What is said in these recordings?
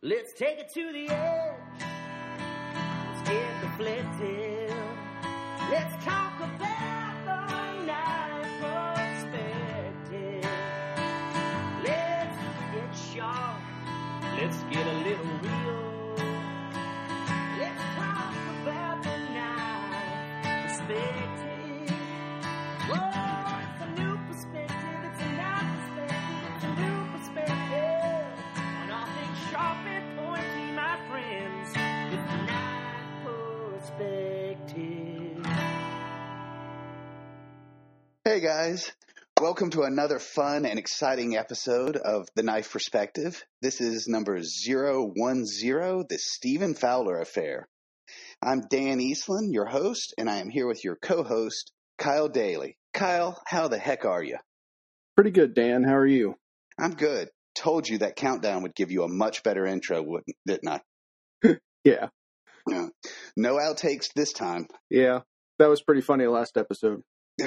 Let's take it to the edge. Hey guys, welcome to another fun and exciting episode of The Knife Perspective. This is number 010, the Stephan Fowler Affair. I'm Dan Eastland, your host, and I am here with your co host, Kyle Daly. Kyle, how the heck are you? Pretty good, Dan. How are you? I'm good. Told you that countdown would give you a much better intro, wouldn't- didn't I? Yeah. No, no outtakes this time. Yeah. That was pretty funny last episode.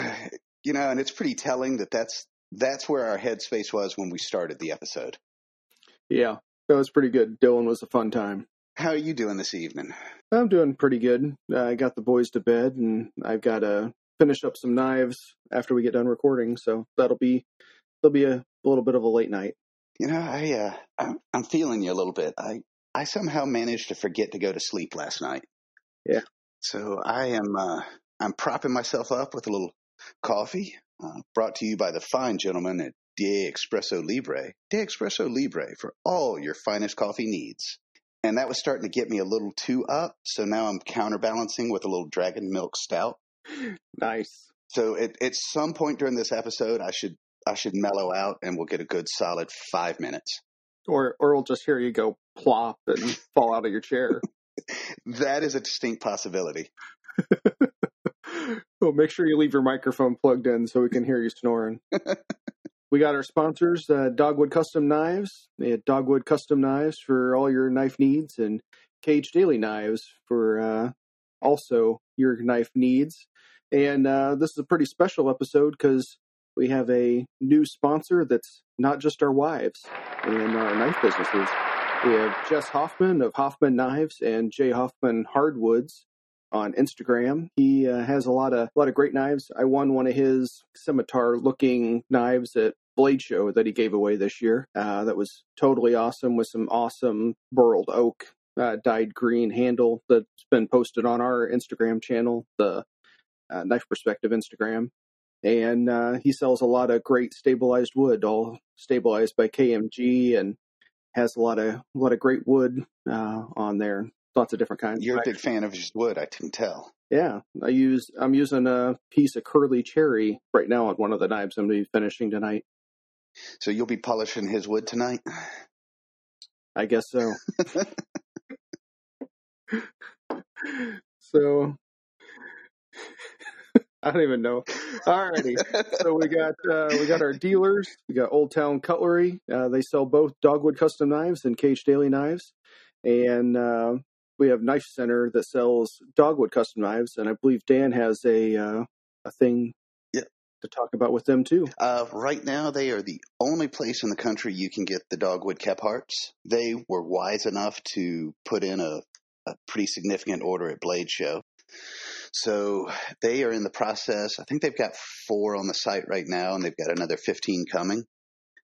You know, and it's pretty telling that that's that's where our headspace was when we started the episode. Yeah. That was pretty good. Dylan was a fun time. How are you doing this evening? I'm doing pretty good. Uh, I got the boys to bed and I've got to finish up some knives after we get done recording. So that'll be, there'll be a, little bit of a late night. You know, I uh, I'm, I'm feeling you a little bit. I I somehow managed to forget to go to sleep last night. Yeah. So I am uh, I'm propping myself up with a little coffee, uh, brought to you by the fine gentleman at De Espresso Libre. De Espresso Libre for all your finest coffee needs. And that was starting to get me a little too up, so now I'm counterbalancing with a little dragon milk stout. Nice. So at, at some point during this episode, I should I should mellow out, and we'll get a good solid five minutes. Or, or we'll just hear you go plop and fall out of your chair. That is a distinct possibility. well, make sure you leave your microphone plugged in so we can hear you snoring. we got our sponsors, uh, Dogwood Custom Knives. They had Dogwood Custom Knives for all your knife needs, and Cage Daily Knives for uh, also your knife needs. And uh, this is a pretty special episode because we have a new sponsor that's not just our wives and our knife businesses. We have Jess Hoffman of Hoffman Knives and Jay Hoffman Hardwoods on Instagram. He uh, has a lot of a lot of great knives. I won one of his scimitar looking knives at Blade Show that he gave away this year. Uh, that was totally awesome with some awesome burled oak uh, dyed green handle that's been posted on our Instagram channel, the uh, Knife Perspective Instagram. And uh, he sells a lot of great stabilized wood, all stabilized by KMG, and has a lot of a lot of great wood uh, on there. Lots of different kinds. You're a big fan of his wood, I can tell. Yeah, I use I'm using a piece of curly cherry right now on one of the knives I'm going to be finishing tonight. So you'll be polishing his wood tonight. I guess so. so I don't even know. Alrighty, so we got uh, we got our dealers. We got Old Town Cutlery. Uh, they sell both Dogwood Custom Knives and Cage Daily Knives, and uh, we have Knife Center that sells Dogwood Custom Knives. And I believe Dan has a uh, a thing Yeah. to talk about with them too. Uh, right now, they are the only place in the country you can get the dogwood Kepharts. They were wise enough to put in a, a pretty significant order at Blade Show. So they are in the process. I think they've got four on the site right now, and they've got another 15 coming.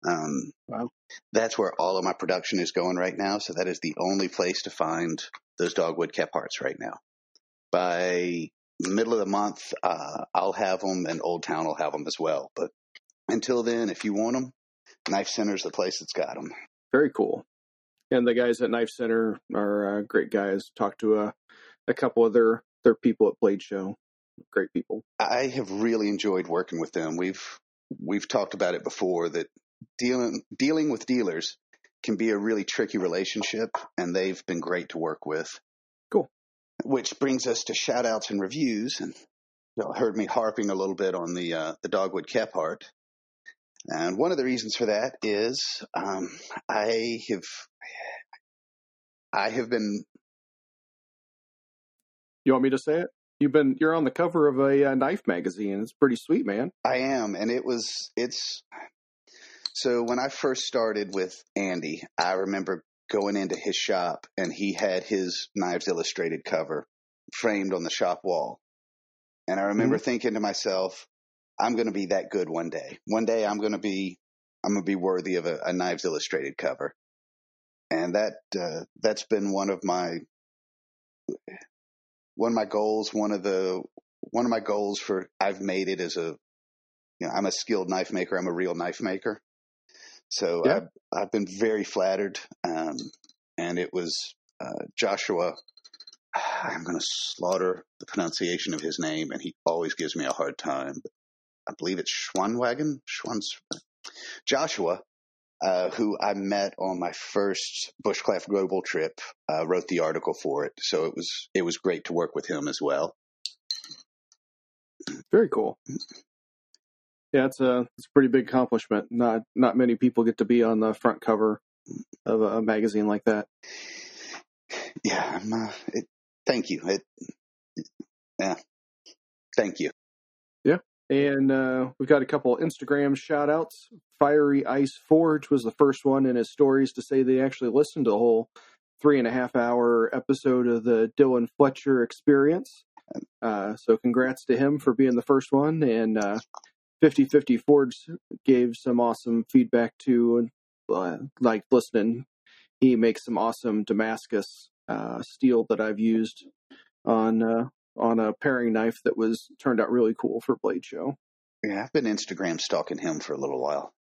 Um, Wow. That's where all of my production is going right now. So that is the only place to find those dogwood Kepharts right now. By middle of the month, uh, I'll have them, and Old Town will have them as well. But until then, if you want them, Knife Center's the place that's got them. Very cool. And the guys at Knife Center are uh, great guys. Talked to a, a couple of their, their people at Blade Show. Great people. I have really enjoyed working with them. We've we've talked about it before that dealing dealing with dealers can be a really tricky relationship, and they've been great to work with. Cool. Which brings us to shout outs and reviews. And y'all heard me harping a little bit on the uh, the dogwood Kephart. And one of the reasons for that is um, I have I have been You want me to say it? You've been you're on the cover of a uh, knife magazine. It's pretty sweet, man. I am, and it was it's so when I first started with Andy, I remember going into his shop and he had his Knives Illustrated cover framed on the shop wall. And I remember mm-hmm. thinking to myself, I'm going to be that good one day. One day I'm going to be, I'm going to be worthy of a, a Knives Illustrated cover. And that, uh, that's been one of my, one of my goals, one of the, one of my goals for, I've made it as a, you know, I'm a skilled knife maker. I'm a real knife maker. So yeah. I've, I've been very flattered. Um, and it was, uh, Joshua I'm going to slaughter the pronunciation of his name, and he always gives me a hard time. I believe it's Schwanwagen, Schwans, Joshua, uh, who I met on my first Bushcraft Global trip, uh, wrote the article for it. So it was it was great to work with him as well. Very cool. Yeah, it's a it's a pretty big accomplishment. Not not many people get to be on the front cover of a, a magazine like that. Yeah, uh, it, thank you. It, yeah, thank you. Yeah. And uh, we've got a couple Instagram shout outs. Fiery Ice Forge was the first one in his stories to say they actually listened to the whole three and a half hour episode of the Dylan Fletcher experience. Uh, so congrats to him for being the first one. And uh, 5050 Forge gave some awesome feedback to, Uh, like listening, he makes some awesome Damascus uh, steel that I've used on uh, on a paring knife that was turned out really cool for Blade Show. Yeah, I've been Instagram stalking him for a little while.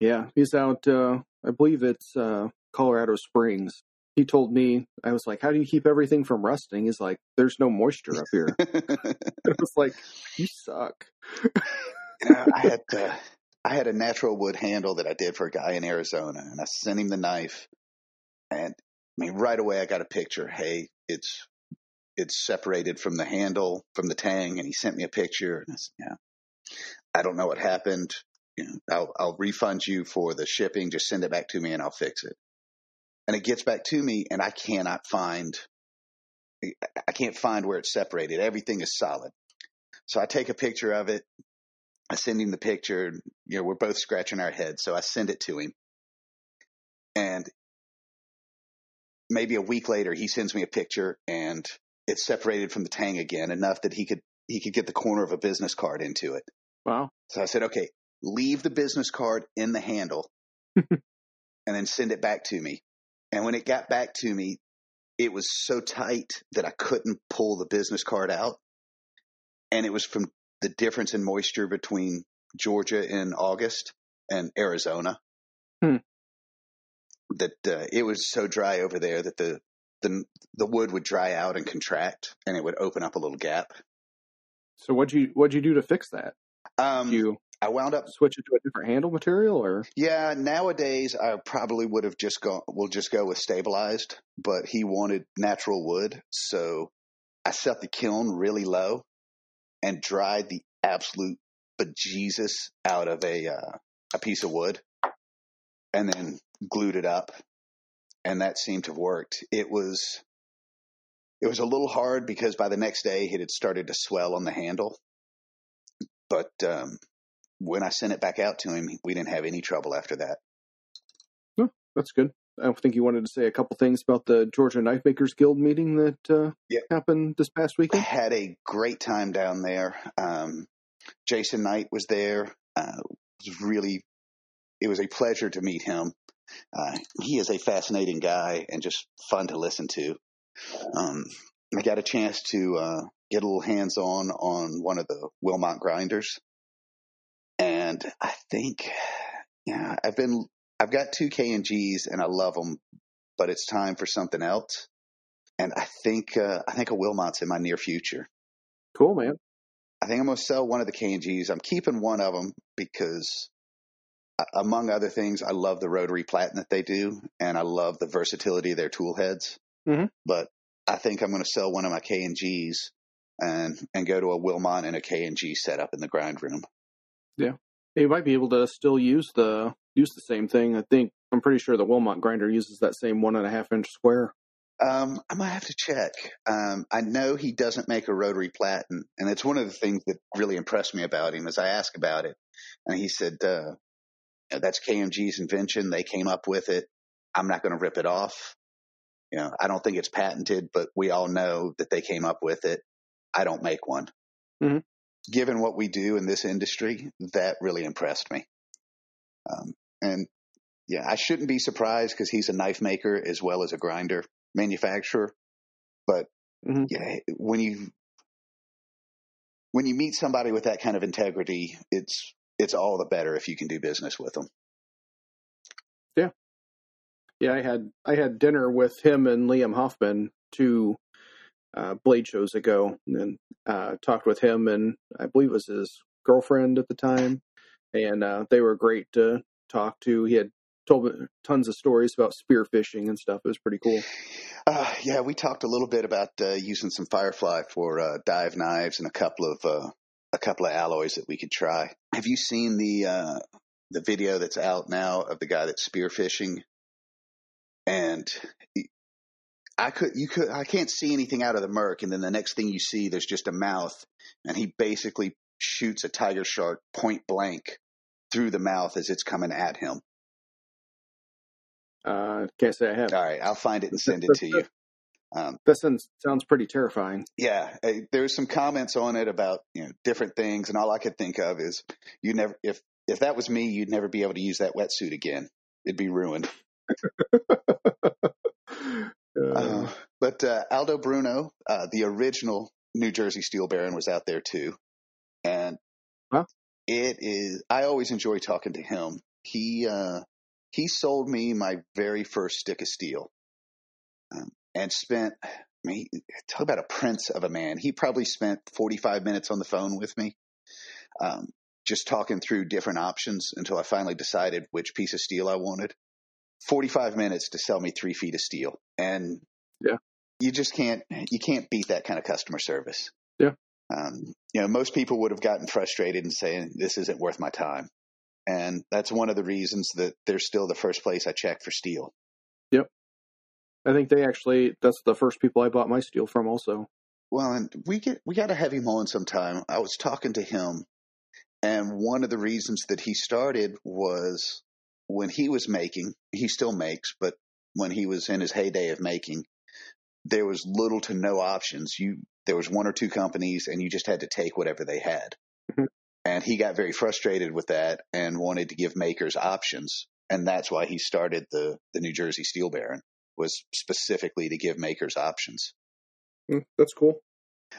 Yeah, he's out. Uh, I believe it's uh, Colorado Springs. He told me, I was like, "How do you keep everything from rusting?" He's like, "There's no moisture up here." I was like, "You suck." I had uh, I had a natural wood handle that I did for a guy in Arizona, and I sent him the knife, and I mean, right away I got a picture. Hey, it's it's separated from the handle from the tang, and he sent me a picture. And I said, yeah, I don't know what happened. You know, I'll I'll refund you for the shipping. Just send it back to me, and I'll fix it. And it gets back to me, and I cannot find. I can't find where it's separated. Everything is solid. So I take a picture of it. I send him the picture. You know, we're both scratching our heads. So I send it to him. And maybe a week later, he sends me a picture and it's separated from the tang again enough that he could he could get the corner of a business card into it. Wow. So I said, okay, leave the business card in the handle and then send it back to me. And when it got back to me, it was so tight that I couldn't pull the business card out. And it was from the difference in moisture between Georgia in August and Arizona. Hmm that uh, it was so dry over there that the, the the wood would dry out and contract, and it would open up a little gap. So what'd you what'd you do to fix that? Um, you I wound up switch it to a different handle material, or yeah. Nowadays, I probably would have just gone. We'll just go with stabilized, but he wanted natural wood, so I set the kiln really low and dried the absolute bejesus out of a uh, a piece of wood, and then glued it up, and that seemed to have worked. It was it was a little hard because by the next day it had started to swell on the handle, but um, when I sent it back out to him, we didn't have any trouble after that. Oh, that's good. I think you wanted to say a couple things about the Georgia Knife Makers Guild meeting that uh, yep. happened this past weekend. I had a great time down there. Um, Jason Knight was there. Uh, it was really, it was a pleasure to meet him. Uh, he is a fascinating guy and just fun to listen to. Um, I got a chance to uh, get a little hands on on one of the Wilmot grinders, and I think, yeah, I've been I've got two KMGs and I love them, but it's time for something else. And I think uh, I think a Wilmot's in my near future. Cool, man. I think I'm going to sell one of the KMGs. I'm keeping one of them because among other things, I love the rotary platen that they do, and I love the versatility of their tool heads. Mm-hmm. But I think I'm going to sell one of my KMGs and and go to a Wilmot and a KMG setup in the grind room. Yeah, you might be able to still use the use the same thing. I think I'm pretty sure the Wilmot grinder uses that same one and a half inch square. Um, I might have to check. Um, I know he doesn't make a rotary platen, and it's one of the things that really impressed me about him. As I asked about it, and he said, uh, that's KMG's invention. They came up with it. I'm not going to rip it off. You know, I don't think it's patented, but we all know that they came up with it. I don't make one. Mhm. Given what we do in this industry, that really impressed me. Um, and yeah, I shouldn't be surprised because he's a knife maker as well as a grinder manufacturer. But Mhm. yeah, when you when you meet somebody with that kind of integrity, it's it's all the better if you can do business with them. Yeah, yeah, I had I had dinner with him and Liam Hoffman two uh, blade shows ago, and uh, talked with him and I believe it was his girlfriend at the time, and uh, they were great to talk to. He had told me tons of stories about spearfishing and stuff. It was pretty cool. Uh, yeah, we talked a little bit about uh, using some Firefly for uh, dive knives and a couple of uh, a couple of alloys that we could try. Have you seen the uh, the video that's out now of the guy that's spearfishing? And I could you could I can't see anything out of the murk, and then the next thing you see, there's just a mouth, and he basically shoots a tiger shark point blank through the mouth as it's coming at him. Uh, can't say I have. All right, I'll find it and send it to you. Um, That sounds sounds pretty terrifying. yeah, uh, there's some comments on it about you know different things, and all I could think of is you never if if that was me, you'd never be able to use that wetsuit again. It'd be ruined. Uh, Uh, but uh, Aldo Bruno, uh, the original New Jersey Steel Baron, was out there too, and Huh? It is. I always enjoy talking to him. He uh, he sold me my very first stick of steel, um, and spent. I mean, talk about a prince of a man. He probably spent 45 minutes on the phone with me, um, just talking through different options until I finally decided which piece of steel I wanted. 45 minutes to sell me three feet of steel. And Yeah. you just can't, you can't beat that kind of customer service. Yeah. Um, you know, most people would have gotten frustrated and saying, this isn't worth my time. And that's one of the reasons that they're still the first place I check for steel. Yep. I think they actually that's the first people I bought my steel from. Also, Well, and we get we got have him on sometime. I was talking to him, and one of the reasons that he started was when he was making. He still makes, but when he was in his heyday of making, there was little to no options. You there was one or two companies, and you just had to take whatever they had. Mhm. And he got very frustrated with that and wanted to give makers options, and that's why he started the the New Jersey Steel Baron was specifically to give makers options. Mm, that's cool.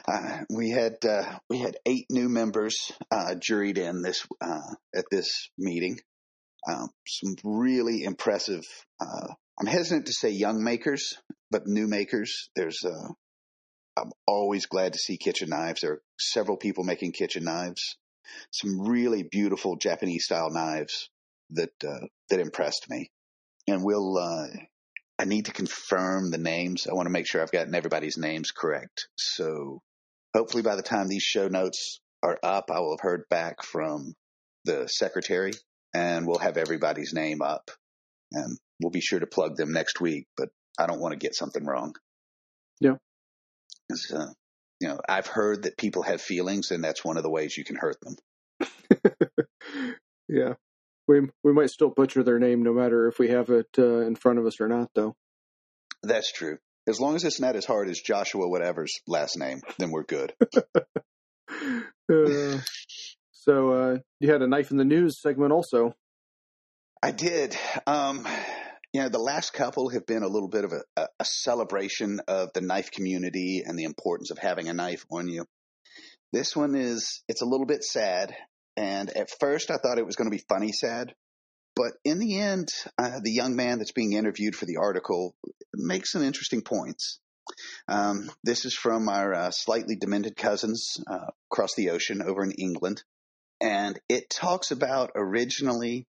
Uh, we had uh, we had eight new members uh, juried in this uh, at this meeting. Um, some really impressive. Uh, I'm hesitant to say young makers, but new makers. There's. I'm always glad to see kitchen knives. There are several people making kitchen knives. Some really beautiful Japanese style knives that uh, that impressed me. And we'll. Uh, I need to confirm the names. I want to make sure I've gotten everybody's names correct. So hopefully by the time these show notes are up, I will have heard back from the secretary and we'll have everybody's name up and we'll be sure to plug them next week, but I don't want to get something wrong. Yeah. Uh, you know, I've heard that people have feelings and that's one of the ways you can hurt them. yeah, we we might still butcher their name no matter if we have it uh, in front of us or not, though. That's true. As long as it's not as hard as Joshua whatever's last name, then we're good. Uh, so uh, you had a knife in the news segment also. I did. Um, you know, the last couple have been a little bit of a, a, celebration of the knife community and the importance of having a knife on you. This one is, it's a little bit sad. And at first I thought it was going to be funny sad. But in the end, uh, the young man that's being interviewed for the article makes some interesting points. Um, this is from our uh, slightly demented cousins uh, across the ocean over in England. And it talks about originally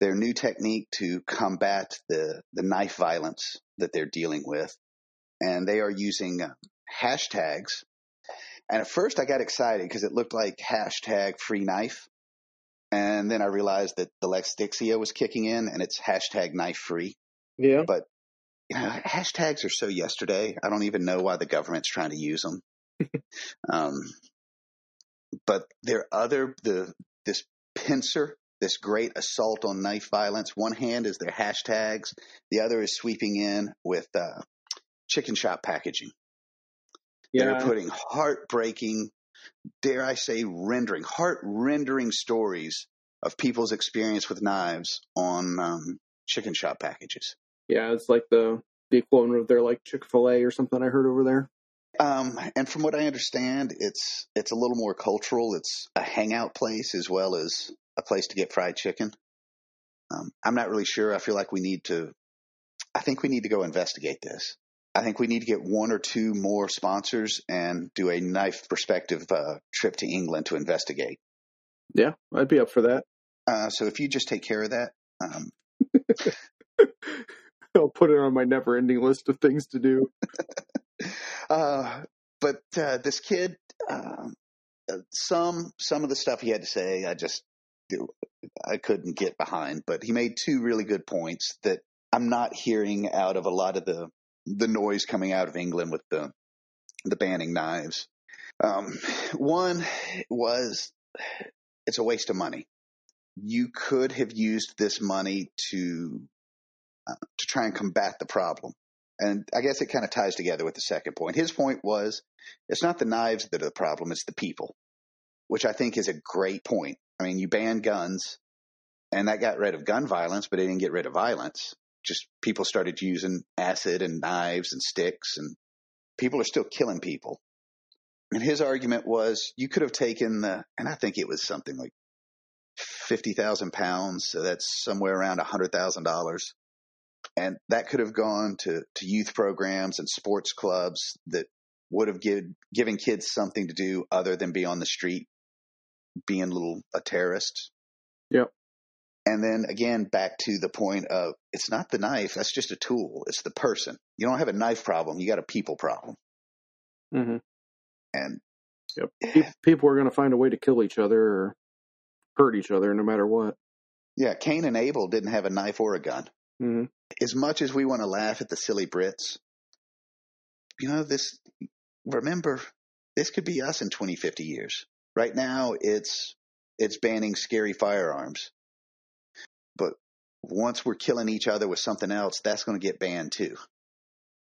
their new technique to combat the, the knife violence that they're dealing with. And they are using uh, hashtags. And at first I got excited because it looked like hashtag free knife. And then I realized that the Lex Dixia was kicking in and it's hashtag knife free. Yeah. But you know, hashtags are so yesterday. I don't even know why the government's trying to use them. um, but there are other the this pincer this great assault on knife violence. One hand is their hashtags, the other is sweeping in with uh, chicken shop packaging. Yeah, They're putting heartbreaking, dare I say, rendering, heart rendering stories of people's experience with knives on um, chicken shop packages. yeah, it's like the the equivalent of their like Chick Fil A or something I heard over there. Um, and from what I understand, it's it's a little more cultural. It's a hangout place as well as a place to get fried chicken. Um, I'm not really sure. I feel like we need to. I think we need to go investigate this. I think we need to get one or two more sponsors and do a knife perspective uh, trip to England to investigate. Yeah, I'd be up for that. Uh, so if you just take care of that, um, I'll put it on my never ending list of things to do. uh, but uh, this kid, um, uh, some some of the stuff he had to say, I just I couldn't get behind. But he made two really good points that I'm not hearing out of a lot of the the noise coming out of England with the the banning knives. Um, one was it's a waste of money. You could have used this money to uh, to try and combat the problem. And I guess it kind of ties together with the second point. His point was it's not the knives that are the problem, it's the people, which I think is a great point. I mean, you ban guns and that got rid of gun violence, but it didn't get rid of violence. Just people started using acid and knives and sticks and people are still killing people. And his argument was you could have taken the, and I think it was something like 50,000 pounds. So that's somewhere around $100,000 and that could have gone to, to youth programs and sports clubs that would have give, given kids something to do other than be on the street being a little a terrorist. Yep. And then again, back to the point of it's not the knife. That's just a tool. It's the person. You don't have a knife problem. You got a people problem. hmm And Yep. People are going to find a way to kill each other or hurt each other no matter what. yeah, Cain and Abel didn't have a knife or a gun. Hmm as much as we want to laugh at the silly Brits, you know, this, remember, this could be us in 20, 50 years. Right now, it's, it's banning scary firearms. But once we're killing each other with something else, that's going to get banned too.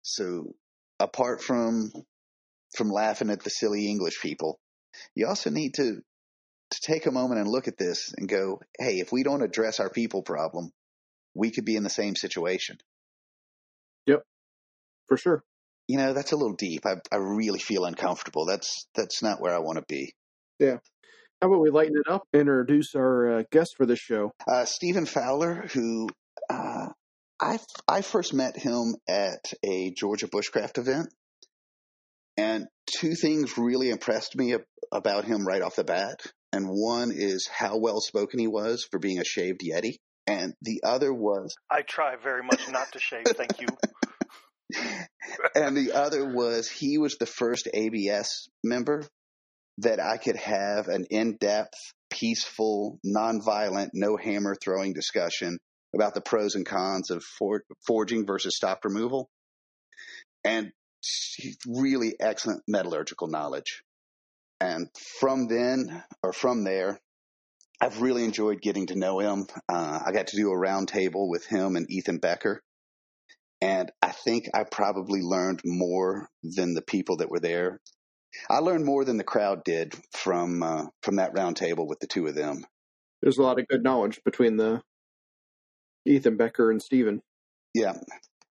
So apart from, from laughing at the silly English people, you also need to, to take a moment and look at this and go, Hey, if we don't address our people problem, we could be in the same situation. Yep, for sure. You know, that's a little deep. I, I really feel uncomfortable. That's that's not where I want to be. Yeah. How about we lighten it up and introduce our uh, guest for this show? Uh, Stephan Fowler, who uh, I I first met him at a Georgia bushcraft event, and two things really impressed me ab- about him right off the bat. And one is how well spoken he was for being a shaved Yeti, and the other was I try very much not to shave, thank you. and the other was he was the first ABS member that I could have an in-depth, peaceful, nonviolent, no hammer throwing discussion about the pros and cons of for- forging versus stock removal, and really excellent metallurgical knowledge. And from then, or from there, I've really enjoyed getting to know him. Uh, I got to do a round table with him and Ethan Becker. And I think I probably learned more than the people that were there. I learned more than the crowd did from uh, from that round table with the two of them. There's a lot of good knowledge between the Ethan Becker and Stephan. Yeah,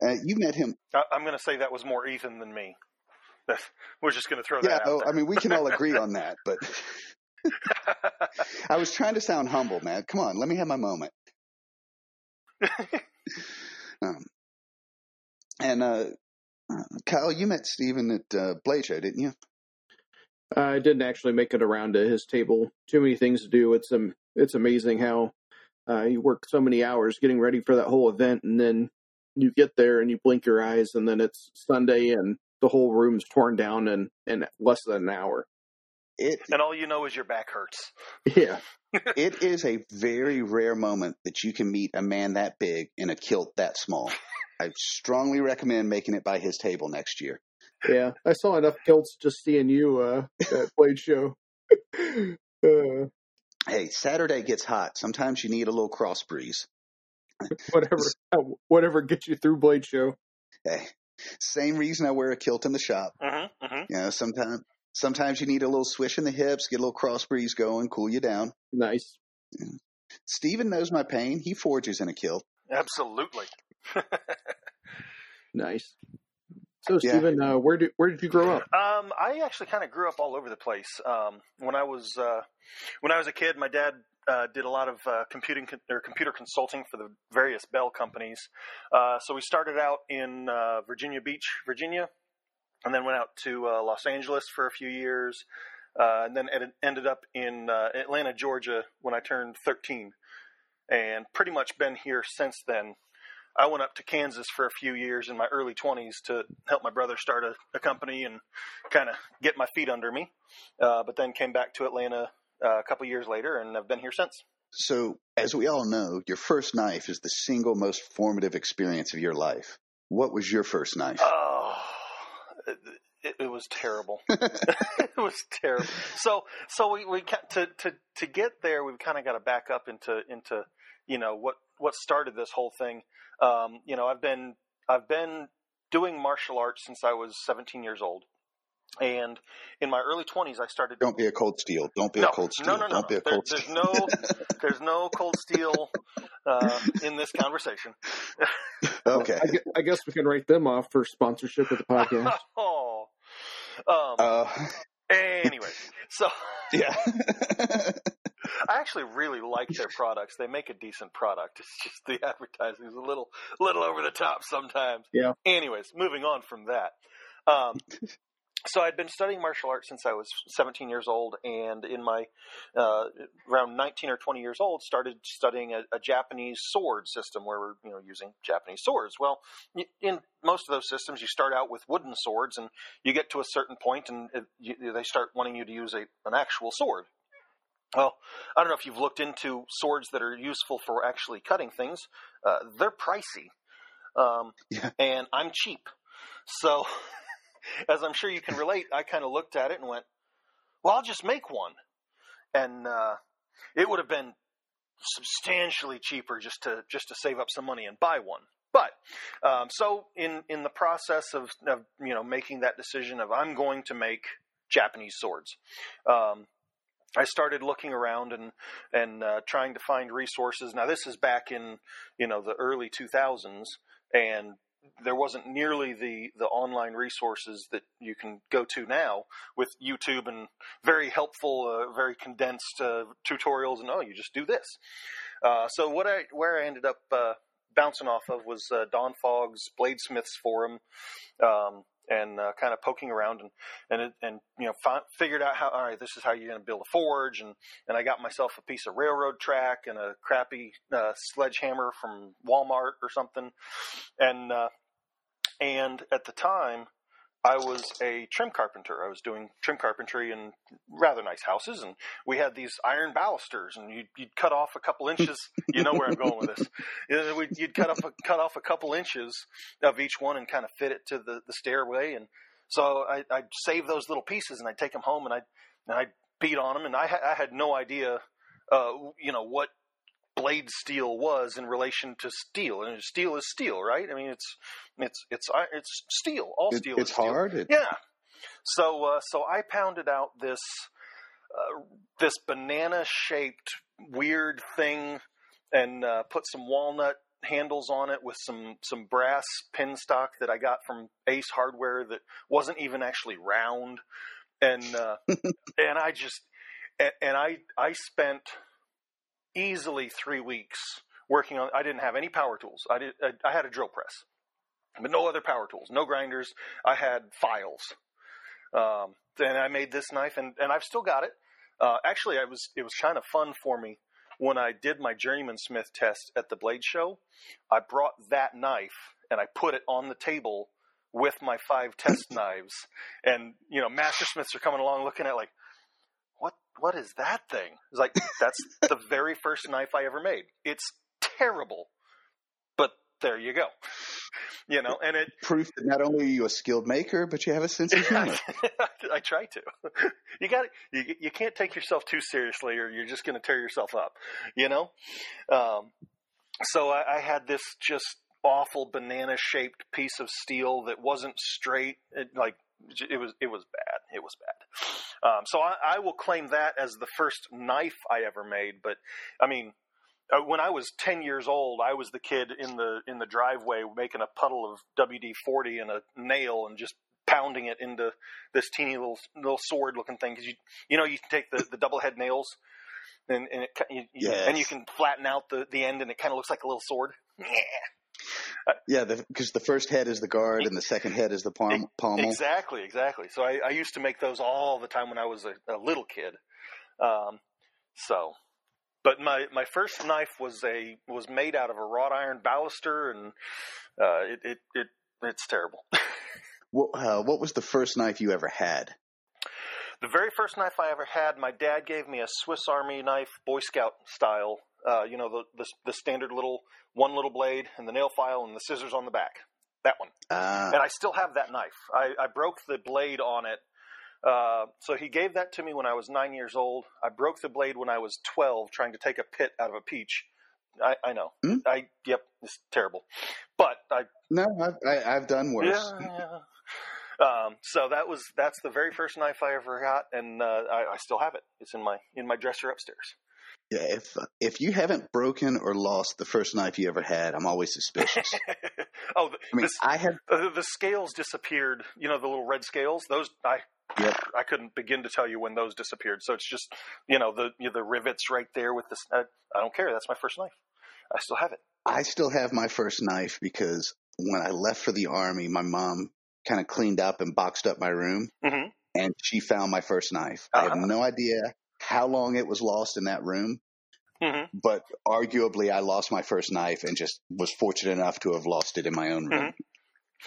uh, you met him. I, I'm going to say that was more Ethan than me. We're just going to throw Yeah, that oh, I mean we can all agree on that. But there. I was trying to sound humble, man. Come on, let me have my moment. Um, and uh, uh, Kyle, you met Stephan at uh, Blade Show, didn't you? I didn't actually make it around to his table. Too many things to do. It's um, it's amazing how uh, you work so many hours getting ready for that whole event, and then you get there and you blink your eyes, and then it's Sunday, and the whole room's torn down in in less than an hour. It and all you know is your back hurts. Yeah, it is a very rare moment that you can meet a man that big in a kilt that small. I strongly recommend making it by his table next year. yeah. I saw enough kilts just seeing you uh, at Blade Show. uh, Hey, Saturday gets hot. Sometimes you need a little cross breeze. whatever, whatever gets you through Blade Show. Hey, same reason I wear a kilt in the shop. Mm-hmm, mm-hmm. You know, sometimes sometimes you need a little swish in the hips, get a little cross breeze going, cool you down. Nice. Stephan knows my pain. He forges in a kilt. Absolutely. Nice. So, Yeah. Stephan, uh, where did where did you grow up? Um, I actually kind of grew up all over the place. Um, when I was uh, when I was a kid, my dad uh, did a lot of uh, computing con- or computer consulting for the various Bell companies. Uh, so we started out in uh, Virginia Beach, Virginia, and then went out to uh, Los Angeles for a few years, uh, and then ed- ended up in uh, Atlanta, Georgia, when I turned 13, and pretty much been here since then. I went up to Kansas for a few years in my early 20s to help my brother start a, a company and kind of get my feet under me. Uh, but then came back to Atlanta uh, a couple years later and have been here since. So, as we all know, your first knife is the single most formative experience of your life. What was your first knife? Oh, it, it was terrible. it was terrible. So, so we, we to to to get there, we've kind of got to back up into into you know what what started this whole thing. Um, you know, I've been I've been doing martial arts since I was 17 years old, and in my early 20s, I started. Don't be a cold steel. Don't be no, a cold steel. no, no, no, Don't be a There- cold there's steel. no there's no cold steel uh, in this conversation. okay. I, I guess we can write them off for sponsorship of the podcast. oh. Um, Uh, anyway, so yeah. I actually really like their products. They make a decent product. It's just the advertising is a little, little over the top sometimes. Yeah. Anyways, moving on from that. Um, so I'd been studying martial arts since I was 17 years old, and in my uh, around 19 or 20 years old, started studying a, a Japanese sword system where we're you know using Japanese swords. Well, in most of those systems, you start out with wooden swords, and you get to a certain point, and it, you, they start wanting you to use a, an actual sword. Well, I don't know if you've looked into swords that are useful for actually cutting things. Uh, they're pricey, um, Yeah. and I'm cheap. So, as I'm sure you can relate, I kind of looked at it and went, "Well, I'll just make one," and uh, it would have been substantially cheaper just to just to save up some money and buy one. But um, so in in the process of, of you know making that decision of I'm going to make Japanese swords. Um, I started looking around and and uh, trying to find resources. Now this is back in you know the early 2000s, and there wasn't nearly the the online resources that you can go to now with YouTube and very helpful, uh, very condensed uh, tutorials. And oh, you just do this. Uh, so what I where I ended up uh, bouncing off of was uh, Don Fogg's Bladesmiths forum. Um, and uh, kind of poking around and and and you know fi- figured out how all right this is how you're going to build a forge and and I got myself a piece of railroad track and a crappy uh, sledgehammer from Walmart or something. And uh, and at the time I was a trim carpenter. I was doing trim carpentry in rather nice houses, and we had these iron balusters, and you'd, you'd cut off a couple inches. You know where I'm going with this. You'd cut off a, cut off a couple inches of each one and kind of fit it to the, the stairway, and so I, I'd save those little pieces and I'd take them home and I'd and I'd beat on them, and I, ha- I had no idea, uh, you know, what blade steel was in relation to steel, and steel is steel, right? I mean, it's it's it's it's steel. All It- steel it's is steel. hard. It- Yeah. So uh, so I pounded out this uh, this banana shaped weird thing and uh, put some walnut handles on it with some some brass pin stock that I got from Ace Hardware that wasn't even actually round and uh, and I just and, and I I spent easily 3 weeks working on I didn't have any power tools. I did I, I had a drill press. But no other power tools, no grinders. I had files. Um, and I made this knife, and, and I've still got it. Uh, actually, I was it was kind of fun for me when I did my journeyman smith test at the blade show. I brought that knife and I put it on the table with my five test knives, and you know, master smiths are coming along looking at like, what is that thing? It's like that's the very first knife I ever made. It's terrible, but there you go. you know, and it Proof that not only are you a skilled maker, but you have a sense of humor. I try to. You got you you can't take yourself too seriously, or you're just going to tear yourself up. You know. Um, so I, I had this just awful banana shaped piece of steel that wasn't straight. It, like it was it was bad. It was bad. Um, so I, I will claim that as the first knife I ever made. But I mean, uh, when I was 10 years old, I was the kid in the in the driveway making a puddle of WD-40 and a nail and just pounding it into this teeny little little sword looking thing because you you know you can take the, the double head nails and and, it, you, you- Yes. and you can flatten out the, the end and it kind of looks like a little sword. Yeah, because the, first head is the guard and the second head is the palm, pommel. Exactly, exactly. So I, I used to make those all the time when I was a, a little kid. Um, so, but my my first knife was a was made out of a wrought iron baluster, and uh, it, it it it's terrible. What, uh, what was the first knife you ever had? The very first knife I ever had, my dad gave me a Swiss Army knife, Boy Scout style. Uh, you know the, the the standard little one little blade and the nail file and the scissors on the back. That one. Uh, and I still have that knife. I, I broke the blade on it. Uh, so he gave that to me when I was nine years old. I broke the blade when I was twelve, trying to take a pit out of a peach. I, I know. Hmm? I yep, it's terrible. But I no, I've, I, I've done worse. yeah. yeah. Um, so that was that's the very first knife I ever got, and uh, I, I still have it. It's in my in my dresser upstairs. Yeah, if if you haven't broken or lost the first knife you ever had, I'm always suspicious. oh, the, I mean, this- I have the, the scales disappeared. You know the little red scales. Those I Yep. I couldn't begin to tell you when those disappeared. So it's just you know the you know, the rivets right there with this. I, I don't care. That's my first knife. I still have it. I still have my first knife because when I left for the army, my mom kind of cleaned up and boxed up my room, hmm and she found my first knife. I have Uh-huh. no idea how long it was lost in that room, hmm but arguably I lost my first knife and just was fortunate enough to have lost it in my own room.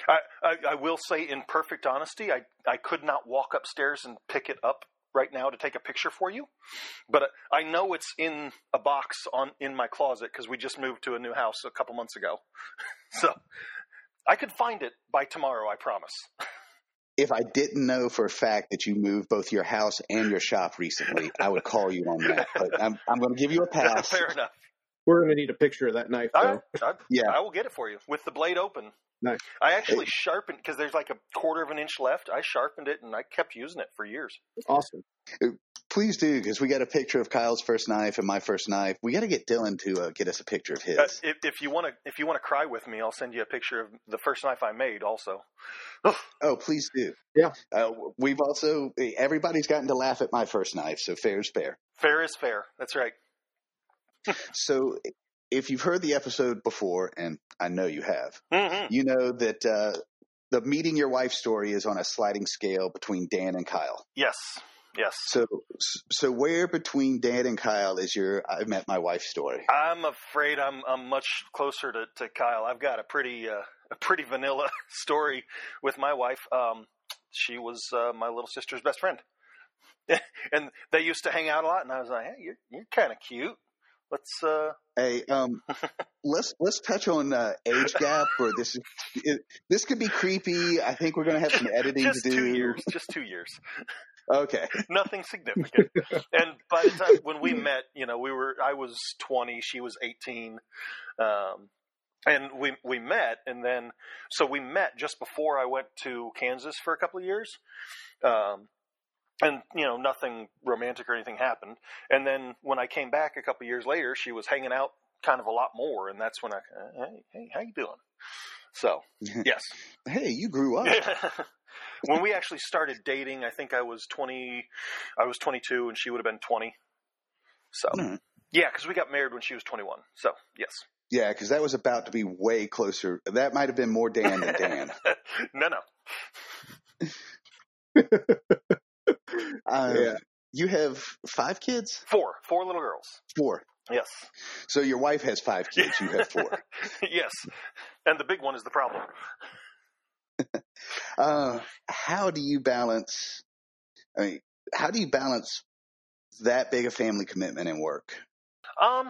I, I I will say in perfect honesty, I I could not walk upstairs and pick it up right now to take a picture for you, but I know it's in a box on in my closet because we just moved to a new house a couple months ago. so I could find it by tomorrow. I promise. If I didn't know for a fact that you moved both your house and your shop recently, I would call you on that. But I'm, I'm going to give you a pass. Fair enough. We're going to need a picture of that knife, though. right, I, Yeah. I will get it for you with the blade open. Nice. I actually sharpened because there's like a quarter of an inch left. I sharpened it and I kept using it for years. Awesome. Please do, because we got a picture of Kyle's first knife and my first knife. We got to get Dylan to uh, get us a picture of his. Uh, if, if you want to, if you want to cry with me, I'll send you a picture of the first knife I made. Also, Oh, please do. Yeah. Uh, we've also everybody's gotten to laugh at my first knife, so fair is fair. fair is fair. That's right. So if you've heard the episode before, and I know you have, hmm you know that uh, the meeting your wife story is on a sliding scale between Dan and Kyle. Yes, yes. So, so where between Dan and Kyle is your I met my wife story? I'm afraid I'm I'm much closer to, to Kyle. I've got a pretty uh, a pretty vanilla story with my wife. Um, she was uh, my little sister's best friend, and they used to hang out a lot. And I was like, "Hey, you're you're kind of cute. Let's uh, Hey, um, let's let's touch on uh, age gap, or this is it, this could be creepy. I think we're gonna have some editing just to do. two years, just two years." Okay. nothing significant. and by the time when we met, you know, we were I was 20, she was 18. Um, and we we met and then so we met just before I went to Kansas for a couple of years. Um, and you know, nothing romantic or anything happened. And then when I came back a couple of years later, she was hanging out kind of a lot more and that's when I hey, hey how you doing? So, yes. Hey, you grew up. when we actually started dating, I think I was 20, I was 22 and she would have been 20. So, Mhm. yeah, because we got married when she was 21. So, yes. Yeah, because that was about to be way closer. That might have been more Dan than Dan. no, no. Uh, Yeah. You have five kids? Four. Four little girls. Four. Yes. So your wife has five kids. You have four. yes. And the big one is the problem. Uh, how do you balance? I mean, how do you balance that big a family commitment and work? Um,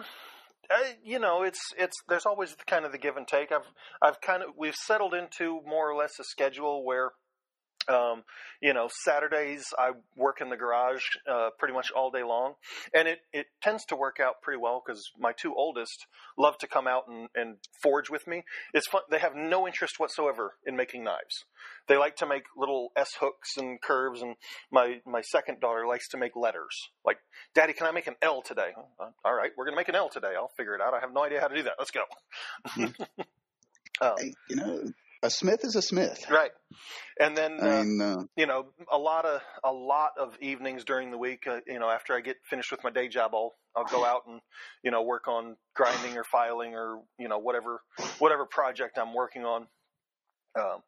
uh, you know, it's it's there's always kind of the give and take. I've I've kind of we've settled into more or less a schedule where um, you know, Saturdays I work in the garage uh, pretty much all day long, and it, it tends to work out pretty well because my two oldest love to come out and, and forge with me. It's fun. They have no interest whatsoever in making knives. They like to make little S hooks and curves, and my my second daughter likes to make letters. Like, Daddy, can I make an L today? Oh, all right, we're gonna make an L today. I'll figure it out. I have no idea how to do that. Let's go. um, hey, you know, a smith is a smith, right? And then I mean, uh, you know, a lot of a lot of evenings during the week, uh, you know, after I get finished with my day job, I'll I'll go out and you know work on grinding or filing or you know whatever whatever project I'm working on. Um,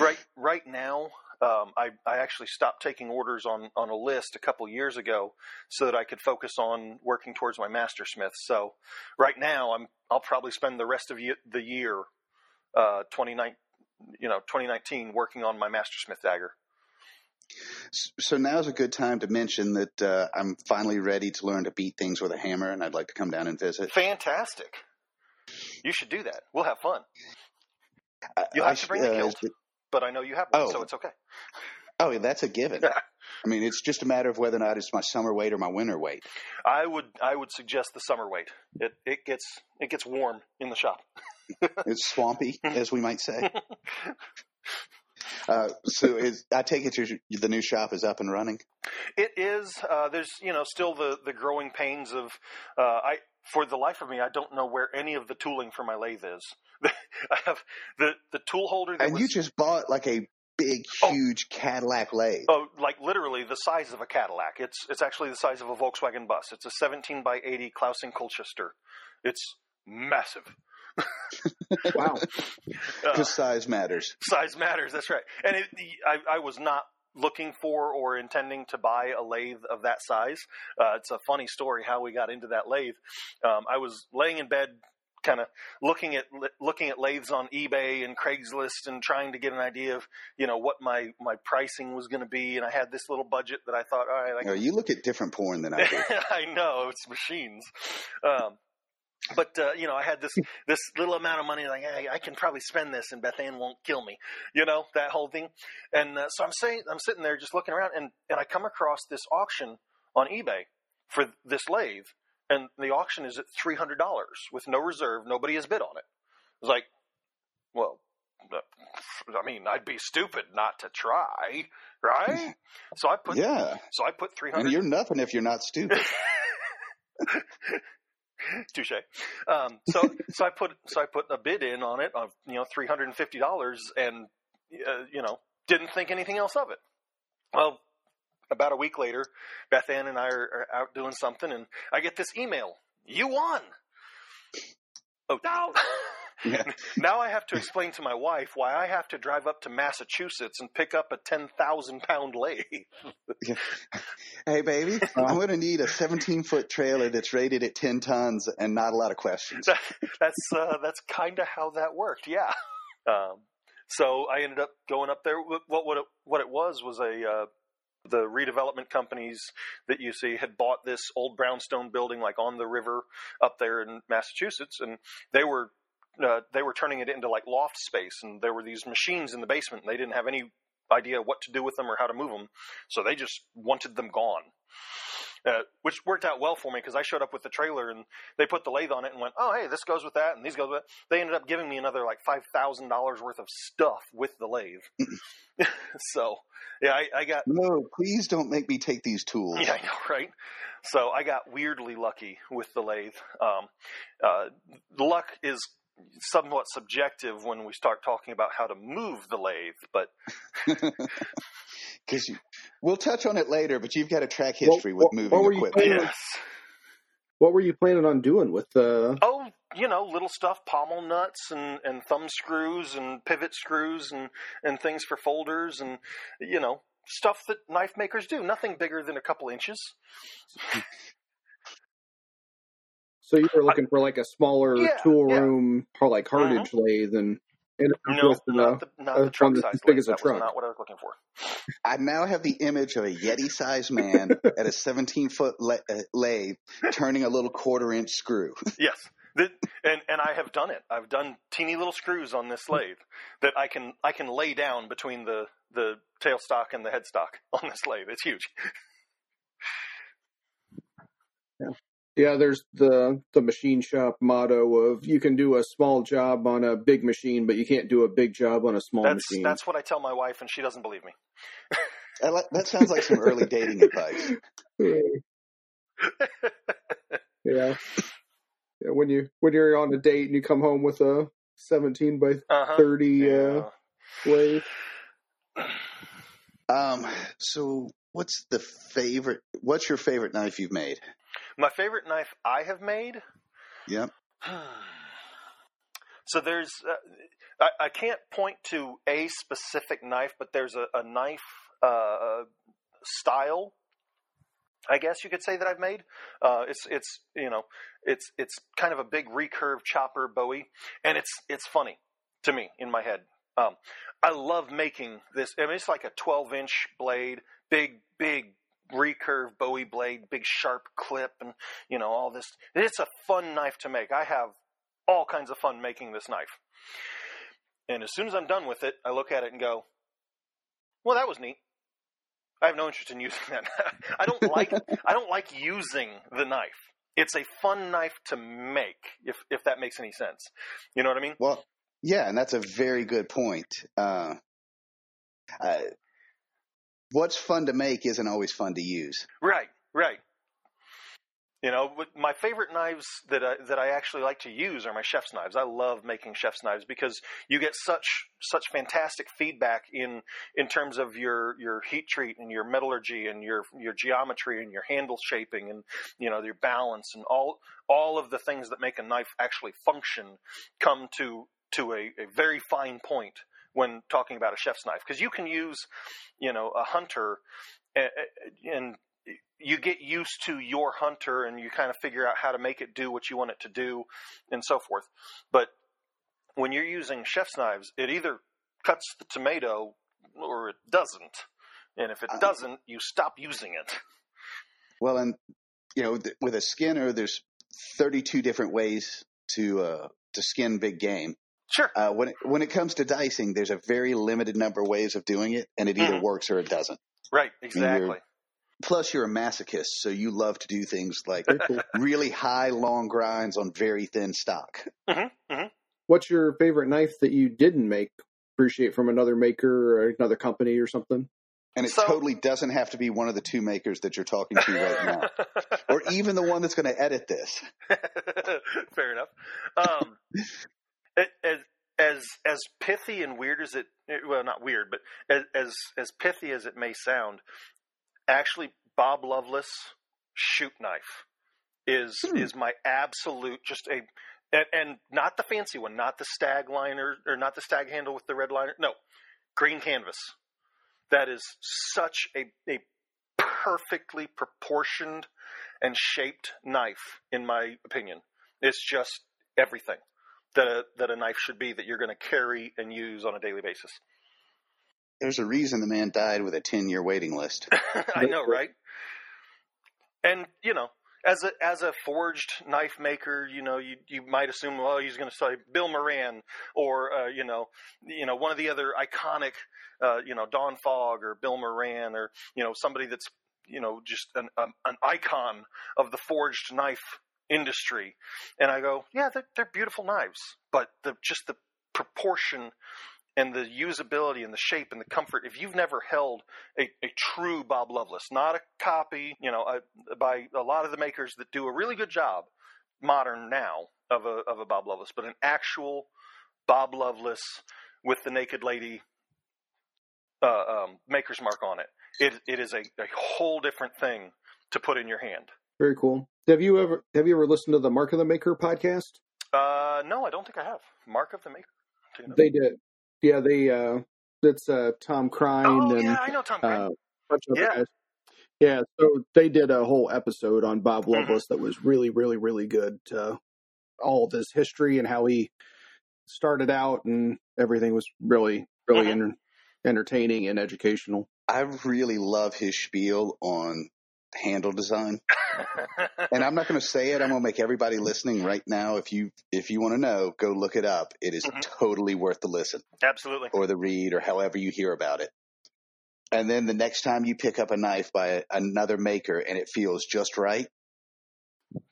right right now, um, I I actually stopped taking orders on on a list a couple years ago so that I could focus on working towards my master smith. So right now, I'm I'll probably spend the rest of the year, uh, 29, you know, 2019 working on my Mastersmith dagger. So now's a good time to mention that uh, I'm finally ready to learn to beat things with a hammer, and I'd like to come down and visit. Fantastic! You should do that. We'll have fun. You'll have I, to bring uh, the kilt, but I know you have one, oh. so it's okay. Oh, yeah that's a given. I mean, it's just a matter of whether or not it's my summer weight or my winter weight. I would I would suggest the summer weight. It it gets it gets warm in the shop. it's swampy, as we might say. Uh, so is, I take it your, the new shop is up and running. It is. Uh, there's you know still the the growing pains of uh, I for the life of me I don't know where any of the tooling for my lathe is. I have the the tool holder. and was, you just bought like a big, oh. huge oh, Cadillac lathe. Oh, like literally the size of a Cadillac. It's it's actually the size of a Volkswagen bus. It's a 17 by 80 Clausing and Colchester. It's massive. wow. Because uh, size matters. Size matters. That's right. And it, I, I was not looking for or intending to buy a lathe of that size. Uh, it's a funny story how we got into that lathe. Um, I was laying in bed, kind of looking at looking at lathes on eBay and Craigslist, and trying to get an idea of you know what my my pricing was going to be. And I had this little budget that I thought, all right, I can... you look at different porn than I do. I know it's machines. Um, but uh, you know, I had this this little amount of money. Like, hey, I can probably spend this, and Beth Ann won't kill me. You know that whole thing. And uh, so I'm saying, I'm sitting there just looking around, and and I come across this auction on eBay for this lathe, and the auction is at three hundred dollars with no reserve. Nobody has bid on it. It's like, well, uh, I mean, I'd be stupid not to try, right? So I put yeah. So I put three hundred. You're nothing if you're not stupid. Touche. Um, so so I put so I put a bid in on it of you know three hundred and fifty dollars, and uh, you know didn't think anything else of it. Well, about a week later, Beth Ann and I are, are out doing something, and I get this email: "You won." Oh no! Yeah. now I have to explain to my wife why I have to drive up to Massachusetts and pick up a 10,000 pound lathe. hey, baby, I'm going to need a 17 foot trailer that's rated at 10 tons and not a lot of questions. that's uh, that's kind of how that worked, yeah. Um, so I ended up going up there. What, what, it, what it was was a. Uh, the redevelopment companies that you see had bought this old brownstone building like on the river up there in Massachusetts and they were uh, they were turning it into like loft space, and there were these machines in the basement, and they didn't have any idea what to do with them or how to move them, so they just wanted them gone. Uh, which worked out well for me because I showed up with the trailer and they put the lathe on it and went, "Oh, hey, this goes with that and these goes with." That. They ended up giving me another like five thousand dollars worth of stuff with the lathe. so, yeah, I, I, got. No, please don't make me take these tools. Yeah, I know, right? So I got weirdly lucky with the lathe. Um, uh, luck is somewhat subjective when we start talking about how to move the lathe, but because we'll touch on it later. But you've got a track history what, with moving equipment. Yes. What were you planning on doing with the? Oh, you know, little stuff, pommel nuts and, and thumb screws and pivot screws and, and things for folders and you know stuff that knife makers do. Nothing bigger than a couple inches. So you were looking I, for like a smaller yeah, tool yeah. room, or like Hardinge mm-hmm. lathe, and no, not the, not the truck size. As big as a that truck. not what I was looking for. I now have the image of a Yeti-sized man at a 17-foot la- uh, lathe turning a little quarter-inch screw. yes, That, and and I have done it. I've done teeny little screws on this lathe that I can I can lay down between the the tailstock and the headstock on this lathe. It's huge. Yeah, there's the the machine shop motto of you can do a small job on a big machine, but you can't do a big job on a small That's machine. that's what I tell my wife, and she doesn't believe me. That sounds like some early dating advice. yeah. Yeah, when you when you're on a date and you come home with a 17 by Uh-huh. 30 uh, Yeah. lathe. Um, so what's the favorite? What's your favorite knife you've made? My favorite knife I have made. Yep. So there's, uh, I, I can't point to a specific knife, but there's a, a knife uh, style, I guess you could say that I've made. Uh, it's it's you know it's it's kind of a big recurve chopper Bowie, and it's it's funny to me in my head. Um, I love making this. I mean, it's like a 12 inch blade, big big recurve Bowie blade, big sharp clip, and you know all this. It's a fun knife to make. I have all kinds of fun making this knife. And as soon as I'm done with it, I look at it and go, "Well, that was neat." I have no interest in using that. I don't like I don't like using the knife. It's a fun knife to make, if if that makes any sense. You know what I mean? Well, yeah, and that's a very good point. Uh, uh, what's fun to make isn't always fun to use. Right, right. You know, my favorite knives that I, that I actually like to use are my chef's knives. I love making chef's knives because you get such such fantastic feedback in in terms of your your heat treat and your metallurgy and your your geometry and your handle shaping and you know your balance and all all of the things that make a knife actually function come to to a, a very fine point when talking about a chef's knife because you can use you know a hunter and, and you get used to your hunter and you kind of figure out how to make it do what you want it to do and so forth. But when you're using chef's knives, it either cuts the tomato or it doesn't. And if it doesn't, you stop using it. Well, and you know, with a skinner, there's 32 different ways to uh, to skin big game. Sure. Uh, when it, when it comes to dicing, there's a very limited number of ways of doing it, and it either Mhm. works or it doesn't. Right, exactly. Plus, you're a masochist, so you love to do things like really high, long grinds on very thin stock. What's your favorite knife that you didn't make? Appreciate from another maker or another company or something? And it So- totally doesn't have to be one of the two makers that you're talking to right now, or even the one that's going to edit this. Fair enough. Um, it- as as as pithy and weird as it well not weird but as as as pithy as it may sound, actually Bob Loveless shoot knife is Hmm. is my absolute just a and, and not the fancy one, not the stag liner or not the stag handle with the red liner. No, green canvas. That is such a a perfectly proportioned and shaped knife, in my opinion. It's just everything that a, that a knife should be that you're going to carry and use on a daily basis. There's a reason the man died with a 10 year waiting list. I know, right? And you know, as a as a forged knife maker, you know, you you might assume, well, he's going to say Bill Moran or uh, you know, you know, one of the other iconic, uh, you know, Don Fogg or Bill Moran or you know somebody that's you know just an um, an icon of the forged knife industry. And I go, yeah, they're, they're beautiful knives, but the just the proportion and the usability and the shape and the comfort. If you've never held a, a true Bob Loveless, not a copy, you know, uh, by a lot of the makers that do a really good job, modern now of a of a Bob Loveless, but an actual Bob Loveless with the naked lady uh, um, maker's mark on it. It it is a, a whole different thing to put in your hand. Very cool. Have you ever have you ever listened to the Mark of the Maker podcast? Uh, no, I don't think I have. Mark of the Maker. Take a note. They did. Yeah, they uh it's uh Tom Crine oh and yeah, I know Tom Crane. uh, bunch of Yeah. guys. Yeah, so they did a whole episode on Bob Mm-hmm. Loveless that was really, really, really good. Uh, all of his history and how he started out and everything was really, really Mhm. enter- entertaining and educational. I really love his spiel on handle design. and I'm not going to say it. I'm going to make everybody listening right now. If you if you want to know, go look it up. It is Mhm. totally worth the listen Absolutely. or the read or however you hear about it. And then the next time you pick up a knife by another maker and it feels just right,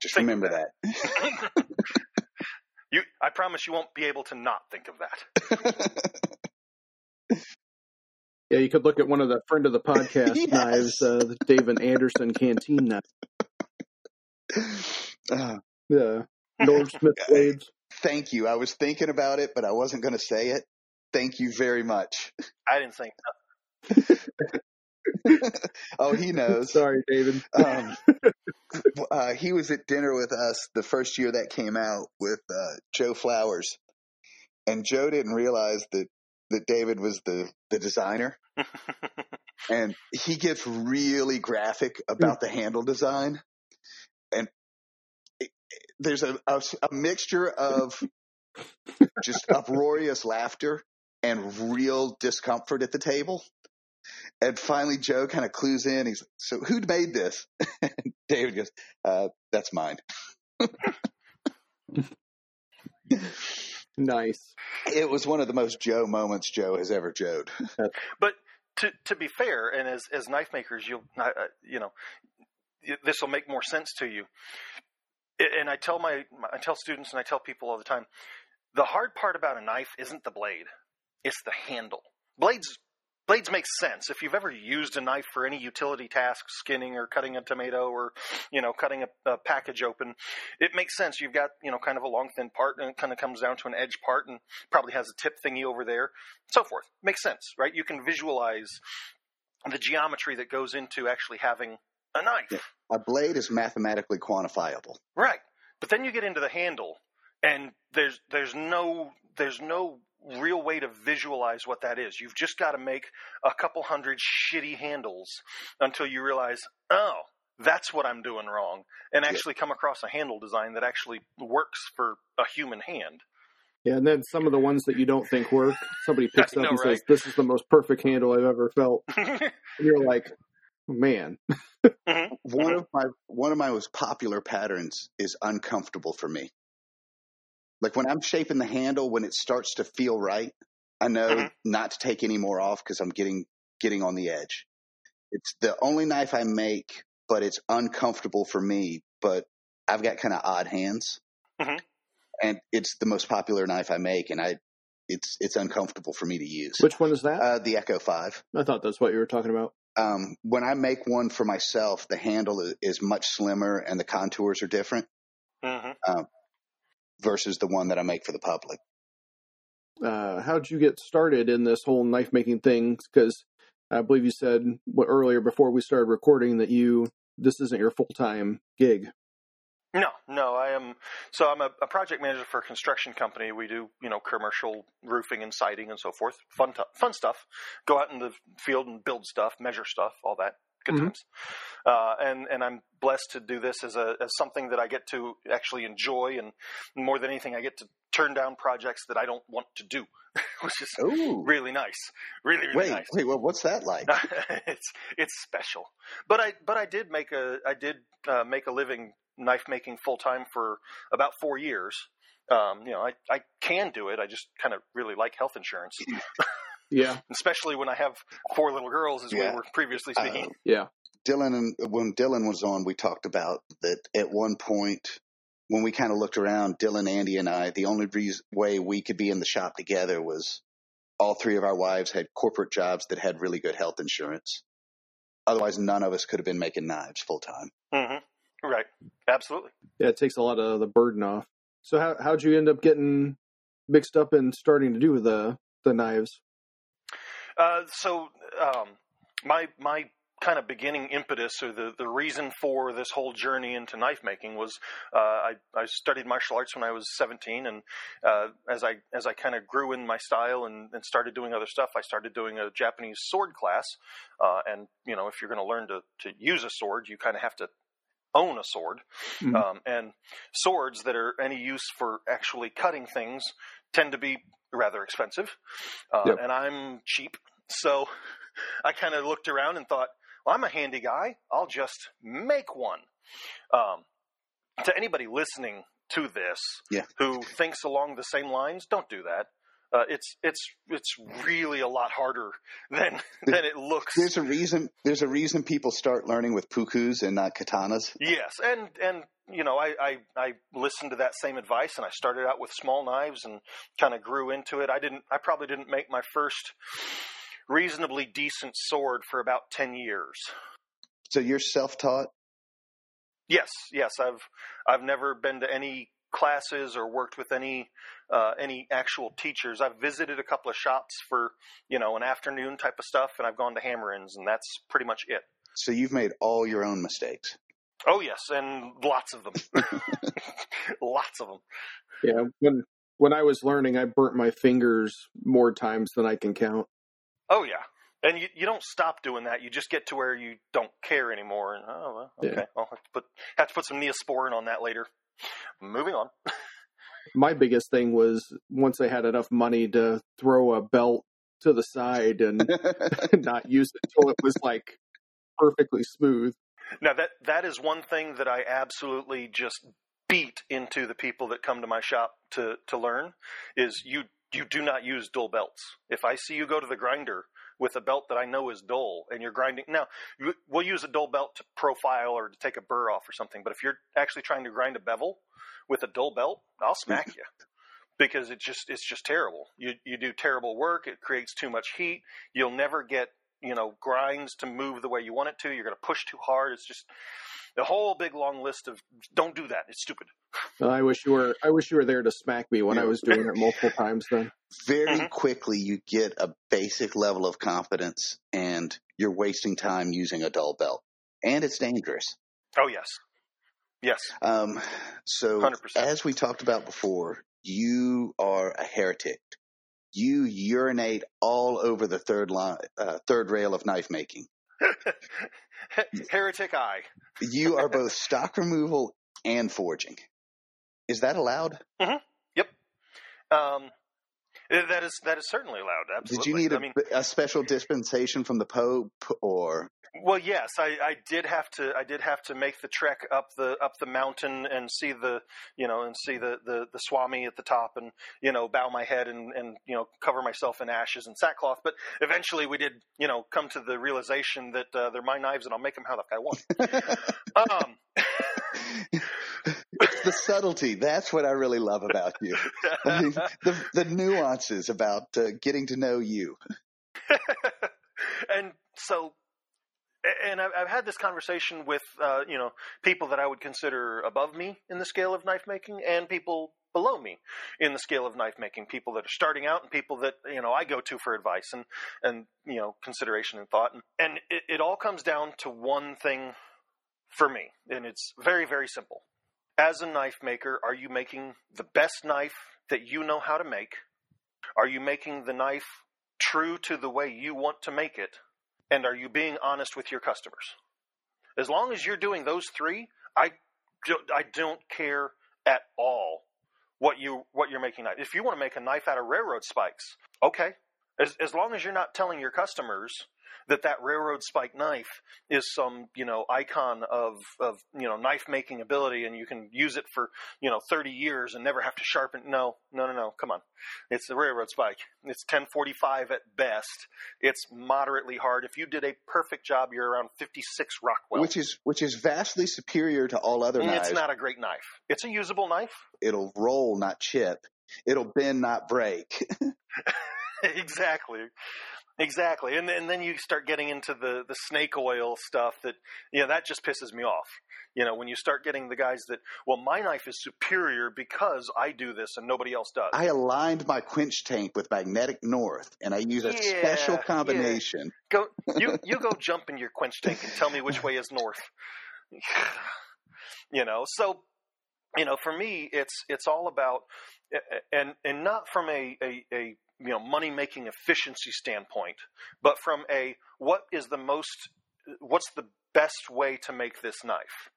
just Think remember that. you, I promise you won't be able to not think of that. Yeah, you could look at one of the friend of the podcast Yes. knives, uh, the David Anderson canteen knife. Uh, The Norm Smith blades. thank you. I was thinking about it, but I wasn't going to say it. Thank you very much. I didn't think Oh, he knows. Sorry, David. um, uh, he was at dinner with us the first year that came out with uh, Joe Flowers, and Joe didn't realize that that David was the the designer, and he gets really graphic about the handle design, and it, there's a, a a mixture of just uproarious laughter and real discomfort at the table. And finally, Joe kind of clues in. He's like, so who made this? David goes, uh, "That's mine." Nice. It was one of the most Joe moments Joe has ever Joed. But to to be fair, and as as knife makers, you'll uh, you know this will make more sense to you. And I tell my I tell students and I tell people all the time, the hard part about a knife isn't the blade; it's the handle. Blades blades make sense if you've ever used a knife for any utility task, skinning or cutting a tomato or you know cutting a, a package open. It makes sense. You've got you know kind of a long thin part and it kind of comes down to an edge part and probably has a tip thingy over there so forth. Makes sense, right? You can visualize the geometry that goes into actually having a knife, Yeah. A blade is mathematically quantifiable. right? But then you get into the handle, and there's there's no there's no real way to visualize what that is. You've just got to make a couple hundred shitty handles until you realize, oh, that's what I'm doing wrong, and Yeah. actually come across a handle design that actually works for a human hand. Yeah, and then some of the ones that you don't think work, somebody picks up know, and right? says, "This is the most perfect handle I've ever felt." And you're like, "Man, mm-hmm. One of my one of my most popular patterns is uncomfortable for me. Like when I'm shaping the handle, when it starts to feel right, I know Mhm. not to take any more off because I'm getting getting on the edge. It's the only knife I make, but it's uncomfortable for me. But I've got kind of odd hands, Mhm. and it's the most popular knife I make, and I it's it's uncomfortable for me to use. which one is that?" Uh, the Echo Five. I thought that's what you were talking about. um, when I make one for myself, the handle is, is much slimmer and the contours are different hmm versus the one that I make for the public. Uh, how'd you get started in this whole knife making thing? Because I believe you said what earlier before we started recording that you this isn't your full time gig. No, no, I am. So I'm a, a project manager for a construction company. We do, you know, commercial roofing and siding and so forth. Fun, t- fun stuff. Go out in the field and build stuff, measure stuff, all that. Good Mhm. times. Uh, and and I'm blessed to do this as a as something that I get to actually enjoy, and more than anything, I get to turn down projects that I don't want to do, which is Oh, really nice. Really, really wait, nice. wait, well, what's that like? it's it's special. But I but I did make a I did uh, make a living knife making full time for about four years. Um, you know, I, I can do it. I just kind of really like health insurance, Yeah, especially when I have four little girls, as Yeah. we were previously Uh, speaking. yeah. Dylan and when Dylan was on, we talked about that at one point when we kind of looked around. Dylan, Andy, and I, the only reason, way we could be in the shop together was all three of our wives had corporate jobs that had really good health insurance. Otherwise, none of us could have been making knives full time. Mm-hmm. Right, absolutely. Yeah, it takes a lot of the burden off. So how how'd you end up getting mixed up and starting to do the the knives? Uh, so um, my my kind of beginning impetus or the, the reason for this whole journey into knife making was uh, I, I studied martial arts when I was 17 and uh, as I as I kind of grew in my style and, and started doing other stuff I started doing a Japanese sword class uh, and you know if you're going to learn to, to use a sword you kind of have to own a sword Mhm. um, and swords that are any use for actually cutting things tend to be rather expensive uh, Yep. and I'm cheap so I kind of looked around and thought, well, I'm a handy guy. I'll just make one. Um, to anybody listening to this Yeah. who thinks along the same lines, don't do that. Uh, it's it's it's really a lot harder than than it looks. There's a reason. There's a reason people start learning with puukkos and not katanas. Yes, and and you know, I, I I listened to that same advice, and I started out with small knives and kind of grew into it. I didn't. I probably didn't make my first reasonably decent sword for about ten years. So you're self-taught. Yes, yes, I've I've never been to any classes or worked with any uh, any actual teachers. I've visited a couple of shops for you know an afternoon type of stuff, and I've gone to hammer-ins, and that's pretty much it. So you've made all your own mistakes. Oh yes, and lots of them, lots of them. Yeah, when when I was learning, I burnt my fingers more times than I can count. Oh yeah, and you you don't stop doing that. You just get to where you don't care anymore. And oh well, Yeah. okay, I'll have to put have to put some neosporin on that later. Moving on. My biggest thing was once I had enough money to throw a belt to the side and not use it until it was like perfectly smooth. Now that that is one thing that I absolutely just beat into the people that come to my shop to to learn is you you do not use dull belts. If I see you go to the grinder with a belt that I know is dull and you're grinding now we'll use a dull belt to profile or to take a burr off or something, but if you're actually trying to grind a bevel with a dull belt, I'll smack you. Because it just it's just terrible. You you do terrible work, it creates too much heat, you'll never get you know grinds to move the way you want it to. You're going to push too hard. It's just a whole big long list of don't do that. It's stupid. I wish you were. I wish you were there to smack me when I was doing it multiple times. Then Very Mhm. quickly, you get a basic level of confidence, and you're wasting time using a dull belt, and it's dangerous. Oh yes, yes. Um, so, 100%. as we talked about before, you are a heretic. You urinate all over the third line, uh, third rail of knife making. Heretic eye. You are both stock removal and forging. Is that allowed? Um, that is that is certainly allowed. Absolutely. Did you need a, I mean, a special dispensation from the Pope, or well, yes, I, I did have to. I did have to make the trek up the up the mountain and see the you know and see the the, the Swami at the top and you know bow my head and and you know cover myself in ashes and sackcloth. But eventually, we did you know come to the realization that uh, they're my knives and I'll make them how the fuck I want. Um, the subtlety? That's what I really love about you. I mean, the the nuances about uh, getting to know you. and so and I've, had this conversation with uh, you know people that I would consider above me in the scale of knife making and people below me in the scale of knife making people that are starting out and people that you know I go to for advice and and you know consideration and thought and, and it, it all comes down to one thing for me and it's very very simple as a knife maker are you making the best knife that you know how to make? Are you making the knife true to the way you want to make it? And are you being honest with your customers? As long as you're doing those three i don't, i don't care at all what you what you're making knife. If you want to make a knife out of railroad spikes okay. As, as long as you're not telling your customers that that railroad spike knife is some you know icon of of you know knife making ability and you can use it for you know 30 years and never have to sharpen no no no no come on. It's the railroad spike. It's 1045 at best. It's moderately hard. If you did a perfect job you're around 56 rockwell which is which is vastly superior to all other knives. it's not a great knife. It's a usable knife. It'll roll, not chip. It'll bend, not break. exactly exactly and, and then you start getting into the the snake oil stuff that you know that just pisses me off you know when you start getting the guys that well my knife is superior because i do this and nobody else does I aligned my quench tank with magnetic north, and I use a special Yeah, yeah. combination. go you you go jump in your quench tank and tell me which way is north you know so you know for me it's it's all about and and not from a a, a you know money making efficiency standpoint but from a what is the most what's the best way to make this knife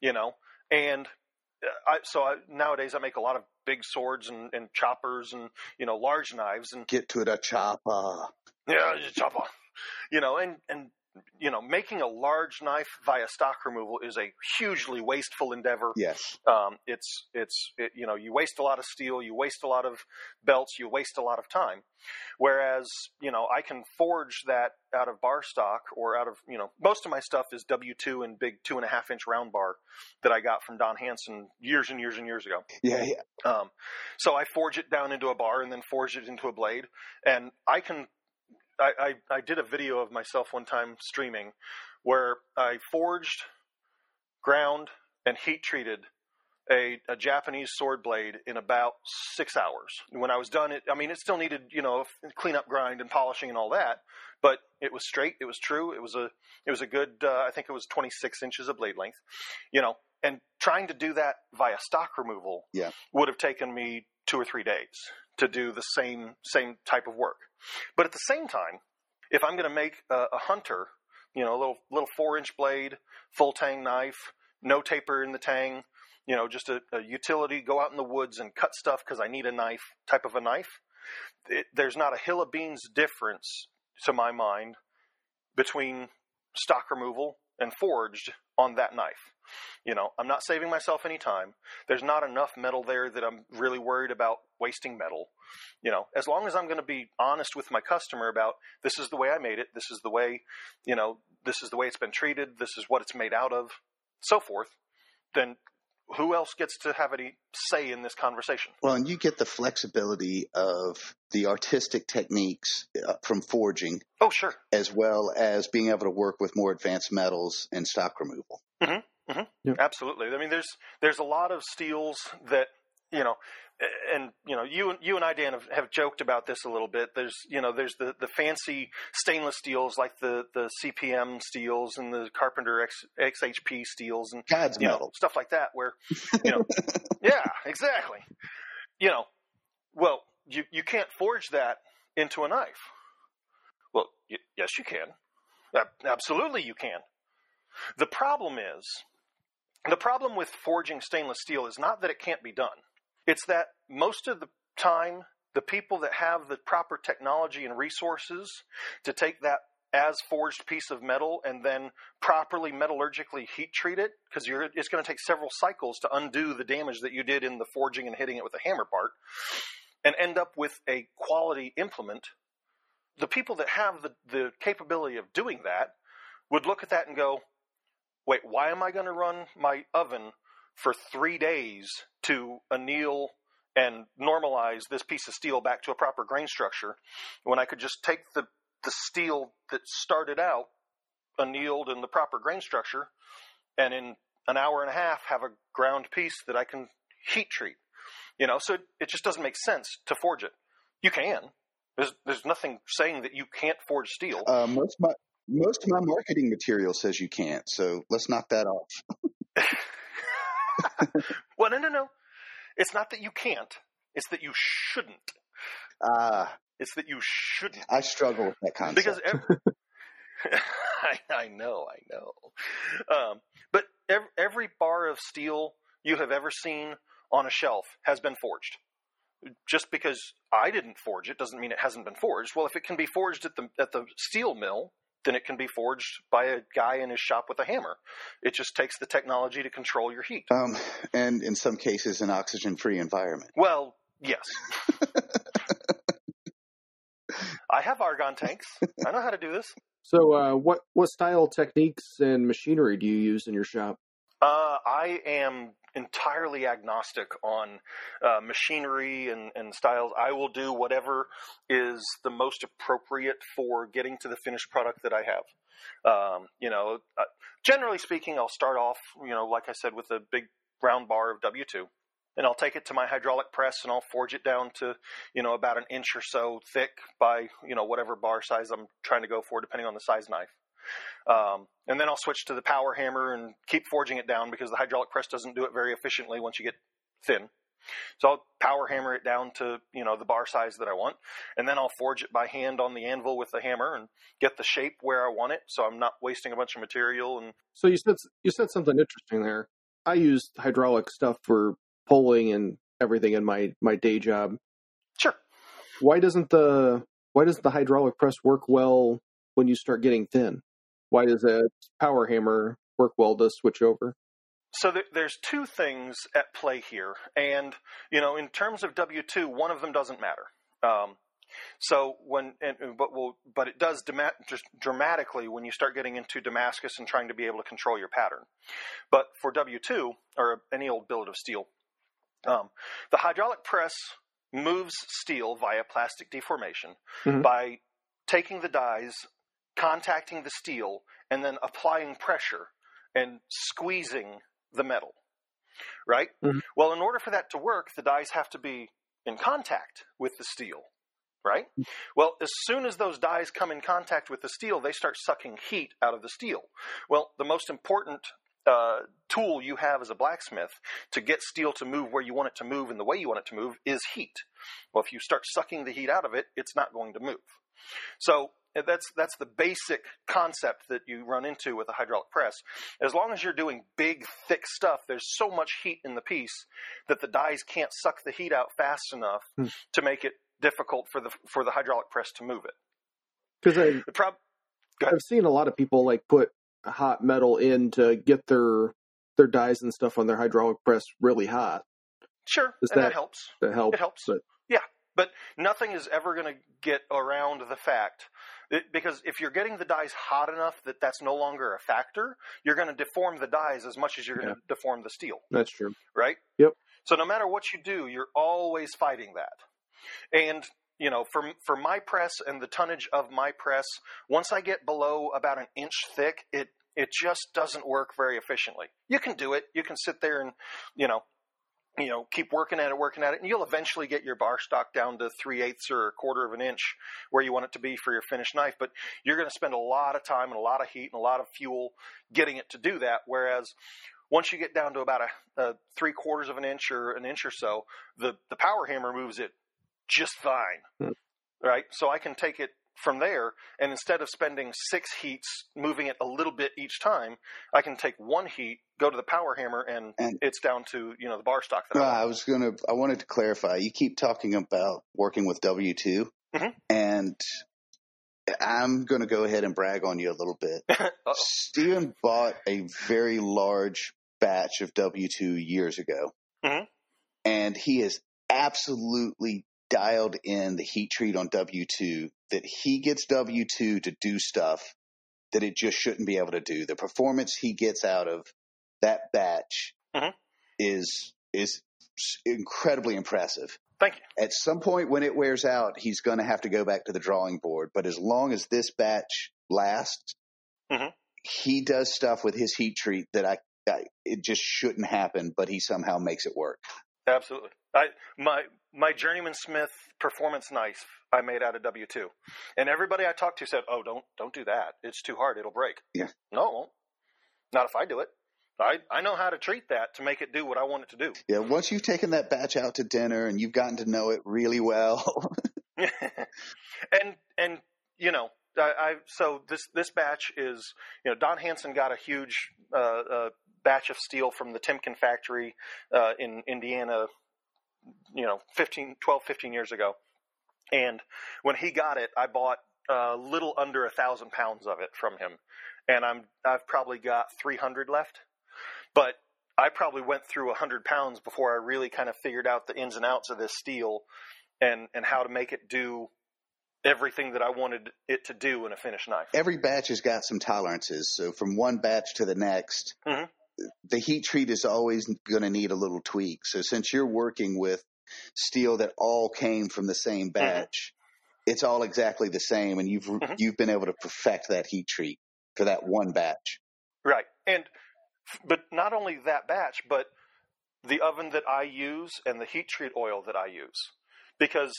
you know and uh, I, so I, nowadays I make a lot of big swords and, and choppers and you know large knives and Get to it a chopper. yeah, just chop. You know, and and you know, making a large knife via stock removal is a hugely wasteful endeavor. Yes. Um, it's it's it, you know you waste a lot of steel, you waste a lot of belts, you waste a lot of time. Whereas you know I can forge that out of bar stock or out of you know most of my stuff is W two and big two and a half inch round bar that I got from Don Hanson years and years and years ago. Yeah, yeah. Um, so I forge it down into a bar and then forge it into a blade, and I can. I, I, I did a video of myself one time streaming where I forged, ground, and heat treated a, a Japanese sword blade in about six hours. When I was done, it I mean it still needed you know cleanup, grind, and polishing and all that, but it was straight. It was true. It was a it was a good. Uh, I think it was 26 inches of blade length. You know, and trying to do that via stock removal Yeah. would have taken me two or three days to do the same same type of work. But at the same time, if I'm going to make a, a hunter, you know, a little little four inch blade, full tang knife, no taper in the tang, you know, just a, a utility, go out in the woods and cut stuff because I need a knife type of a knife. It, there's not a hill of beans difference to my mind between stock removal and forged on that knife. You know, I'm not saving myself any time. There's not enough metal there that I'm really worried about wasting metal. You know, as long as I'm going to be honest with my customer about this is the way I made it, this is the way, you know, this is the way it's been treated, this is what it's made out of, so forth, then who else gets to have any say in this conversation? Well, and you get the flexibility of the artistic techniques uh, from forging, Oh, sure. as well as being able to work with more advanced metals and stock removal. Mm-hmm. Absolutely. I mean, there's there's a lot of steels that you know, and you know, you you and I, Dan, have, have joked about this a little bit. There's you know, there's the, the fancy stainless steels like the the CPM steels and the Carpenter X, XHP steels and God's you know metal. stuff like that. Where you know, yeah, exactly. You know, well, you you can't forge that into a knife. Well, y- yes, you can. Ab- Absolutely, you can. The problem is, the problem with forging stainless steel is not that it can't be done. It's that most of the time, the people that have the proper technology and resources to take that as forged piece of metal and then properly metallurgically heat treat it, because it's going to take several cycles to undo the damage that you did in the forging and hitting it with a hammer part, and end up with a quality implement. The people that have the, the capability of doing that would look at that and go, wait, why am I going to run my oven for three days to anneal and normalize this piece of steel back to a proper grain structure when I could just take the, the steel that started out annealed in the proper grain structure and in an hour and a half have a ground piece that I can heat treat? You know, so it, it just doesn't make sense to forge it. You can. There's, there's nothing saying that you can't forge steel. Uh, most of my most of my marketing material says you can't, so let's knock that off. well, no, no, no. It's not that you can't. It's that you shouldn't. Ah, It's that you shouldn't. I struggle with that concept. Because ev- I, I know, I know. Um, but ev- every bar of steel you have ever seen on a shelf has been forged. Just because I didn't forge it doesn't mean it hasn't been forged. Well, if it can be forged at the at the steel mill, then it can be forged by a guy in his shop with a hammer. It just takes the technology to control your heat. um, and in some cases, an oxygen-free environment. Well, yes. I have argon tanks. I know how to do this. So, uh, what what style techniques and machinery do you use in your shop? Uh, I am entirely agnostic on uh, machinery and, and styles. I will do whatever is the most appropriate for getting to the finished product that I have. Um, you know, uh, generally speaking, I'll start off, you know, like I said, with a big round bar of W2. And I'll take it to my hydraulic press and I'll forge it down to, you know, about an inch or so thick by, you know, whatever bar size I'm trying to go for, depending on the size knife. Um, and then I'll switch to the power hammer and keep forging it down because the hydraulic press doesn't do it very efficiently once you get thin. So I'll power hammer it down to, you know, the bar size that I want. And then I'll forge it by hand on the anvil with the hammer and get the shape where I want it. So I'm not wasting a bunch of material. And So you said you said something interesting there. I use hydraulic stuff for pulling and everything in my my day job. sure. Why doesn't the why doesn't the hydraulic press work well when you start getting thin? Why does a power hammer work well to switch over? So th- there's two things at play here, and you know, in terms of W two, one of them doesn't matter. Um, so when, and, but will, but it does dramatically when you start getting into Damascus and trying to be able to control your pattern. But for W two or any old billet of steel, um, the hydraulic press moves steel via plastic deformation Mhm. by taking the dies, contacting the steel, and then applying pressure and squeezing the metal. Right? Mhm. Well, in order for that to work, the dies have to be in contact with the steel. Right? Well, as soon as those dies come in contact with the steel, they start sucking heat out of the steel. Well, the most important uh, tool you have as a blacksmith to get steel to move where you want it to move and the way you want it to move is heat. Well, if you start sucking the heat out of it, it's not going to move. So that's that's the basic concept that you run into with a hydraulic press. As long as you're doing big, thick stuff, there's so much heat in the piece that the dies can't suck the heat out fast enough Hmm. to make it difficult for the for the hydraulic press to move it. Because I, prob- I've seen a lot of people like put hot metal in to get their their dies and stuff on their hydraulic press really hot. sure, that that- helps. That helps. It helps. But But nothing is ever going to get around the fact that, because if you're getting the dies hot enough that that's no longer a factor, you're going to deform the dies as much as you're going to deform the steel, that's true. right? Yep. So no matter what you do, you're always fighting that. And you know, for for my press and the tonnage of my press, once I get below about an inch thick, it it just doesn't work very efficiently. You can do it. You can sit there and, you know, you know, keep working at it, working at it, and you'll eventually get your bar stock down to three eighths or a quarter of an inch where you want it to be for your finished knife. But you're going to spend a lot of time and a lot of heat and a lot of fuel getting it to do that. Whereas once you get down to about a, a three quarters of an inch or an inch or so, the the power hammer moves it just fine, Hmm. right? So I can take it from there, and instead of spending six heats moving it a little bit each time, I can take one heat, go to the power hammer, and, And- it's down to you know the bar stock that No, I. I was gonna. I wanted to clarify. You keep talking about working with W 2 Mhm. and I'm gonna go ahead and brag on you a little bit. Steven bought a very large batch of W two years ago, Mhm. and he has absolutely dialed in the heat treat on W two. That he gets W two to do stuff that it just shouldn't be able to do. The performance he gets out of that batch Mhm. is is incredibly impressive. Thank you. At some point when it wears out, he's going to have to go back to the drawing board. But as long as this batch lasts, Mhm. he does stuff with his heat treat that I, I it just shouldn't happen, but he somehow makes it work. Absolutely. I my my journeyman smith performance knife I made out of W two, and everybody I talked to said, "Oh, don't don't do that. It's too hard. It'll break." Yeah. No, it won't. Not if I do it. I I know how to treat that to make it do what I want it to do. Yeah, once you've taken that batch out to dinner and you've gotten to know it really well, and and you know I, I so this this batch is you know Don Hanson got a huge uh, uh, batch of steel from the Timken factory uh, in Indiana you know 15 12 15 years ago and when he got it I bought a little under a thousand pounds of it from him and I'm I've probably got 300 left but I probably went through a 100 pounds before I really kind of figured out the ins and outs of this steel and and how to make it do everything that I wanted it to do in a finished knife. every batch has got some tolerances. So from one batch to the next, Mhm. The heat treat is always going to need a little tweak. So since you're working with steel that all came from the same batch, it's all exactly the same, and you've Mhm. you've been able to perfect that heat treat for that one batch. Right. And but not only that batch, but the oven that I use and the heat treat oil that I use. Because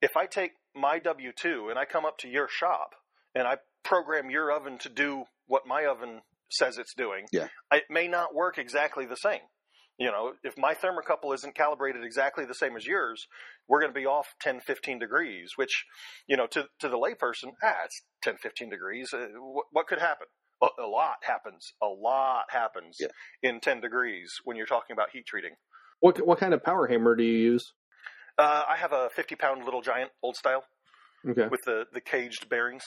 if I take my W2 and I come up to your shop and I program your oven to do what my oven says it's doing, Yeah. it may not work exactly the same. You know, if my thermocouple isn't calibrated exactly the same as yours, we're going to be off 10, 15 degrees, which, you know, to, to the layperson, ah, it's 10, 15 degrees. Uh, what, what could happen? A, a lot happens. A lot happens Yeah. in 10 degrees when you're talking about heat treating. What what kind of power hammer do you use? Uh, I have a 50 pound little giant old style Okay. with the, the caged bearings.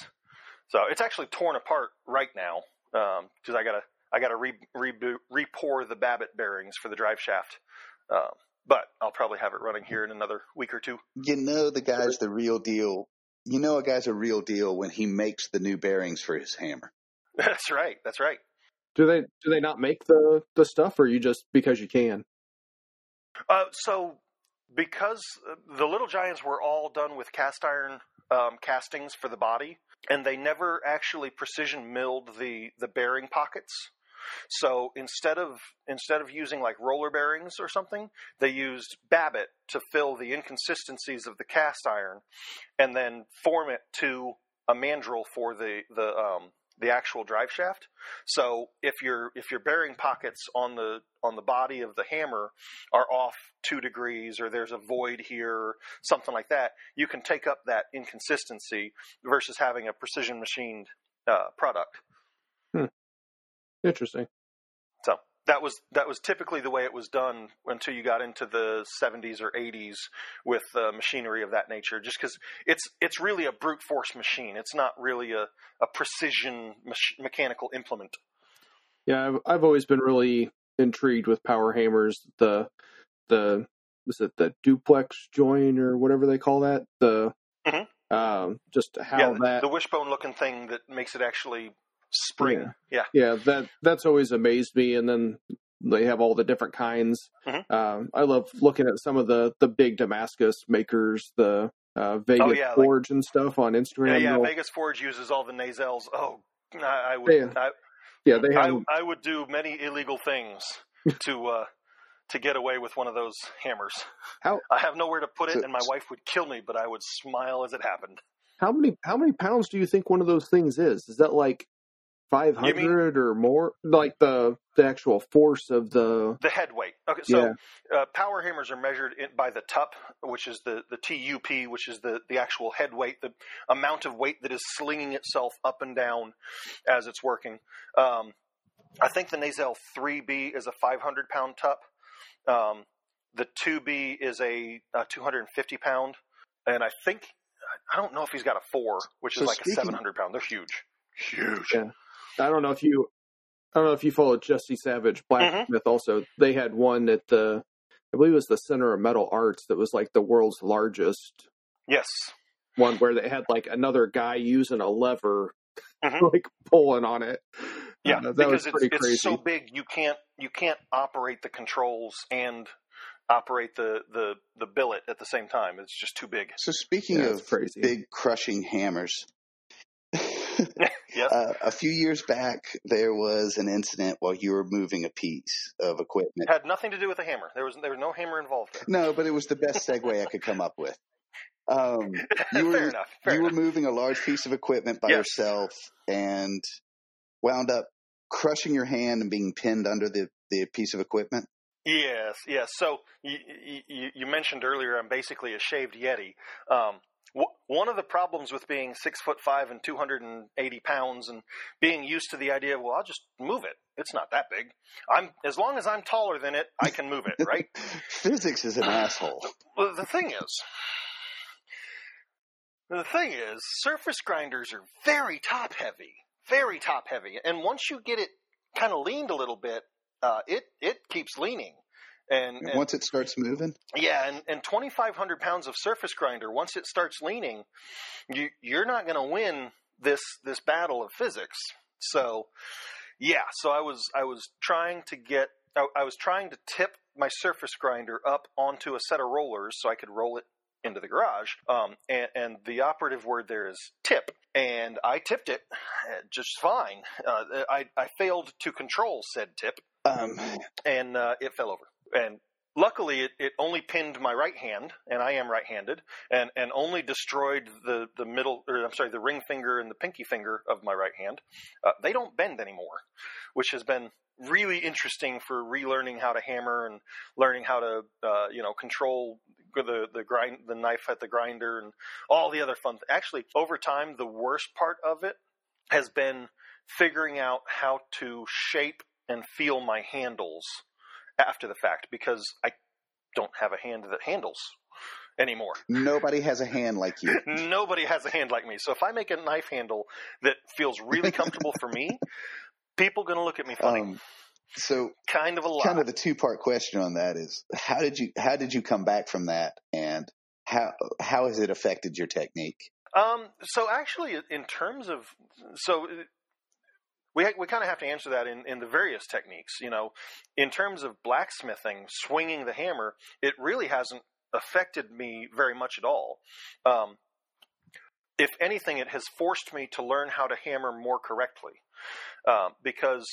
So it's actually torn apart right now. Because I gotta I gotta re, re, re-pour the Babbitt bearings for the drive shaft. Um, but I'll probably have it running here in another week or two. You know the guy's the real deal. You know a guy's a real deal when he makes the new bearings for his hammer. That's right. That's right. Do they do they not make the the stuff, or you just because you can? Uh, so because the Little Giants were all done with cast iron um, castings for the body, and they never actually precision milled the the bearing pockets. So instead of instead of using like roller bearings or something, they used Babbitt to fill the inconsistencies of the cast iron, and then form it to a mandrel for the the um, the actual drive shaft. So if your if your bearing pockets on the on the body of the hammer are off two degrees or there's a void here, something like that, you can take up that inconsistency versus having a precision machined uh, product. Hmm. Interesting. That was that was typically the way it was done until you got into the 70s or 80s with uh, machinery of that nature. Just because it's it's really a brute force machine. It's not really a a precision mach- mechanical implement. Yeah, I've, I've always been really intrigued with power hammers. The the was it the duplex joint or whatever they call that? The Mhm. um, just how yeah, that the wishbone looking thing that makes it actually spring. Yeah. yeah that that's always amazed me and then they have all the different kinds Mhm. um, i love looking at some of the the big damascus makers the uh, vegas Oh, yeah, like- forge and stuff on instagram yeah. They'll- Vegas Forge uses all the Nazels. Oh, I, I would. Yeah. I, yeah they I, have I would do many illegal things to uh, to get away with one of those hammers. How- I have nowhere to put it, So- and my wife would kill me, but I would smile as it happened. how many how many pounds do you think one of those things is is that like 500 or more like the the actual force of the The head weight. Okay, so uh, power hammers are measured in, by the TUP, which is the the TUP, which is the the actual head weight, the amount of weight that is slinging itself up and down as it's working. Um, I think the Nazel 3B is a 500 pound TUP. Um, the 2B is a, a 250 pound, and I think I don't know if he's got a four, which is So like a 700 pound. They're huge, huge. Yeah. I don't know if you i don't know if you followed jesse savage blacksmith also they had one at the i believe it was the center of metal arts that was like the world's largest Yes, one where they had like another guy using a lever Mhm. like pulling on it Yeah, Uh, that because was it's, pretty it's crazy so big you can't you can't operate the controls and operate the the the billet at the same time. It's just too big. So speaking Yeah, of crazy big crushing hammers, Yes. uh, a few years back there was an incident while you were moving a piece of equipment. It had nothing to do with the hammer. There was there was no hammer involved. There. No, but it was the best segue I could come up with. Um, you fair were enough. Fair you enough. were moving a large piece of equipment by Yes. yourself and wound up crushing your hand and being pinned under the, the piece of equipment. Yes, yes. So you, you, you mentioned earlier I'm basically a shaved yeti. Um, one of the problems with being six foot five and 280 pounds and being used to the idea of well I'll just move it. It's not that big. I'm as long as I'm taller than it, I can move it, right? Physics is an asshole. Well, the thing is, the thing is, surface grinders are very top heavy, very top heavy, and once you get it kind of leaned a little bit, uh, it it keeps leaning, and, and Once it starts moving, yeah, and, and 2,500 pounds of surface grinder. Once it starts leaning, you you're not going to win this this battle of physics. So, yeah, so I was I was trying to get I, I was trying to tip my surface grinder up onto a set of rollers so I could roll it into the garage. Um, and, and the operative word there is tip. And I tipped it uh, just fine. Uh, I, I failed to control said tip um, and uh, it fell over. And luckily, it, it only pinned my right hand, and I am right-handed, and, and only destroyed the, the middle, or I'm sorry, the ring finger and the pinky finger of my right hand. Uh, they don't bend anymore, which has been really interesting for relearning how to hammer and learning how to, uh, you know, control the the grind the knife at the grinder and all the other fun. Actually, over time, the worst part of it has been figuring out how to shape and feel my handles after the fact because I don't have a hand that handles anymore. nobody has a hand like you. Nobody has a hand like me. So if I make a knife handle that feels really comfortable for me, People going to look at me funny. Um, so kind of a lot. kind of the two part question on that is how did you how did you come back from that and how how has it affected your technique? Um, so actually, in terms of so. We, we kind of have to answer that in, in the various techniques. You know, in terms of blacksmithing, swinging the hammer, it really hasn't affected me very much at all. Um, if anything, it has forced me to learn how to hammer more correctly. Um, because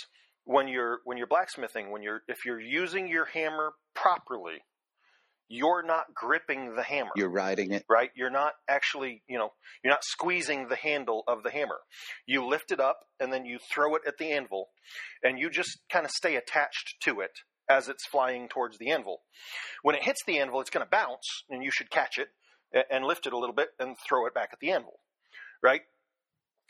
when you're when you're blacksmithing, when you're if you're using your hammer properly, you're not gripping the hammer. You're riding it. right? You're not actually, you know, you're not squeezing the handle of the hammer. You lift it up and then you throw it at the anvil, and you just kind of stay attached to it as it's flying towards the anvil. When it hits the anvil, it's going to bounce, and you should catch it and lift it a little bit and throw it back at the anvil, right?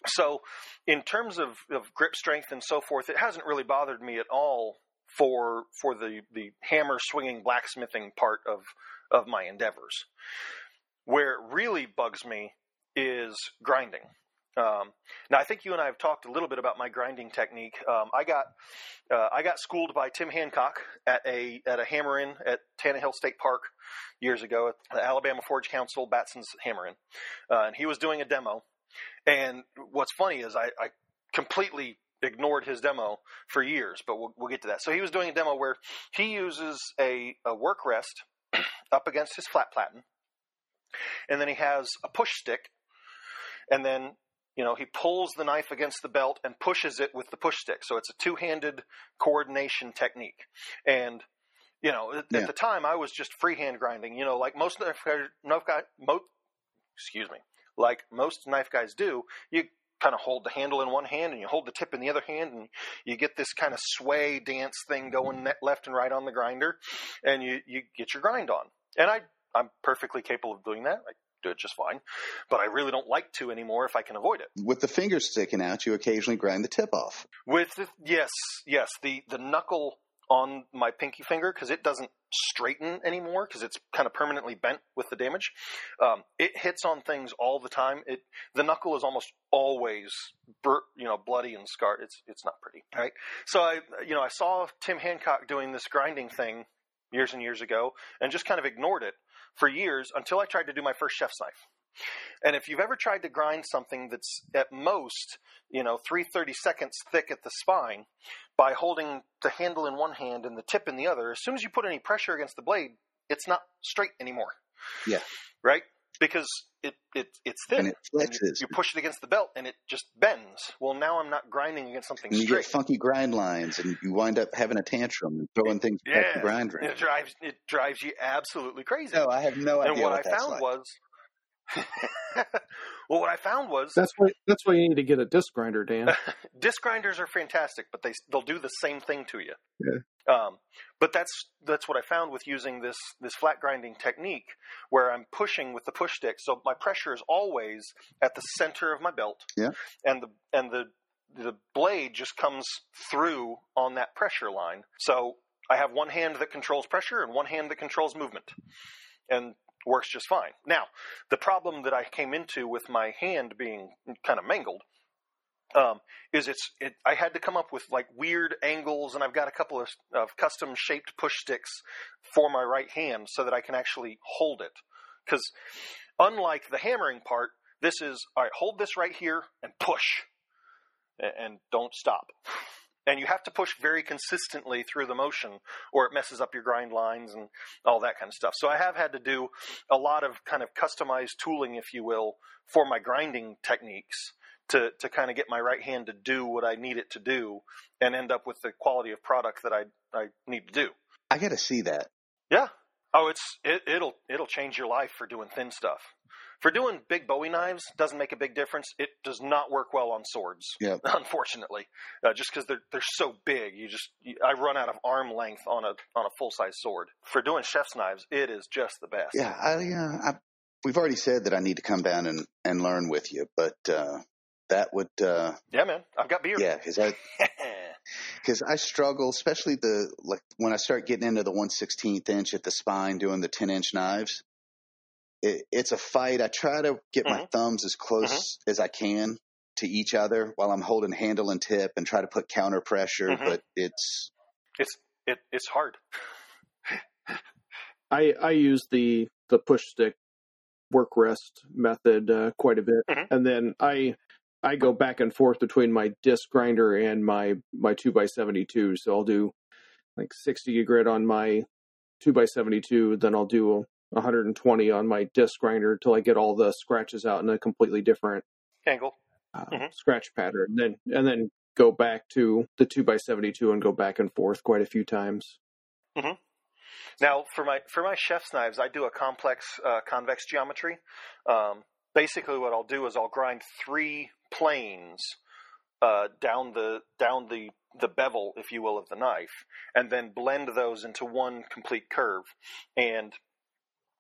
So, in terms of, of grip strength and so forth, it hasn't really bothered me at all for for the the hammer swinging blacksmithing part of of my endeavors. Where it really bugs me is grinding. Um, now, I think you and I have talked a little bit about my grinding technique. Um, I got uh, I got schooled by Tim Hancock at a at a hammer in at Tannehill State Park years ago at the Alabama Forge Council Batson's Hammer In, uh, and he was doing a demo. And what's funny is I, I completely ignored his demo for years, but we'll, we'll get to that. So he was doing a demo where he uses a, a work rest up against his flat platen, and then he has a push stick, and then you know he pulls the knife against the belt and pushes it with the push stick. So it's a two-handed coordination technique, and you know at, Yeah. at the time I was just freehand grinding. You know, like most knife guys, knife guy, mo- excuse me, like most knife guys do, you kind of hold the handle in one hand and you hold the tip in the other hand and you get this kind of sway dance thing going left and right on the grinder and you, you get your grind on. And I, I'm perfectly capable of doing that. I do it just fine, but I really don't like to anymore if I can avoid it. With the fingers sticking out, you occasionally grind the tip off. With the, yes, yes, the the knuckle on my pinky finger because it doesn't straighten anymore because it's kind of permanently bent with the damage. Um, it hits on things all the time. It the knuckle is almost always bur- you know bloody and scarred. It's it's not pretty, right? So I you know I saw Tim Hancock doing this grinding thing years and years ago and just kind of ignored it for years until I tried to do my first chef's knife. And if you've ever tried to grind something that's at most, you know, 330 seconds thick at the spine by holding the handle in one hand and the tip in the other, as soon as you put any pressure against the blade, it's not straight anymore. Yeah. Right? Because it, it it's thin. And it flexes. you push it against the belt and it just bends. Well, now I'm not grinding against something And you straight. get funky grind lines, and you wind up having a tantrum and throwing things back Yeah. the grinder. It drives it drives you absolutely crazy. No, I have no and idea what, what, I found like. was well what I found was That's why that's why you need to get a disc grinder, Dan. disc grinders are fantastic, but they they'll do the same thing to you. Yeah. Um, but that's that's what I found with using this this flat grinding technique, where I'm pushing with the push stick. So my pressure is always at the center of my belt. Yeah. And the and the the blade just comes through on that pressure line. So I have one hand that controls pressure and one hand that controls movement, and works just fine. Now, the problem that I came into with my hand being kind of mangled um, is it's it, I had to come up with like weird angles, and I've got a couple of, of custom shaped push sticks for my right hand so that I can actually hold it. Because unlike the hammering part, this is all right. Hold this right here and push, and, and don't stop. And you have to push very consistently through the motion, or it messes up your grind lines and all that kind of stuff. So I have had to do a lot of kind of customized tooling, if you will, for my grinding techniques to to kind of get my right hand to do what I need it to do and end up with the quality of product that I I need to do. I got to see that. Yeah. Oh, it's it, it'll it'll change your life for doing thin stuff. For doing big Bowie knives doesn't make a big difference. It does not work well on swords, Yep. unfortunately, uh, just because they're they're so big. You just you, I run out of arm length on a on a full size sword. For doing chef's knives, it is just the best. Yeah, I, yeah. I, we've already said that I need to come down and, and learn with you, but uh, that would, uh, yeah, man. I've got beer. yeah, because I because I struggle, especially the like when I start getting into the one sixteenth inch at the spine, doing the ten inch knives. It, it's a fight. I try to get my Mhm. thumbs as close as I can to each other while I'm holding handle and tip and try to put counter pressure, Mhm. but it's It's it it's hard. I I use the the push stick work rest method uh, quite a bit, Mhm. and then I I go back and forth between my disc grinder and my my two x seventy two. So I'll do like sixty grit on my two x seventy two, then I'll do 120 on my disc grinder till I get all the scratches out in a completely different Angle. uh, Mhm. scratch pattern. Then and then go back to the two seventy two and go back and forth quite a few times. Now, for my for my chef's knives, I do a complex uh, convex geometry. Um, basically, what I'll do is I'll grind three planes uh, down the down the the bevel, if you will, of the knife, and then blend those into one complete curve. And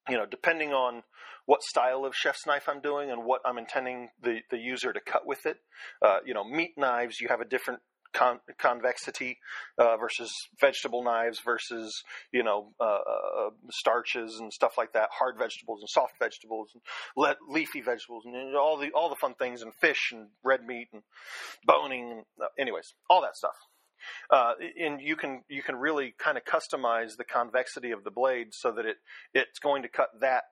you know, depending on what style of chef's knife I'm doing and what I'm intending the the user to cut with it, uh, you know, meat knives you have a different con- convexity uh, versus vegetable knives versus you know uh, uh, starches and stuff like that, hard vegetables and soft vegetables, and le- leafy vegetables, and all the all the fun things, and fish and red meat and boning, and uh, anyways, all that stuff. Uh, and you can you can really kind of customize the convexity of the blade so that it it's going to cut that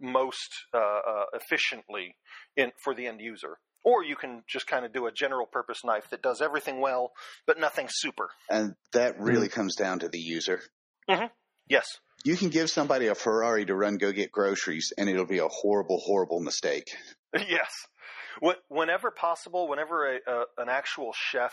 most uh, uh, efficiently in for the end user. Or you can just kind of do a general purpose knife that does everything well, but nothing super. and that really comes down to the user. Yes. You can give somebody a Ferrari to run go get groceries, and it'll be a horrible, horrible mistake. yes. Whenever possible, whenever a, a, an actual chef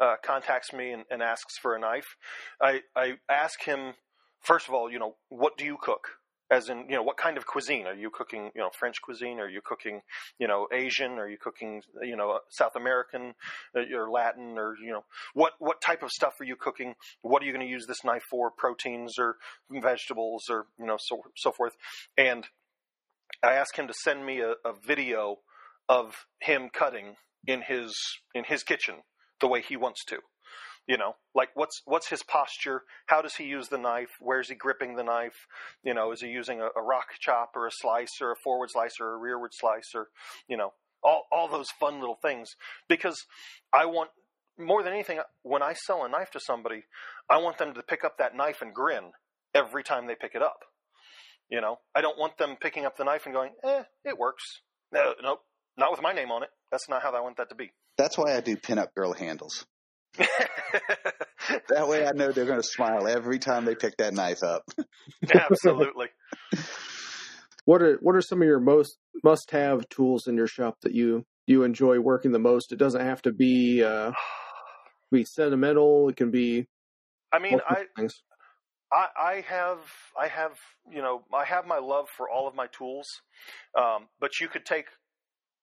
uh, contacts me and, and asks for a knife, I, I ask him first of all, you know, what do you cook? As in, you know, what kind of cuisine are you cooking? You know, French cuisine? Are you cooking, you know, Asian? Are you cooking, you know, South American uh, or Latin? Or you know, what what type of stuff are you cooking? What are you going to use this knife for? Proteins or vegetables or you know, so so forth. And I ask him to send me a, a video of him cutting in his in his kitchen the way he wants to. You know, like what's what's his posture? How does he use the knife? Where's he gripping the knife? You know, is he using a, a rock chop or a slice or a forward slice or a rearward slice or you know all all those fun little things because I want more than anything when I sell a knife to somebody, I want them to pick up that knife and grin every time they pick it up. You know, I don't want them picking up the knife and going, "Eh, it works." No, nope, not with my name on it. That's not how I want that to be. That's why I do pinup girl handles. That way I know they're going to smile every time they pick that knife up. Absolutely. What are what are some of your most must have tools in your shop that you you enjoy working the most? It doesn't have to be uh, be sentimental. It can be I mean, I, things. I, I have, I have, you know, I have my love for all of my tools, um, but you could take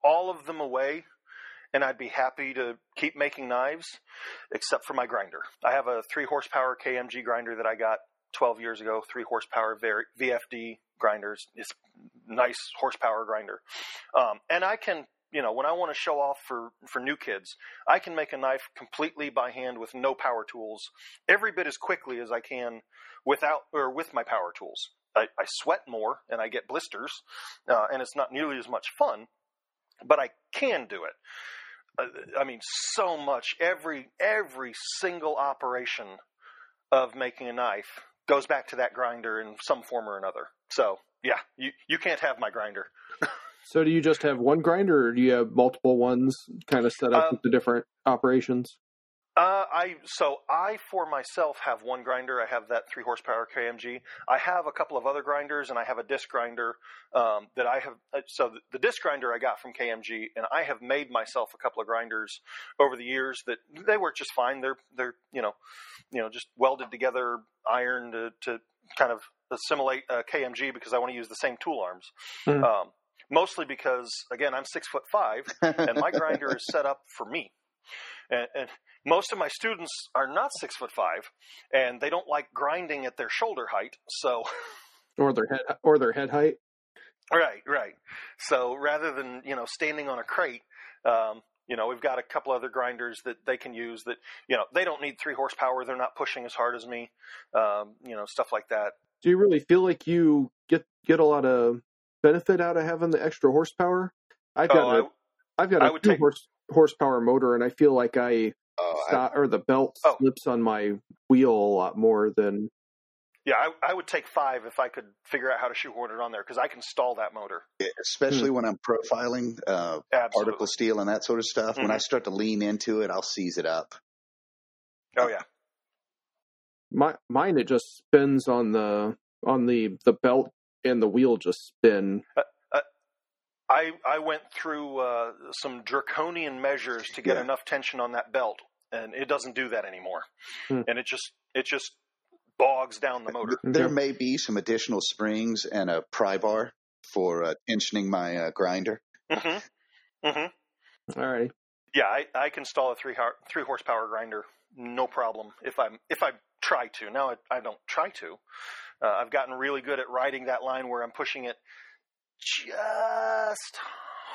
all of them away, and I'd be happy to keep making knives, except for my grinder. I have a three horsepower KMG grinder that I got 12 years ago. Three horsepower VFD grinders. It's nice horsepower grinder, um, and I can. You know, when I want to show off for, for new kids, I can make a knife completely by hand with no power tools, every bit as quickly as I can without or with my power tools. I, I sweat more and I get blisters, uh, and it's not nearly as much fun, but I can do it. I mean, so much. Every every single operation of making a knife goes back to that grinder in some form or another. So yeah, you you can't have my grinder. So do you just have one grinder, or do you have multiple ones kind of set up Um, with the different operations? Uh, I so I for myself have one grinder. I have that three horsepower KMG. I have a couple of other grinders, and I have a disc grinder um, that I have. uh, So the, the disc grinder I got from KMG, and I have made myself a couple of grinders over the years that they work just fine. They're they're you know you know just welded together, iron to, to kind of assimilate uh, KMG because I want to use the same tool arms. Mhm. Um, mostly because again I'm six foot five and my grinder is set up for me. And, and most of my students are not six foot five, and they don't like grinding at their shoulder height. So, Or their head or their head height? right, right. So rather than you know standing on a crate, um, you know we've got a couple other grinders that they can use. That you know they don't need three horsepower. They're not pushing as hard as me. Um, you know stuff like that. Do you really feel like you get get a lot of benefit out of having the extra horsepower? I've got Oh, a I've got I a would two take- horse horsepower motor, and I feel like I Oh, I- or the belt Oh. slips on my wheel a lot more than. Yeah, I, I would take five if I could figure out how to shoehorn it on there because I can stall that motor. especially when I'm profiling uh, particle steel and that sort of stuff. When I Mhm. start to lean into it, I'll seize it up. Oh yeah. My mine it just spins on the on the the belt and the wheel just spin. I I went through uh, some draconian measures to get Yeah. enough tension on that belt, and it doesn't do that anymore. Hmm. And it just it just bogs down the motor. There may be some additional springs and a pry bar for uh, tensioning my uh, grinder. hmm hmm All right. Yeah, I, I can install a three har- three horsepower grinder, no problem. If I'm if I try to now, I, I don't try to. Uh, I've gotten really good at riding that line where I'm pushing it just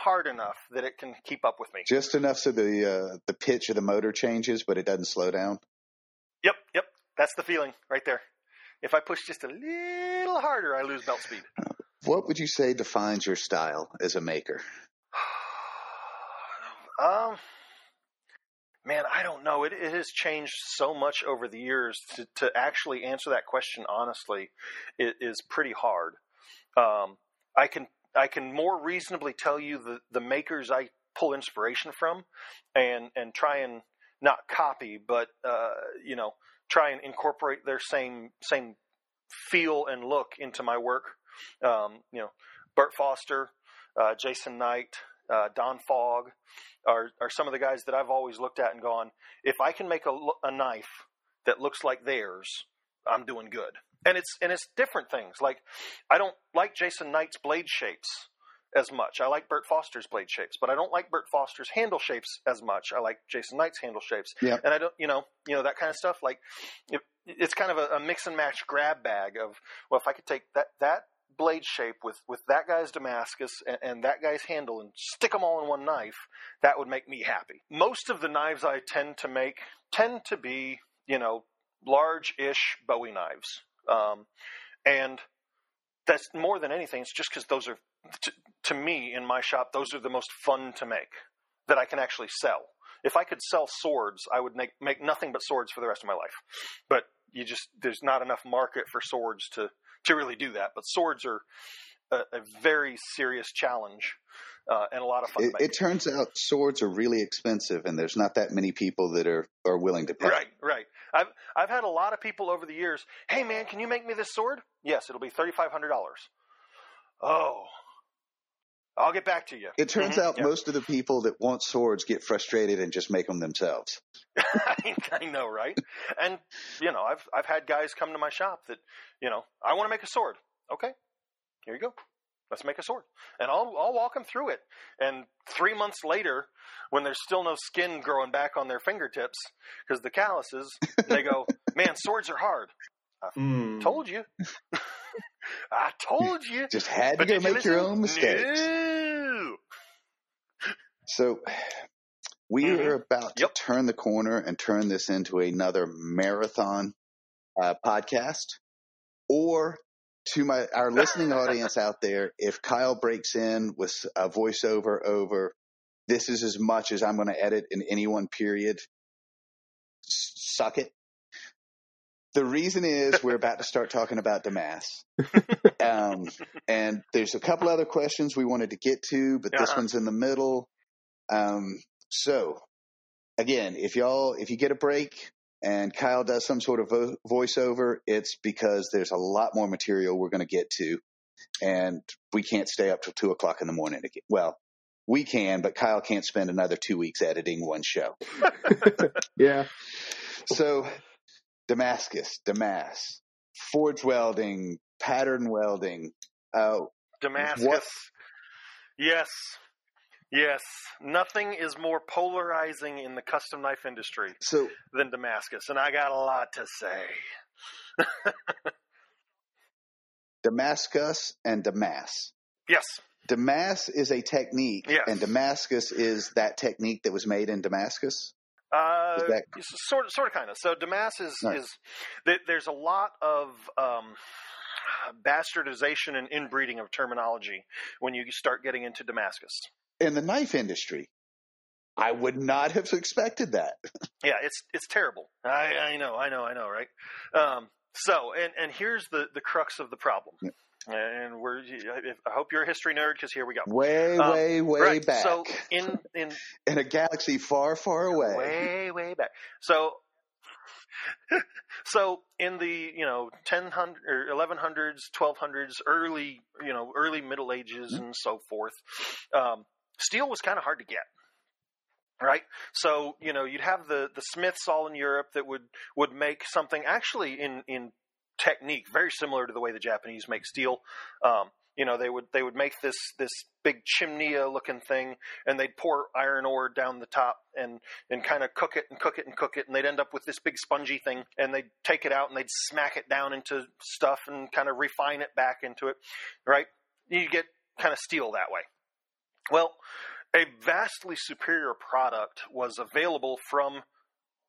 hard enough that it can keep up with me. Just enough so the uh, the pitch of the motor changes, but it doesn't slow down. Yep, yep, that's the feeling right there. If I push just a little harder, I lose belt speed. What would you say defines your style as a maker? um, man, I don't know. It, it has changed so much over the years. To, to actually answer that question honestly, it is pretty hard. Um, I can I can more reasonably tell you the the makers I pull inspiration from, and and try and not copy, but uh, you know, try and incorporate their same same feel and look into my work. Um, you know, Burt Foster, uh, Jason Knight, uh, Don Fogg are are some of the guys that I've always looked at and gone, if I can make a, a knife that looks like theirs, I'm doing good. And it's and it's different things. Like I don't like Jason Knight's blade shapes as much. I like Burt Foster's blade shapes, but I don't like Burt Foster's handle shapes as much. I like Jason Knight's handle shapes. Yeah. And I don't, you know, you know that kind of stuff. Like it, it's kind of a, a mix and match grab bag of well, if I could take that that blade shape with with that guy's Damascus and, and that guy's handle and stick them all in one knife, that would make me happy. Most of the knives I tend to make tend to be, you know, large-ish Bowie knives, um, and that's more than anything. It's just because those are, to, to me, in my shop, those are the most fun to make that I can actually sell. If I could sell swords, I would make make nothing but swords for the rest of my life. But you just there's not enough market for swords to to really do that. But swords are a, a very serious challenge uh, and a lot of fun It, it turns out swords are really expensive, and there's not that many people that are, are willing to pay. Right, right. I've I've had a lot of people over the years. Hey, man, can you make me this sword? Yes, it'll be thirty five hundred dollars. Oh, I'll get back to you. It turns Mhm, out yeah. most of the people that want swords get frustrated and just make them themselves. I, I know, right? And you know, I've I've had guys come to my shop that you know I want to make a sword. Okay, here you go. Let's make a sword, and I'll I'll walk them through it. And three months later, when there's still no skin growing back on their fingertips because the calluses, they go, "Man, swords are hard." Mm. Told you. I told you. Just had to go you make your own mistakes. No. So we Mhm. are about to turn the corner and turn this into another marathon uh, podcast. Or to my our listening audience out there, if Kyle breaks in with a voiceover over, this is as much as I'm going to edit in any one period. s- Suck it. The reason is we're about to start talking about Damas. Um, and there's a couple other questions we wanted to get to, but this Uh-huh. one's in the middle. Um, so again, if y'all, if you get a break and Kyle does some sort of vo- voiceover, it's because there's a lot more material we're going to get to and we can't stay up till two o'clock in the morning. Again. Well, we can, but Kyle can't spend another two weeks editing one show. Yeah. So Damascus, Damas, forge welding, pattern welding, uh, Damascus. What- Yes. Yes. Nothing is more polarizing in the custom knife industry so than Damascus, and I got a lot to say. Damascus and Damas. Yes. Damas is a technique, Yes. and Damascus is that technique that was made in Damascus. Uh, that- sort of, sort of, kind of. So Damas is Right. is there's a lot of um, bastardization and inbreeding of terminology when you start getting into Damascus. In the knife industry, I would not have expected that. Yeah, it's it's terrible. I, I know, I know, I know, right? Um, so, and and here's the the crux of the problem. And we're I hope you're a history nerd because here we go. Way, Um, way, way right. back. So in in in a galaxy far, far away. way way back. So so in the you know 1000 or 1100s, 1200s, early you know early Middle Ages Mm-hmm. and so forth, um, steel was kind of hard to get. Right, so you know you'd have the the smiths all in Europe that would would make something actually in in technique very similar to the way the Japanese make steel. Um, you know they would they would make this this big chimney looking thing and they'd pour iron ore down the top and and kind of cook it and cook it and cook it and they'd end up with this big spongy thing and they'd take it out and they'd smack it down into stuff and kind of refine it back into it right you get kind of steel that way well a vastly superior product was available from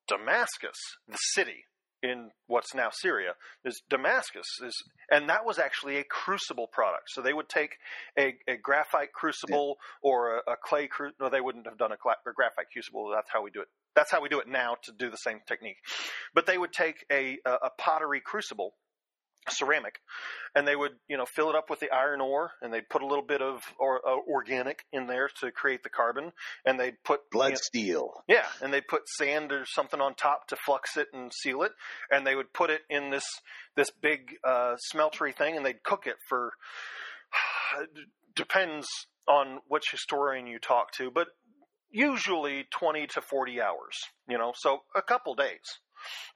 Damascus the city in what's now Syria is Damascus is and that was actually a crucible product. So they would take a, a graphite crucible or a, a clay crucible no they wouldn't have done a, a graphite crucible. That's how we do it. That's how we do it now to do the same technique. But they would take a, a pottery crucible ceramic and they would you know fill it up with the iron ore and they'd put a little bit of or, uh, organic in there to create the carbon and they'd put Blood you know, steel. yeah, and they put sand or something on top to flux it and seal it, and they would put it in this this big uh, smeltery thing, and they'd cook it for depends on which historian you talk to, but usually twenty to forty hours. You know, so a couple days,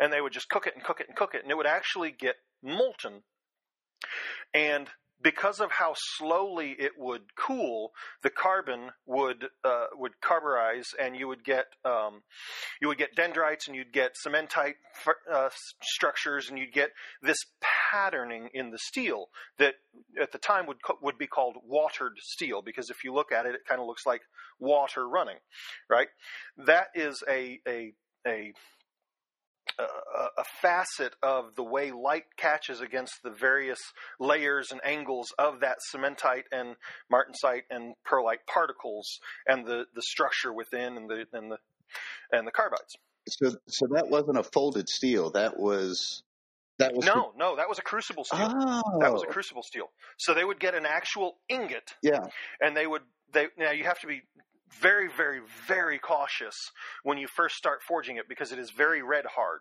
and they would just cook it and cook it and cook it, and it would actually get molten, and because of how slowly it would cool, the carbon would uh, would carburize, and you would get um, you would get dendrites, and you'd get cementite uh, structures, and you'd get this patterning in the steel that at the time would would be called watered steel because if you look at it, it kind of looks like water running, right? That is a a a a, a facet of the way light catches against the various layers and angles of that cementite and martensite and perlite particles and the, the structure within and the and the and the carbides. So, so that wasn't a folded steel. That was that was No, no, that was a crucible steel. Oh, That was a oh. crucible steel. So they would get an actual ingot yeah. and they would they now you have to be very very very cautious when you first start forging it because it is very red hard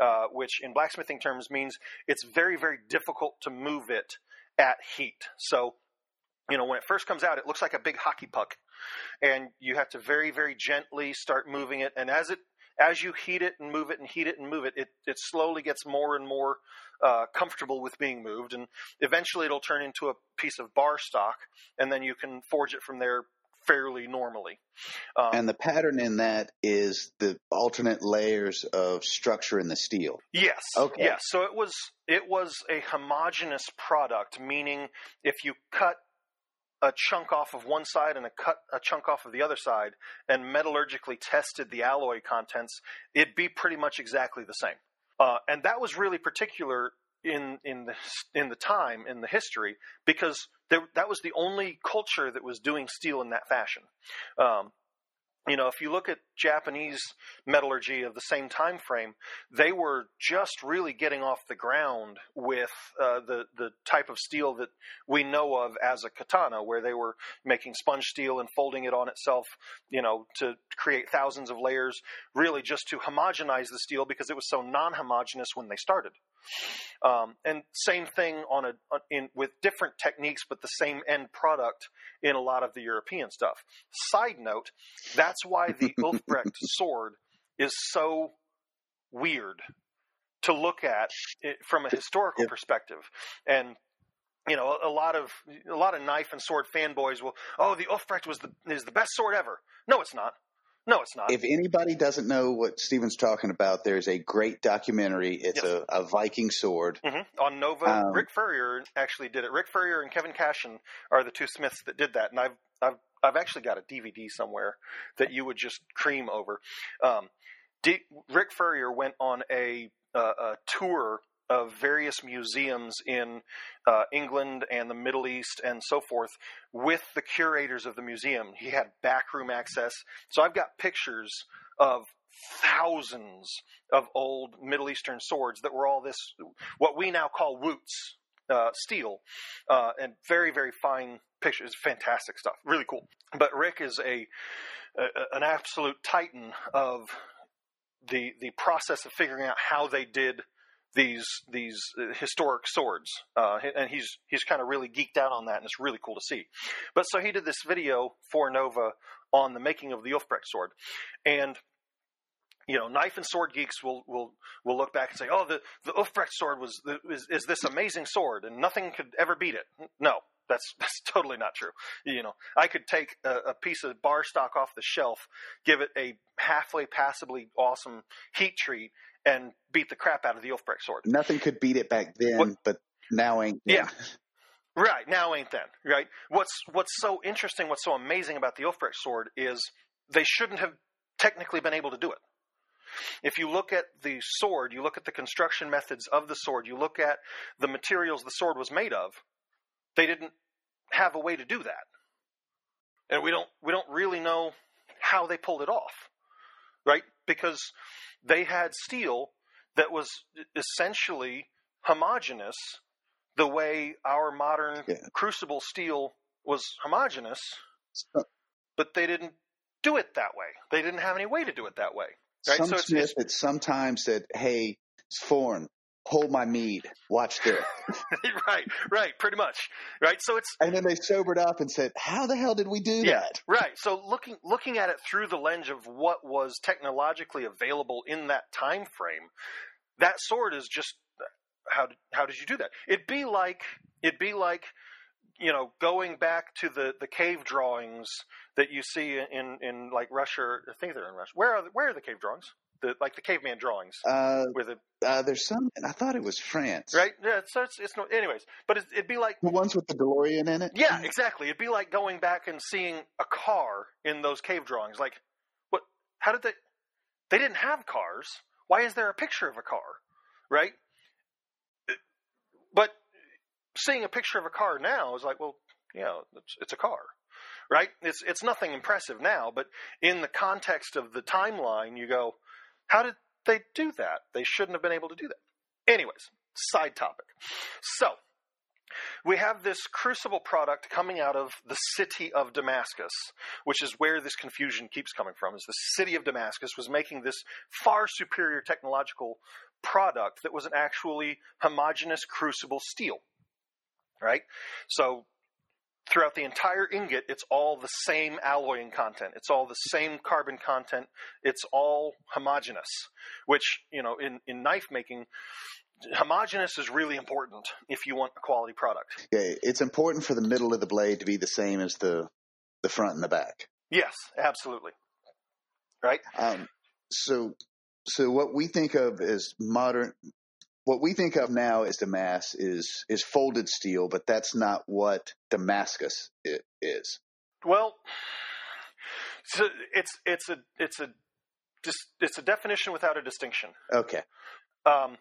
uh, which in blacksmithing terms means it's very very difficult to move it at heat. So you know when it first comes out it looks like a big hockey puck and you have to very very gently start moving it. And as it as you heat it and move it and heat it and move it it, it slowly gets more and more uh, comfortable with being moved. And eventually it'll turn into a piece of bar stock and then you can forge it from there fairly normally. Um, And the pattern in that is the alternate layers of structure in the steel. yes, Okay. yes. So it was it was a homogeneous product, meaning if you cut a chunk off of one side and a cut a chunk off of the other side, and metallurgically tested the alloy contents, it'd be pretty much exactly the same. Uh, and that was really particular in in the in the time in the history because there, that was the only culture that was doing steel in that fashion. Um, you know, if you look at Japanese metallurgy of the same time frame, they were just really getting off the ground with uh, the the type of steel that we know of as a katana, where they were making sponge steel and folding it on itself, you know, to create thousands of layers, really just to homogenize the steel because it was so non-homogeneous when they started. Um, and same thing on a in with different techniques, but the same end product in a lot of the European stuff. Side note, that's why the Ulfberht sword is so weird to look at it from a historical Yeah. perspective. And you know, a, a lot of a lot of knife and sword fanboys will, oh, the Ulfberht was the is the best sword ever. No, it's not. No, it's not. If anybody doesn't know what Stephan's talking about, there's a great documentary. It's Yes. a, a Viking sword. hmm On Nova, Um, Ric Furrer actually did it. Ric Furrer and Kevin Cashen are the two Smiths that did that, and I've I've I've actually got a DVD somewhere that you would just cream over. Um, D- Ric Furrer went on a uh, a tour of various museums in uh, England and the Middle East and so forth with the curators of the museum. He had backroom access. So I've got pictures of thousands of old Middle Eastern swords that were all this, what we now call wootz, uh, steel, uh, and very, very fine pictures. Fantastic stuff. Really cool. But Ric is a, a an absolute titan of the the process of figuring out how they did these these uh, historic swords, uh, and he's he's kind of really geeked out on that, and it's really cool to see. But so he did this video for Nova on the making of the Ulfberht sword, and you know, knife and sword geeks will will will look back and say, "Oh, the the Ulfberht sword was the, is, is this amazing sword, and nothing could ever beat it." No, that's that's totally not true. You know, I could take a, a, piece of bar stock off the shelf, give it a halfway passably awesome heat treat, and beat the crap out of the Ulfberht sword. Nothing could beat it back then, what, but now ain't. Then. Yeah. Right now ain't then. Right. What's what's so interesting, what's so amazing about the Ulfberht sword is they shouldn't have technically been able to do it. If you look at the sword, you look at the construction methods of the sword, you look at the materials the sword was made of, they didn't have a way to do that. And we don't we don't really know how they pulled it off. Right? Because they had steel that was essentially homogeneous the way our modern yeah. crucible steel was homogeneous, but they didn't do it that way. They didn't have any way to do it that way. Right? Some so it's, Smith it's, sometimes said, "Hey, it's foreign hold my mead, watch this. right, right, pretty much. Right. So it's And then they sobered up and said, How the hell did we do yeah, that? Right. So looking looking at it through the lens of what was technologically available in that time frame, that sword is just how did, how did you do that? It'd be like it'd be like you know, going back to the, the cave drawings that you see in, in like Russia, I think they're in Russia. Where are the, where are the cave drawings? The like the caveman drawings. Uh, with a, uh, there's some, and I thought it was France. Right? Yeah. So it's, it's no. Anyways, but it, would be like the ones with the DeLorean in it. Yeah, exactly. It'd be like going back and seeing a car in those cave drawings. Like, what? How did they? They didn't have cars. Why is there a picture of a car? Right? But seeing a picture of a car now is like, well, yeah, it's, it's a car right? It's it's nothing impressive now, but in the context of the timeline, you go, how did they do that? They shouldn't have been able to do that. Anyways, side topic. So, we have this crucible product coming out of the city of Damascus, which is where this confusion keeps coming from. Is the city of Damascus was making this far superior technological product that was an actually homogeneous crucible steel, right? So throughout the entire ingot, it's all the same alloying content. It's all the same carbon content. It's all homogeneous, which, you know, in, in knife making, homogeneous is really important if you want a quality product. Yeah, it's important for the middle of the blade to be the same as the the front and the back. Yes, absolutely. Right? Um, so so what we think of as modern what we think of now as Damas is is folded steel, but that's not what Damascus is. Well, so it's it's a it's a it's a definition without a distinction. Okay. Um,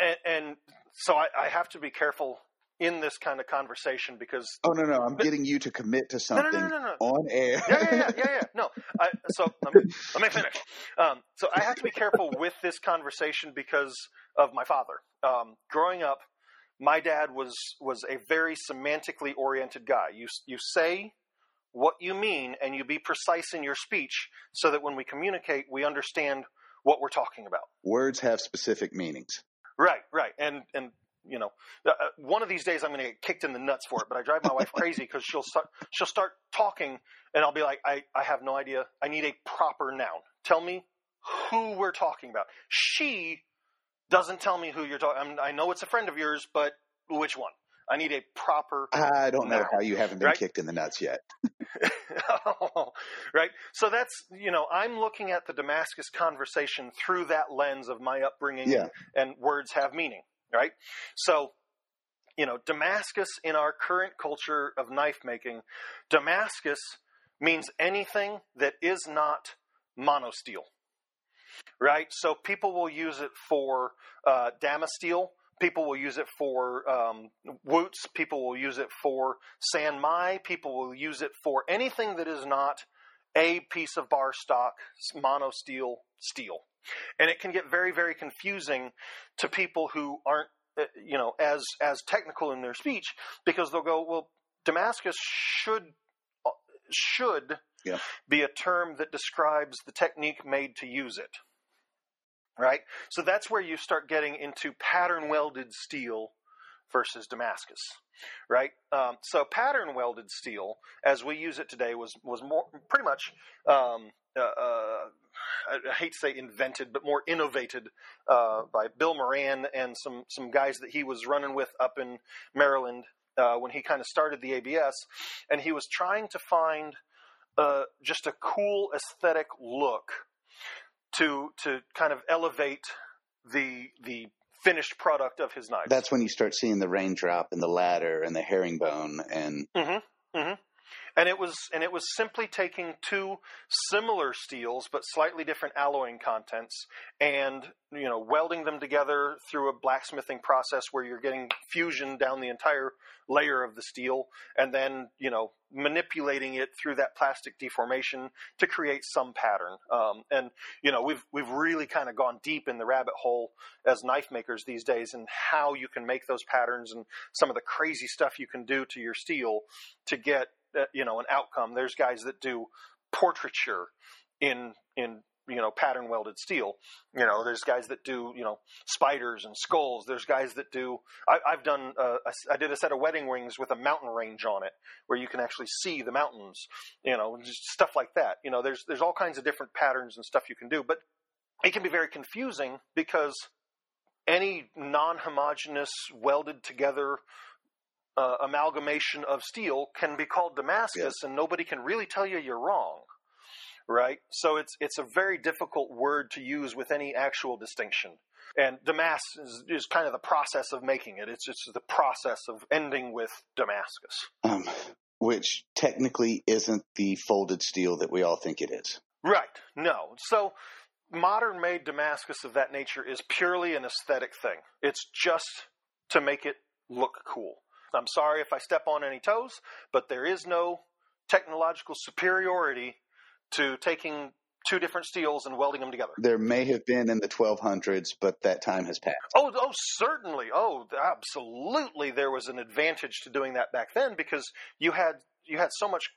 and, and so I, I, have to be careful in this kind of conversation because oh no no I'm but, getting you to commit to something no, no, no, on air. yeah, yeah, yeah, yeah, yeah. No, I, so let me, let me finish. Um, so I have to be careful with this conversation because of my father. Um, growing up, my dad was was a very semantically oriented guy. You you say what you mean and you be precise in your speech so that when we communicate, we understand what we're talking about. Words have specific meanings. Right, right, and and you know, uh, uh one of these days I'm going to get kicked in the nuts for it. But I drive my wife crazy because she'll start she'll start talking, and I'll be like, I I have no idea. I need a proper noun. Tell me who we're talking about. She doesn't tell me who you're talking. I know it's a friend of yours, but which one? I need a proper. I don't know how you haven't been right? kicked in the nuts yet. right. So that's you know I'm looking at the Damascus conversation through that lens of my upbringing, yeah. and words have meaning. Right. So you know Damascus in our current culture of knife making, Damascus means anything that is not monosteel. right? So people will use it for uh, Damasteel. People will use it for um, Wootz. People will use it for San Mai. People will use it for anything that is not a piece of bar stock mono steel steel. And it can get very, very confusing to people who aren't, uh, you know, as as technical in their speech because they'll go, well, Damascus should uh, should Yeah. be a term that describes the technique made to use it. Right? So that's where you start getting into pattern welded steel versus Damascus. Right? Um, so pattern welded steel, as we use it today, was was more pretty much um, uh, uh, I, hate to say invented, but more innovated uh, by Bill Moran and some some guys that he was running with up in Maryland uh, when he kind of started the ABS, and he was trying to find uh, just a cool aesthetic look to to kind of elevate the the finished product of his knives. That's when you start seeing the raindrop and the ladder and the herringbone and Mm-hmm. Mm-hmm. And it was and it was simply taking two similar steels but slightly different alloying contents and you know welding them together through a blacksmithing process where you're getting fusion down the entire layer of the steel and then you know manipulating it through that plastic deformation to create some pattern. Um, and you know we've we've really kind of gone deep in the rabbit hole as knife makers these days and how you can make those patterns and some of the crazy stuff you can do to your steel to get you know an outcome. There's guys that do portraiture in in you know pattern welded steel. You know, there's guys that do you know spiders and skulls. There's guys that do. I, I've done. Uh, a- I did a set of wedding rings with a mountain range on it, where you can actually see the mountains. You know, stuff like that. You know, there's there's all kinds of different patterns and stuff you can do, but it can be very confusing because any non-homogeneous welded together uh, amalgamation of steel can be called Damascus, and nobody can really tell you you're wrong, right? So it's it's a very difficult word to use with any actual distinction. And Damas is, is kind of the process of making it. It's just the process of ending with Damascus. um, which technically isn't the folded steel that we all think it is. Right. No. So modern made Damascus of that nature is purely an aesthetic thing. It's just to make it look cool. I'm sorry if I step on any toes, but there is no technological superiority to taking two different steels and welding them together. There may have been in the 1200s, but that time has passed. Oh, oh, certainly. Oh, absolutely. There was an advantage to doing that back then because you had you had so much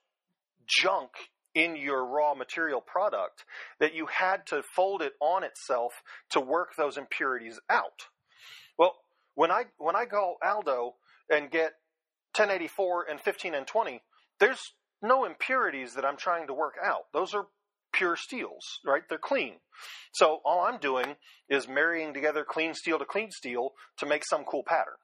junk in your raw material product that you had to fold it on itself to work those impurities out. Well, when I when I go Aldo and get 1084 and 15 and 20, there's no impurities that I'm trying to work out. Those are pure steels, right? They're clean. So all I'm doing is marrying together clean steel to clean steel to make some cool pattern.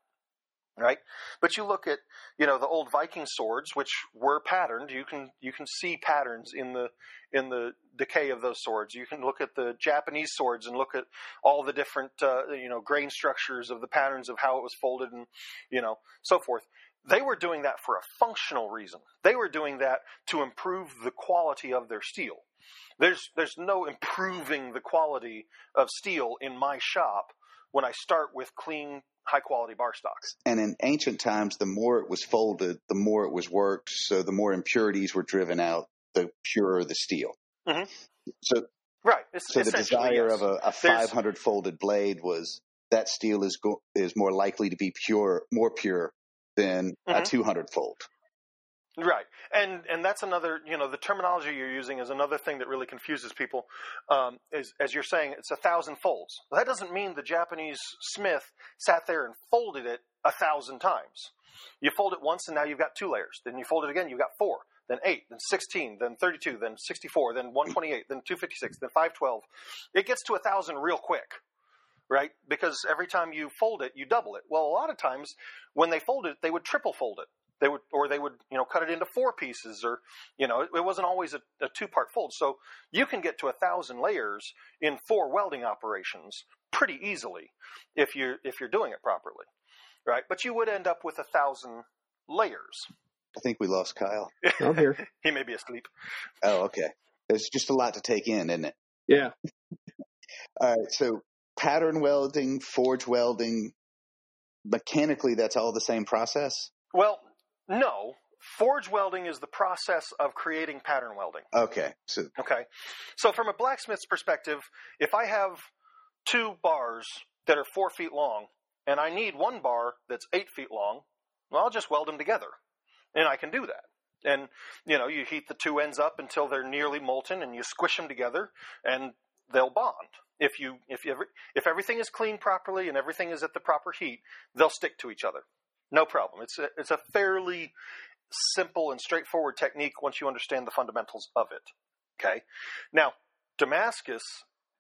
Right? But you look at, you know, the old Viking swords, which were patterned. You can you can see patterns in the in the decay of those swords. You can look at the Japanese swords and look at all the different, uh, you know, grain structures of the patterns of how it was folded and, you know, so forth. They were doing that for a functional reason. They were doing that to improve the quality of their steel. There's there's no improving the quality of steel in my shop when I start with clean, high quality bar stocks. And in ancient times, the more it was folded, the more it was worked. So the more impurities were driven out, the purer the steel. Mhm. So, Right. It's, so the desire yes. of a, a 500 folded blade was that steel is go, is more likely to be pure, more pure than a Mhm. 200 fold. Right, and and that's another. You know, the terminology you're using is another thing that really confuses people. Um, is as you're saying, it's a thousand folds. Well, that doesn't mean the Japanese smith sat there and folded it a thousand times. You fold it once, and now you've got two layers. Then you fold it again, you've got four. Then eight, then sixteen, then thirty-two, then sixty-four, then one twenty-eight, then two fifty-six, then five twelve. It gets to a thousand real quick. Right, because every time you fold it, you double it. Well, a lot of times when they fold it, they would triple fold it they would or they would you know cut it into four pieces or you know it, it wasn't always a, a two part fold so you can get to a thousand layers in four welding operations pretty easily if you if you're doing it properly right but you would end up with a thousand layers I think we lost Kyle. I'm here. he may be asleep Oh, okay. It's just a lot to take in, isn't it? Yeah. All right, so pattern welding, forge welding, mechanically, that's all the same process. Well, no. Forge welding is the process of creating pattern welding. Okay, so Okay. So, from a blacksmith's perspective, if I have two bars that are four feet long and I need one bar that's eight feet long, well, I'll just weld them together. And I can do that. And, you know, you heat the two ends up until they're nearly molten and you squish them together and they'll bond. If you, if you, if everything is cleaned properly and everything is at the proper heat, they'll stick to each other. No problem. It's a, it's a fairly simple and straightforward technique once you understand the fundamentals of it. Okay. Now, Damascus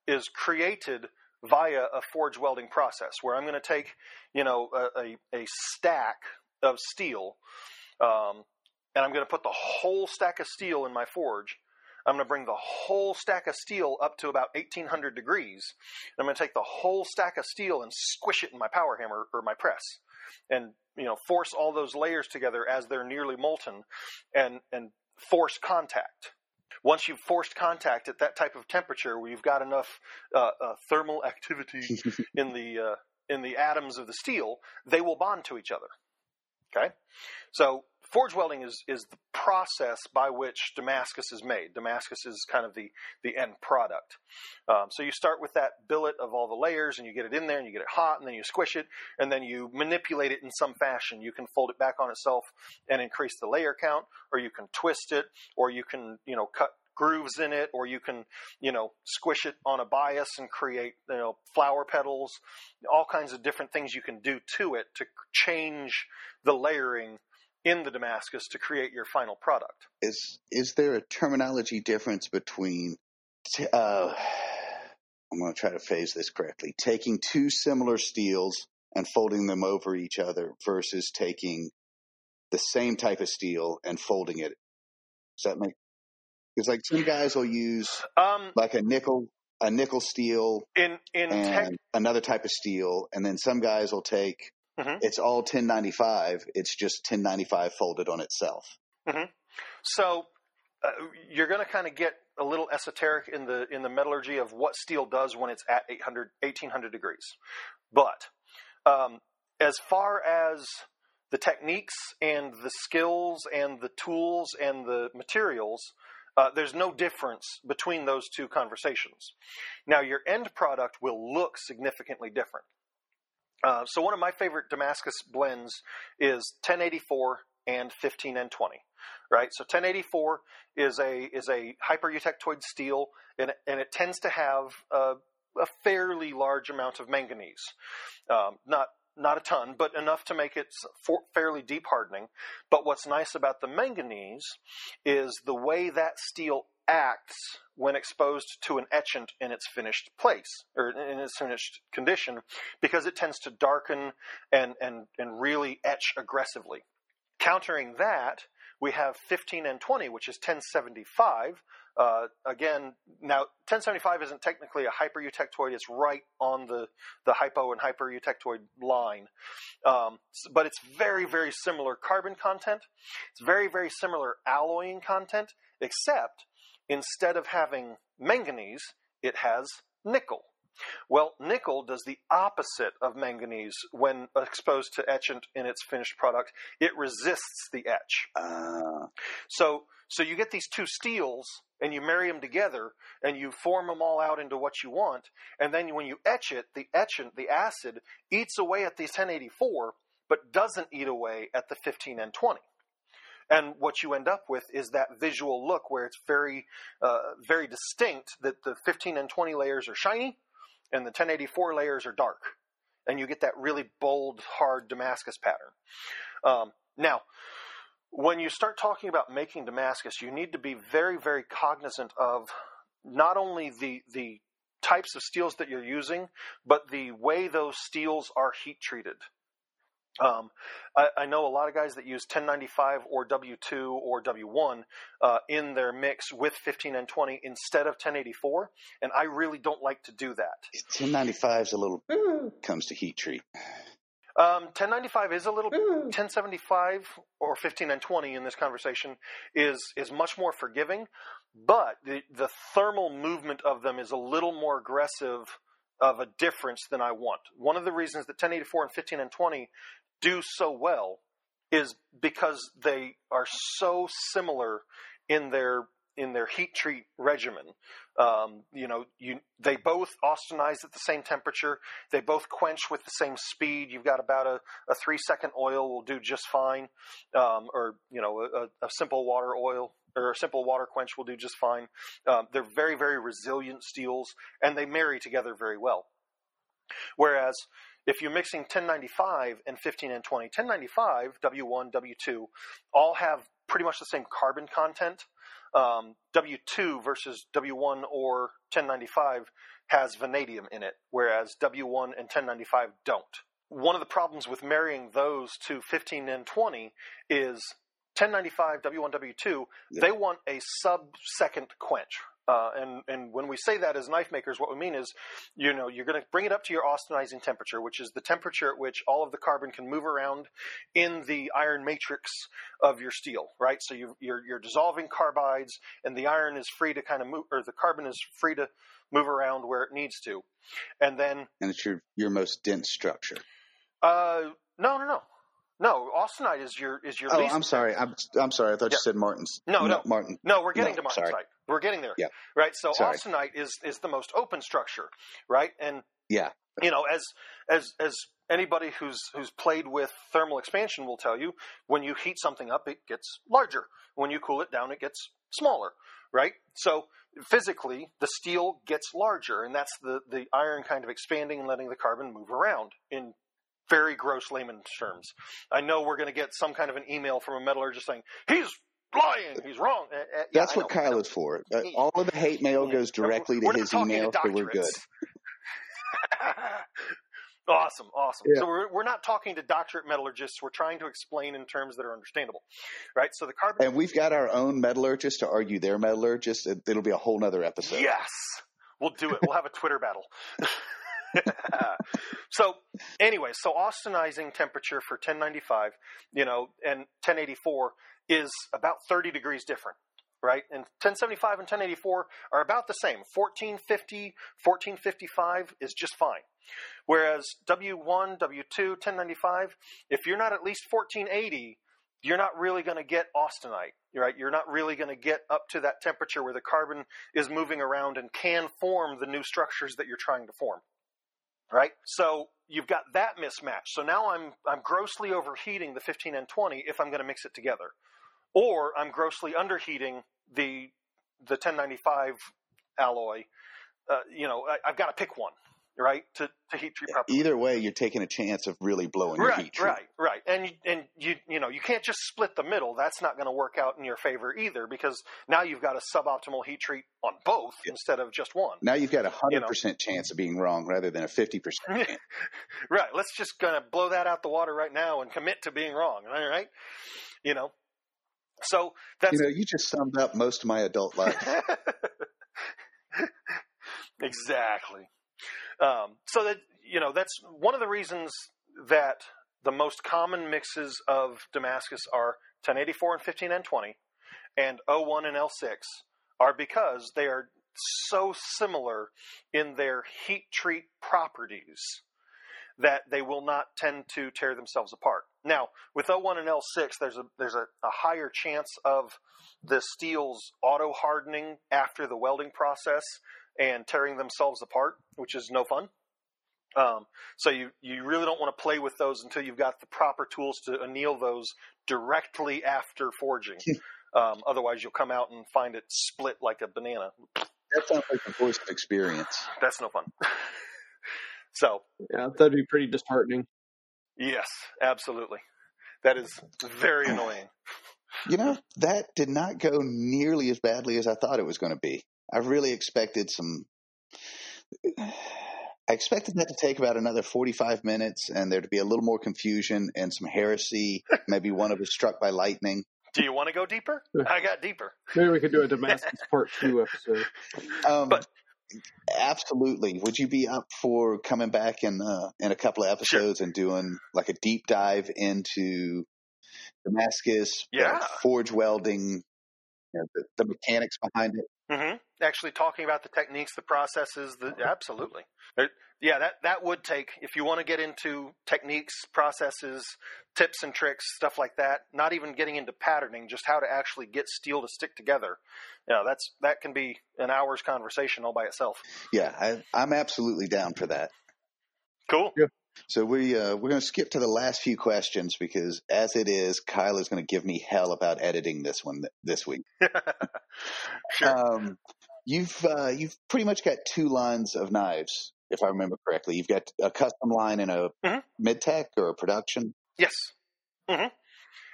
is created via a forge welding process where I'm going to take, you know, a, a, a stack of steel, um, and I'm going to put the whole stack of steel in my forge. I'm going to bring the whole stack of steel up to about 1800 degrees. I'm going to take the whole stack of steel and squish it in my power hammer or my press, and you know, force all those layers together as they're nearly molten, and and force contact once you've forced contact at that type of temperature where you've got enough uh, uh, thermal activity in the uh, in the atoms of the steel, they will bond to each other. Okay, so forge welding is is the process by which Damascus is made. Damascus is kind of the the end product. Um, so you start with that billet of all the layers, and you get it in there, and you get it hot, and then you squish it, and then you manipulate it in some fashion. You can fold it back on itself and increase the layer count, or you can twist it, or you can you know cut grooves in it, or you can, you know, squish it on a bias and create, you know, flower petals, all kinds of different things you can do to it to change the layering in the Damascus to create your final product. is is there a terminology difference between? t- Uh, I'm going to try to phase this correctly. Taking two similar steels and folding them over each other versus taking the same type of steel and folding it. Does that make? Because like some guys will use Um, like a nickel a nickel steel in in tech, another type of steel, and then some guys will take Mhm. it's all 1095. It's just 1095 folded on itself. So uh, you're going to kind of get a little esoteric in the in the metallurgy of what steel does when it's at 800 1800 degrees. But um, as far as the techniques and the skills and the tools and the materials, uh, there's no difference between those two conversations. Now, your end product will look significantly different. Uh, so, one of my favorite Damascus blends is 1084 and 15 and 20, right? So 1084 is a is a hypereutectoid steel, and and it tends to have a, a fairly large amount of manganese, um, not not a ton, but enough to make it for, fairly deep hardening. But what's nice about the manganese is the way that steel acts when exposed to an etchant in its finished place or in its finished condition, because it tends to darken and and and really etch aggressively. Countering that, we have 15 and 20, which is 1075. Uh, again, now 1075 isn't technically a hypereutectoid; it's right on the the hypo and hypereutectoid line, um, but it's very very similar carbon content. It's very very similar alloying content, except instead of having manganese, it has nickel. Well, nickel does the opposite of manganese when exposed to etchant in its finished product. It resists the etch. Uh, So, so you get these two steels and you marry them together and you form them all out into what you want. And then when you etch it, the etchant, the acid, eats away at the 1084, but doesn't eat away at the 15 and 20. And what you end up with is that visual look where it's very, uh, very distinct that the 15 and 20 layers are shiny and the 1084 layers are dark. And you get that really bold, hard Damascus pattern. Um, now, when you start talking about making Damascus, you need to be very, very cognizant of not only the the types of steels that you're using, but the way those steels are heat treated. Um, I, I know a lot of guys that use 1095 or W2 or W1 uh, in their mix with 15 and 20 instead of 1084, and I really don't like to do that. 1095 is a little comes to heat treat. Um, 1095 is a little Ooh. 1075 or 15 and 20 in this conversation is is much more forgiving, but the the thermal movement of them is a little more aggressive of a difference than I want. One of the reasons that 1084 and 15 and 20 do so well is because they are so similar in their in their heat treat regimen. Um, you know, you they both austenize at the same temperature. They both quench with the same speed. You've got about a, a three second oil will do just fine, um, or you know, a, a simple water oil or a simple water quench will do just fine. Um, they're very very resilient steels, and they marry together very well. Whereas if you're mixing 1095 and 15 and 20, 1095, W1, W2, all have pretty much the same carbon content. Um, W2 versus W1 or 1095 has vanadium in it, whereas W1 and 1095 don't. One of the problems with marrying those to 15 and 20 is 1095, W1, W2, Yeah. they want a sub second quench. Uh, and, and when we say that as knife makers, what we mean is, you know, you're going to bring it up to your austenizing temperature, which is the temperature at which all of the carbon can move around in the iron matrix of your steel, right? So you, you're, you're dissolving carbides, and the iron is free to kind of move, or the carbon is free to move around where it needs to. And then, And it's your, your most dense structure. uh, no, no, no. No, austenite is your is your Oh, least I'm sorry. I'm, I'm sorry. I thought Yeah. you said Martin's. No, no. Martin. No, we're getting No, to sorry. martensite. We're getting there. Yeah. Right. So Sorry. austenite is is the most open structure, right? And Yeah. you know, as as as anybody who's who's played with thermal expansion will tell you, when you heat something up, it gets larger. When you cool it down, it gets smaller, right? So physically, the steel gets larger, and that's the the iron kind of expanding and letting the carbon move around in very gross layman terms. I know we're going to get some kind of an email from a metallurgist saying he's lying, he's wrong. Uh, uh, yeah, That's what Kyle is for. Uh, all of the hate mail goes directly We're to his talking to email, so we're good. awesome, awesome. Yeah. So we're, we're not talking to doctorate metallurgists. We're trying to explain in terms that are understandable, right? So the carbon. And we've got our own metallurgist to argue their metallurgist. It, it'll be a whole nother episode. Yes, we'll do it. We'll have a Twitter battle. so anyway, so austenizing temperature for 1095, you know, and 1084 is about 30 degrees different, right? And 1075 and 1084 are about the same. 1450, 1455 is just fine. Whereas W1, W2, 1095, if you're not at least 1480, you're not really going to get austenite, right? You're not really going to get up to that temperature where the carbon is moving around and can form the new structures that you're trying to form, right? So you've got that mismatch. So now I'm I'm grossly overheating the 15 and 20 if I'm going to mix it together, or I'm grossly underheating the the 1095 alloy. Uh, you know, I, I've got to pick one, right, to, to heat treat properly. Either way, you're taking a chance of really blowing your heat treat. right, right, and and you you know you can't just split the middle. That's not going to work out in your favor either, because now you've got a suboptimal heat treat on both Yeah. instead of just one. Now you've got a hundred percent chance of being wrong rather than a fifty percent right. Let's just kind of blow that out the water right now and commit to being wrong. All right. You know. So that's You know, you just summed up most of my adult life. exactly. Um, so that you know, that's one of the reasons that the most common mixes of Damascus are 1084 and 15 and 20, and O1 and L6 are because they are so similar in their heat treat properties that they will not tend to tear themselves apart. Now, with O1 and L6, there's a there's a, a higher chance of the steels auto hardening after the welding process and tearing themselves apart, which is no fun. Um, so you you really don't want to play with those until you've got the proper tools to anneal those directly after forging. um, otherwise, you'll come out and find it split like a banana. That sounds like the voice of experience. That's no fun. so Yeah, that'd be pretty disheartening. yes, absolutely, that is very annoying. You know, that did not go nearly as badly as I thought it was going to be. I really expected some. I expected that to take about another 45 minutes and there to be a little more confusion and some heresy. Maybe one of us struck by lightning. Do you want to go deeper? I got deeper. Maybe we could do a Damascus Part Two episode. Um, But- absolutely. Would you be up for coming back in uh, in a couple of episodes and doing like a deep dive into Damascus, uh, Yeah. forge welding, you know, the, the mechanics behind it? hmm Actually, talking about the techniques, the processes, the absolutely, yeah. That that would take if you want to get into techniques, processes, tips and tricks, stuff like that. Not even getting into patterning, just how to actually get steel to stick together. Yeah, that's that can be an hour's conversation all by itself. Yeah, I, I'm absolutely down for that. Cool. Yeah. So we uh, we're going to skip to the last few questions because, as it is, Kyle is going to give me hell about editing this one th- this week. sure. Um, you've uh, you've pretty much got two lines of knives, if I remember correctly. You've got a custom line and a Mhm. mid tech or a production. Yes. hmm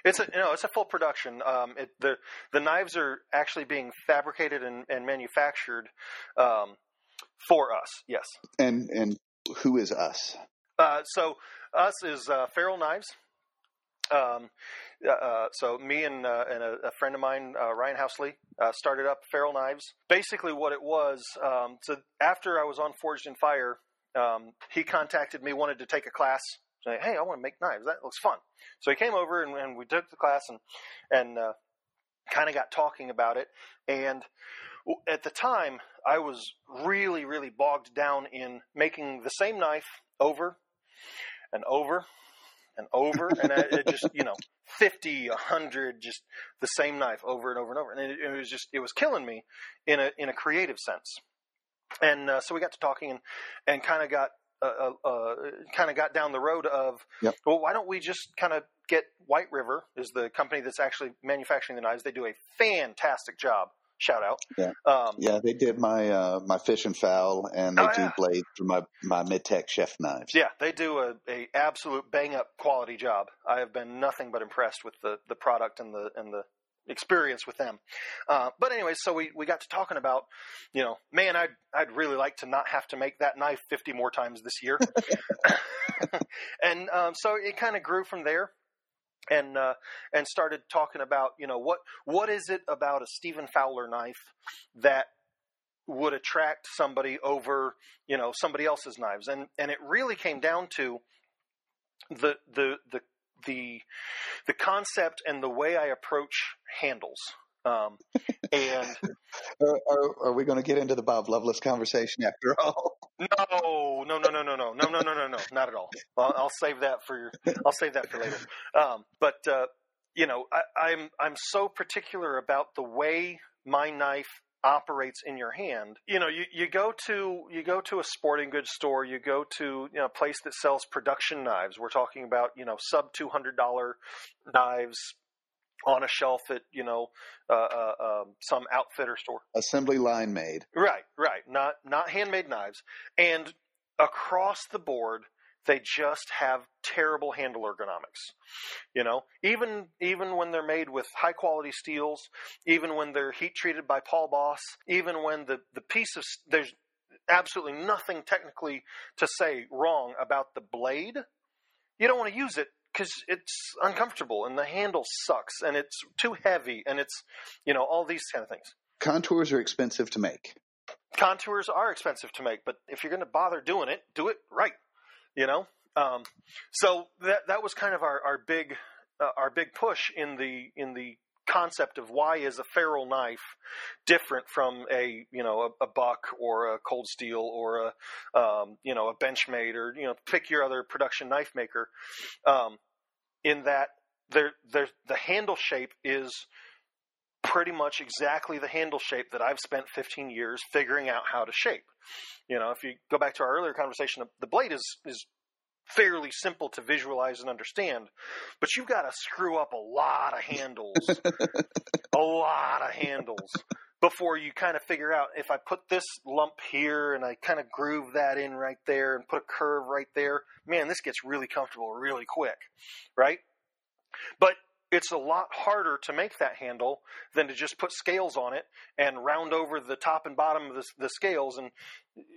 It's a you know it's a full production. Um, it, the the knives are actually being fabricated and, and manufactured um, for us. Yes. And and who is us? Uh, so us is uh, Feral Knives. Um, uh, uh, so me and, uh, and a, a friend of mine, uh, Ryan Housley, uh, started up Feral Knives. Basically, what it was. Um, so after I was on Forged in Fire, um, he contacted me, wanted to take a class. Saying, "Hey, I want to make knives. That looks fun." So he came over and, and we took the class and and uh, kind of got talking about it. And at the time, I was really, really bogged down in making the same knife over and over and over, and I, it just you know. 50 100 just the same knife over and over and over and it, it was just it was killing me in a in a creative sense and uh, so we got to talking and and kind of got uh, uh, uh, kind of got down the road of Yep. well why don't we just kind of get White River is the company that's actually manufacturing the knives they do a fantastic job shout out Yeah. um, Yeah, they did my uh, my fish and fowl, and they Oh, do yeah. blades for my my mid tech chef knives. Yeah, they do a, a absolute bang up quality job. I have been nothing but impressed with the, the product and the and the experience with them. Uh, but anyway, so we, we got to talking about, you know, man, I'd I'd really like to not have to make that knife fifty more times this year. and um, so it kind of grew from there. And uh, and started talking about you know what what is it about a Stephan Fowler knife that would attract somebody over you know somebody else's knives? And and it really came down to the the the the the concept and the way I approach handles. Um, and Are, are, are we going to get into the Bob Loveless conversation after all? no no no no no no no no no no no not at all I'll, I'll save that for your I'll save that for later um, but uh, you know I, I'm I'm so particular about the way my knife operates in your hand. You know, you, you go to you go to a sporting goods store, you go to you know a place that sells production knives. We're talking about you know sub two hundred dollar knives on a shelf at you know uh, uh, um, some outfitter store. Assembly line made. Right, right. Not not handmade knives, and across the board, they just have terrible handle ergonomics. You know, even even when they're made with high quality steels, even when they're heat treated by Paul Bos, even when the the piece of there's absolutely nothing technically to say wrong about the blade, you don't want to use it because it's uncomfortable and the handle sucks and it's too heavy and it's you know all these kind of things Contours are expensive to make. contours are expensive to make, but if you're going to bother doing it, do it right. You know. Um, so that that was kind of our our big uh, our big push in the in the concept of why is a feral knife different from a you know a, a buck or a cold steel or a um, you know a benchmade or you know pick your other production knife maker um, in that there there the handle shape is pretty much exactly the handle shape that I've spent 15 years figuring out how to shape. You know, if you go back to our earlier conversation, the blade is is fairly simple to visualize and understand, but you've got to screw up a lot of handles, a lot of handles before you kind of figure out if I put this lump here and I kind of groove that in right there and put a curve right there, man, this gets really comfortable really quick, right? But it's a lot harder to make that handle than to just put scales on it and round over the top and bottom of the, the scales and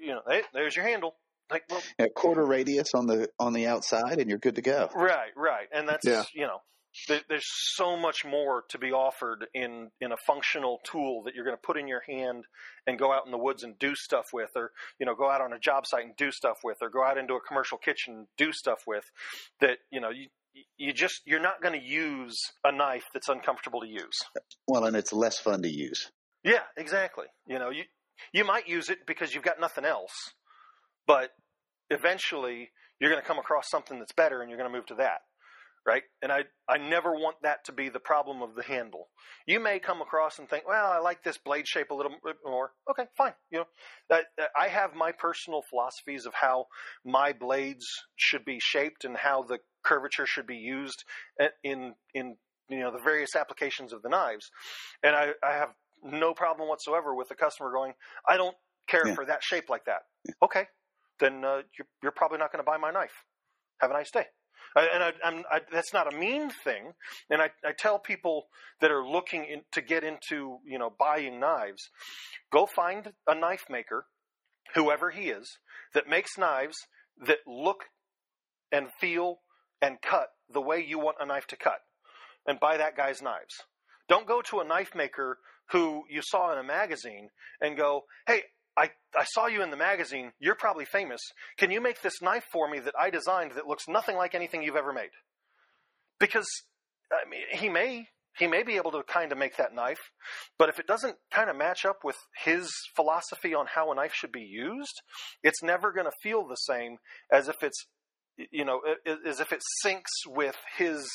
you know hey, there's your handle like well A quarter radius on the on the outside, and you're good to go. right right and that's Yeah. you know there's so much more to be offered in in a functional tool that you're going to put in your hand and go out in the woods and do stuff with, or you know, go out on a job site and do stuff with, or go out into a commercial kitchen and do stuff with. That you know, you you just you're not going to use a knife that's uncomfortable to use. Well, and it's less fun to use. Yeah, exactly. You know, you you might use it because you've got nothing else, but eventually you're going to come across something that's better and you're going to move to that right? And I, I never want that to be the problem of the handle. You may come across and think, well, I like this blade shape a little bit more. Okay, fine. You know, I have my personal philosophies of how my blades should be shaped and how the curvature should be used in in you know the various applications of the knives, and I, I have no problem whatsoever with the customer going, I don't care yeah. for that shape like that. Yeah. Okay, then uh, you're, you're probably not going to buy my knife. Have a nice day and I, I, that's not a mean thing. And I, I tell people that are looking in, to get into, you know, buying knives, go find a knife maker, whoever he is, that makes knives that look and feel and cut the way you want a knife to cut, and buy that guy's knives. Don't go to a knife maker who you saw in a magazine and go, "Hey, I, I saw you in the magazine. You're probably famous. Can you make this knife for me that I designed that looks nothing like anything you've ever made? Because I mean, he may he may be able to kind of make that knife, but if it doesn't kind of match up with his philosophy on how a knife should be used, it's never going to feel the same as if it's you know as if it syncs with his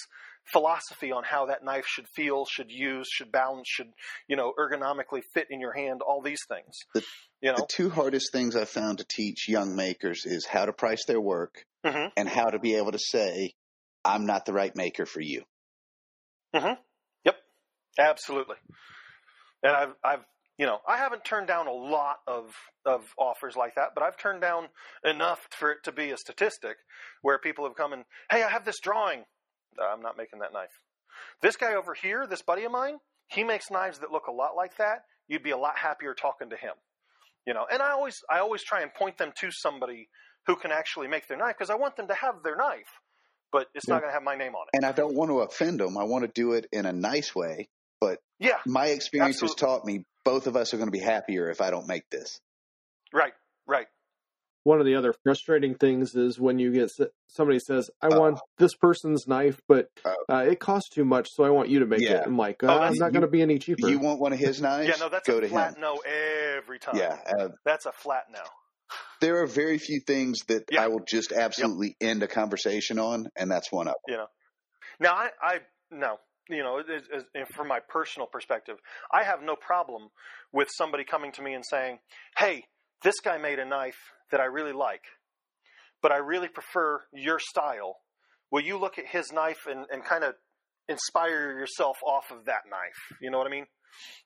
philosophy on how that knife should feel, should use, should balance, should you know ergonomically fit in your hand. All these things. The, you know? the two hardest things I've found to teach young makers is how to price their work mm-hmm. and how to be able to say, "I'm not the right maker for you." Mm-hmm. Yep, absolutely. And I've I've you know, I haven't turned down a lot of of offers like that, but I've turned down enough for it to be a statistic where people have come and, hey, I have this drawing. Uh, I'm not making that knife. This guy over here, this buddy of mine, he makes knives that look a lot like that. You'd be a lot happier talking to him. You know, and I always I always try and point them to somebody who can actually make their knife because I want them to have their knife, but it's yeah. not going to have my name on it. And I don't want to offend them. I want to do it in a nice way. But yeah, my experience absolutely. has taught me both of us are going to be happier if I don't make this. Right, right one of the other frustrating things is when you get somebody says, "I uh, want this person's knife, but uh, uh, it costs too much, so I want you to make yeah. it." I'm like, oh, "I'm not going to be any cheaper." You want one of his knives? yeah, no, that's Go a to flat him. no every time. Yeah, uh, that's a flat no. There are very few things that yeah. I will just absolutely yep. end a conversation on, and that's one of them. You know, now I, I no, you know, from my personal perspective, I have no problem with somebody coming to me and saying, "Hey, this guy made a knife that I really like." but I really prefer your style. Will you look at his knife and, and kind of inspire yourself off of that knife? You know what I mean?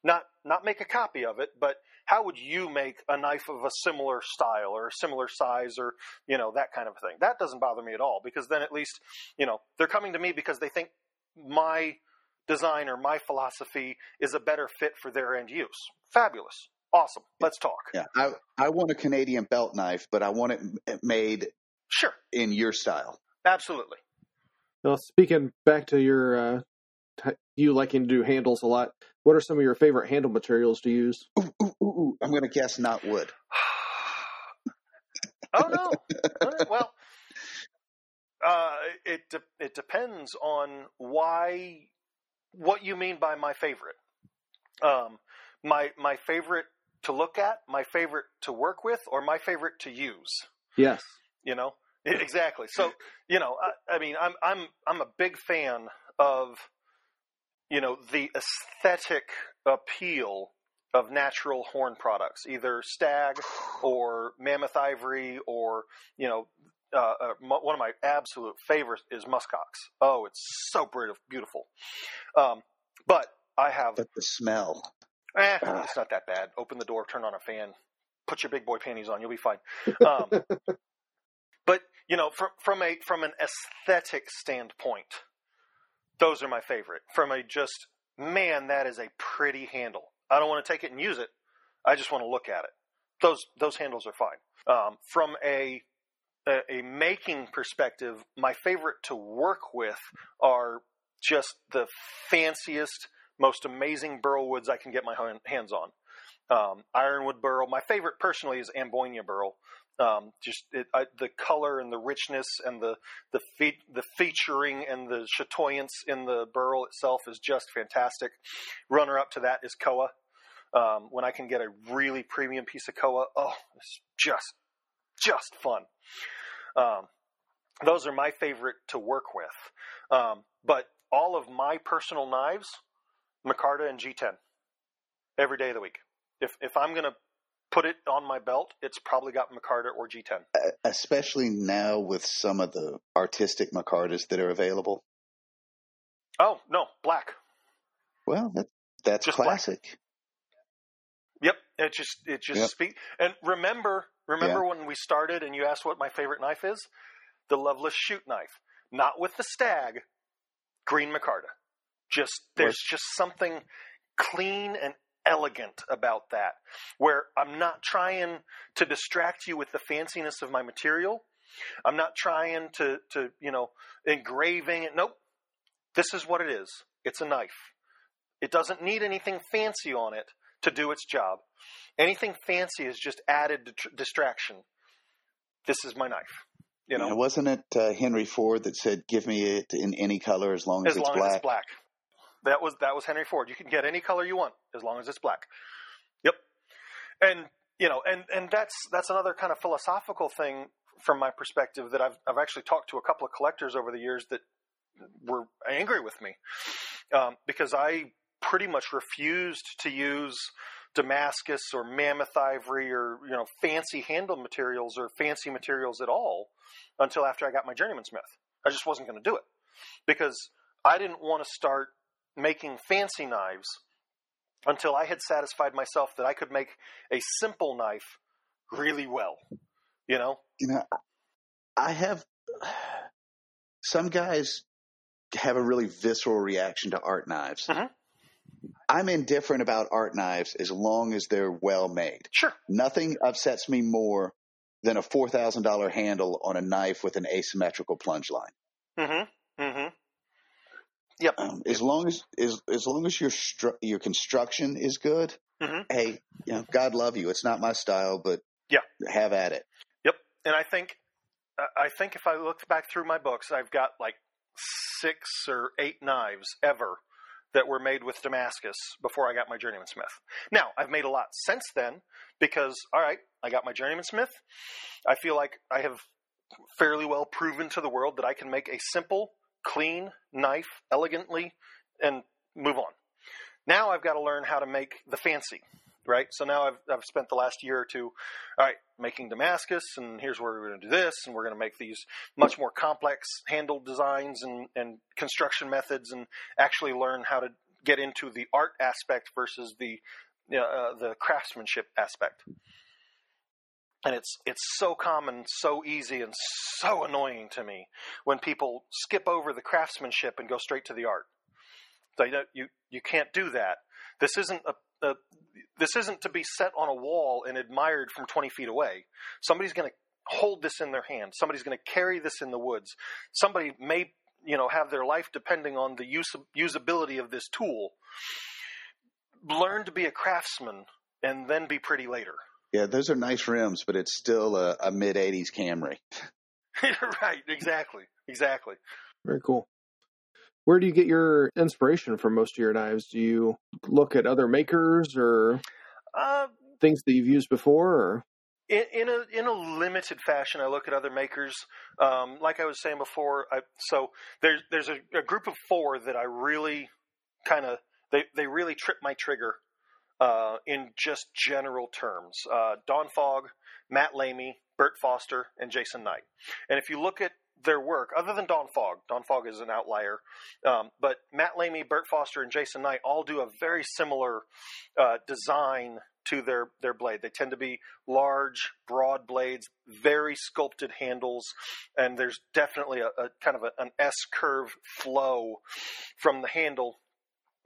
Not not make a copy of it, but how would you make a knife of a similar style or a similar size or you know that kind of thing? That doesn't bother me at all because then at least you know they're coming to me because they think my design or my philosophy is a better fit for their end use. Fabulous. Awesome. Let's talk. Yeah, I I want a Canadian belt knife, but I want it made Sure. In your style. Absolutely. Well, speaking back to your uh, t- you liking to do handles a lot, what are some of your favorite handle materials to use? Ooh, ooh, ooh, ooh. I'm going to guess not wood. oh no. well, uh, it de- it depends on why what you mean by my favorite. Um, my my favorite to look at, my favorite to work with, or my favorite to use. Yes. You know, exactly. So, you know, I, I mean, I'm I'm I'm a big fan of, you know, the aesthetic appeal of natural horn products, either stag or mammoth ivory, or you know, uh, uh, one of my absolute favorites is muskox. Oh, it's so beautiful. Um, but I have. But the smell. Eh, it's not that bad. Open the door, turn on a fan, put your big boy panties on, you'll be fine. Um, but you know, from from a from an aesthetic standpoint, those are my favorite. From a just man, that is a pretty handle. I don't want to take it and use it. I just want to look at it. Those those handles are fine. Um, from a, a a making perspective, my favorite to work with are just the fanciest, most amazing burl woods I can get my hands on. Um, ironwood burl. My favorite personally is Amboyna burl. Um, just it, I, the color and the richness and the the fe- the featuring and the chatoyance in the burl itself is just fantastic. Runner up to that is koa. Um, when I can get a really premium piece of koa, oh, it's just just fun. Um, those are my favorite to work with. Um, but all of my personal knives, Micarta and G10, every day of the week. If if I'm gonna put it on my belt, it's probably got Micarta or G10. Especially now with some of the artistic Micartas that are available. Oh no, black. Well, that, that's just classic. Black. Yep, it just it just yep. speak. And remember, remember yeah. when we started and you asked what my favorite knife is? The Loveless Chute knife, not with the stag, green micarta. Just there's just something clean and elegant about that, where I'm not trying to distract you with the fanciness of my material. I'm not trying to, to you know, engraving it. Nope. This is what it is. It's a knife. It doesn't need anything fancy on it to do its job. Anything fancy is just added distraction. This is my knife. You know, yeah, wasn't it uh, Henry Ford that said, "Give me it in any color as long as, as it's long black"? As it's black. That was that was Henry Ford. You can get any color you want as long as it's black. Yep. And you know, and and that's that's another kind of philosophical thing from my perspective that I've I've actually talked to a couple of collectors over the years that were angry with me um, because I pretty much refused to use Damascus or mammoth ivory or you know fancy handle materials or fancy materials at all until after I got my journeyman smith. I just wasn't going to do it because I didn't want to start making fancy knives until I had satisfied myself that I could make a simple knife really well. You know? You know, I have some guys have a really visceral reaction to art knives. Mm-hmm. I'm indifferent about art knives as long as they're well made. Sure. Nothing upsets me more than a $4,000 handle on a knife with an asymmetrical plunge line. Mm-hmm. Mm-hmm. Yep. Um, as long as as as long as your stru- your construction is good, mm-hmm. hey, you know, God love you. It's not my style, but yeah, have at it. Yep. And I think I think if I look back through my books, I've got like six or eight knives ever that were made with Damascus before I got my Journeyman Smith. Now, I've made a lot since then because, all right, I got my Journeyman Smith. I feel like I have fairly well proven to the world that I can make a simple clean knife elegantly and move on. Now I've got to learn how to make the fancy, right? So now I've, I've spent the last year or two, all right, making Damascus, and here's where we're going to do this, and we're going to make these much more complex handle designs and, and construction methods, and actually learn how to get into the art aspect versus the uh, the craftsmanship aspect and it's it's so common, so easy, and so annoying to me when people skip over the craftsmanship and go straight to the art. You you can't do that. This isn't a, a this isn't to be set on a wall and admired from twenty feet away. Somebody's going to hold this in their hand. Somebody's going to carry this in the woods. Somebody may you know have their life depending on the use usability of this tool. Learn to be a craftsman and then be pretty later. Yeah, those are nice rims, but it's still a, a mid '80s Camry. right, exactly, exactly. Very cool. Where do you get your inspiration for most of your knives? Do you look at other makers or uh, things that you've used before? Or? In, in, a in a limited fashion, I look at other makers. Um, like I was saying before, I, so there's there's a, a group of four that I really kind of they they really trip my trigger uh, in just general terms. Uh, Don Fogg, Matt Lamy, Burt Foster, and Jason Knight. And if you look at their work, other than Don Fogg, Don Fogg is an outlier, um, but Matt Lamy, Burt Foster, and Jason Knight all do a very similar uh, design to their, their blade. They tend to be large, broad blades, very sculpted handles, and there's definitely a, a kind of a, an S curve flow from the handle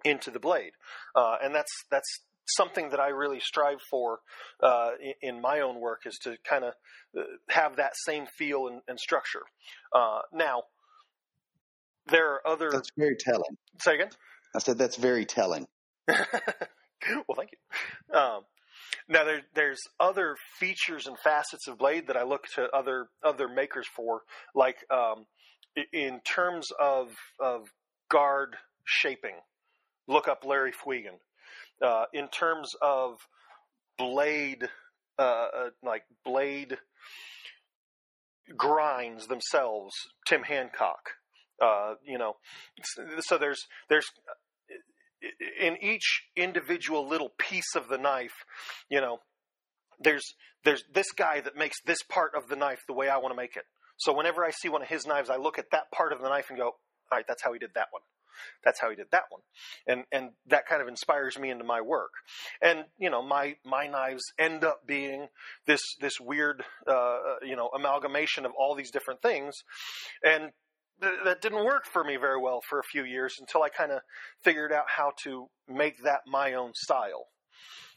into the blade, uh, and that's that's something that I really strive for uh, in, in, my own work is to kind of uh, have that same feel and, and structure. Uh, now, there are other. That's very telling. Say again. I said that's very telling. well, thank you. Um, now there, there's other features and facets of Blade that I look to other other makers for, like um, in terms of of guard shaping. Look up Larry Fuegen. Uh, in terms of blade, uh, uh, like blade grinds themselves, Tim Hancock. Uh, you know, so there's there's in each individual little piece of the knife, you know, there's there's this guy that makes this part of the knife the way I want to make it. So whenever I see one of his knives, I look at that part of the knife and go, all right, that's how he did that one. That's how he did that one, and and that kind of inspires me into my work. And you know, my my knives end up being this this weird uh, you know amalgamation of all these different things, and that didn't work for me very well for a few years until I kind of figured out how to make that my own style.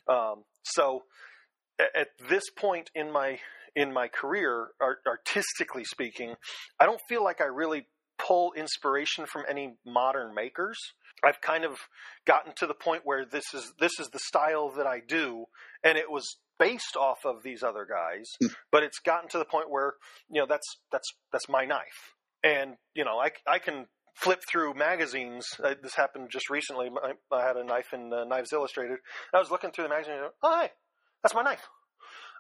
Um, so at this point in my in my career, art- artistically speaking, I don't feel like I really pull inspiration from any modern makers. I've kind of gotten to the point where this is this is the style that I do, and it was based off of these other guys, but it's gotten to the point where you know that's that's that's my knife, and you know I I can flip through magazines. Uh, this happened just recently. I, I had a knife in uh, Knives Illustrated. I was looking through the magazine. And, I go, oh, hey, that's my knife.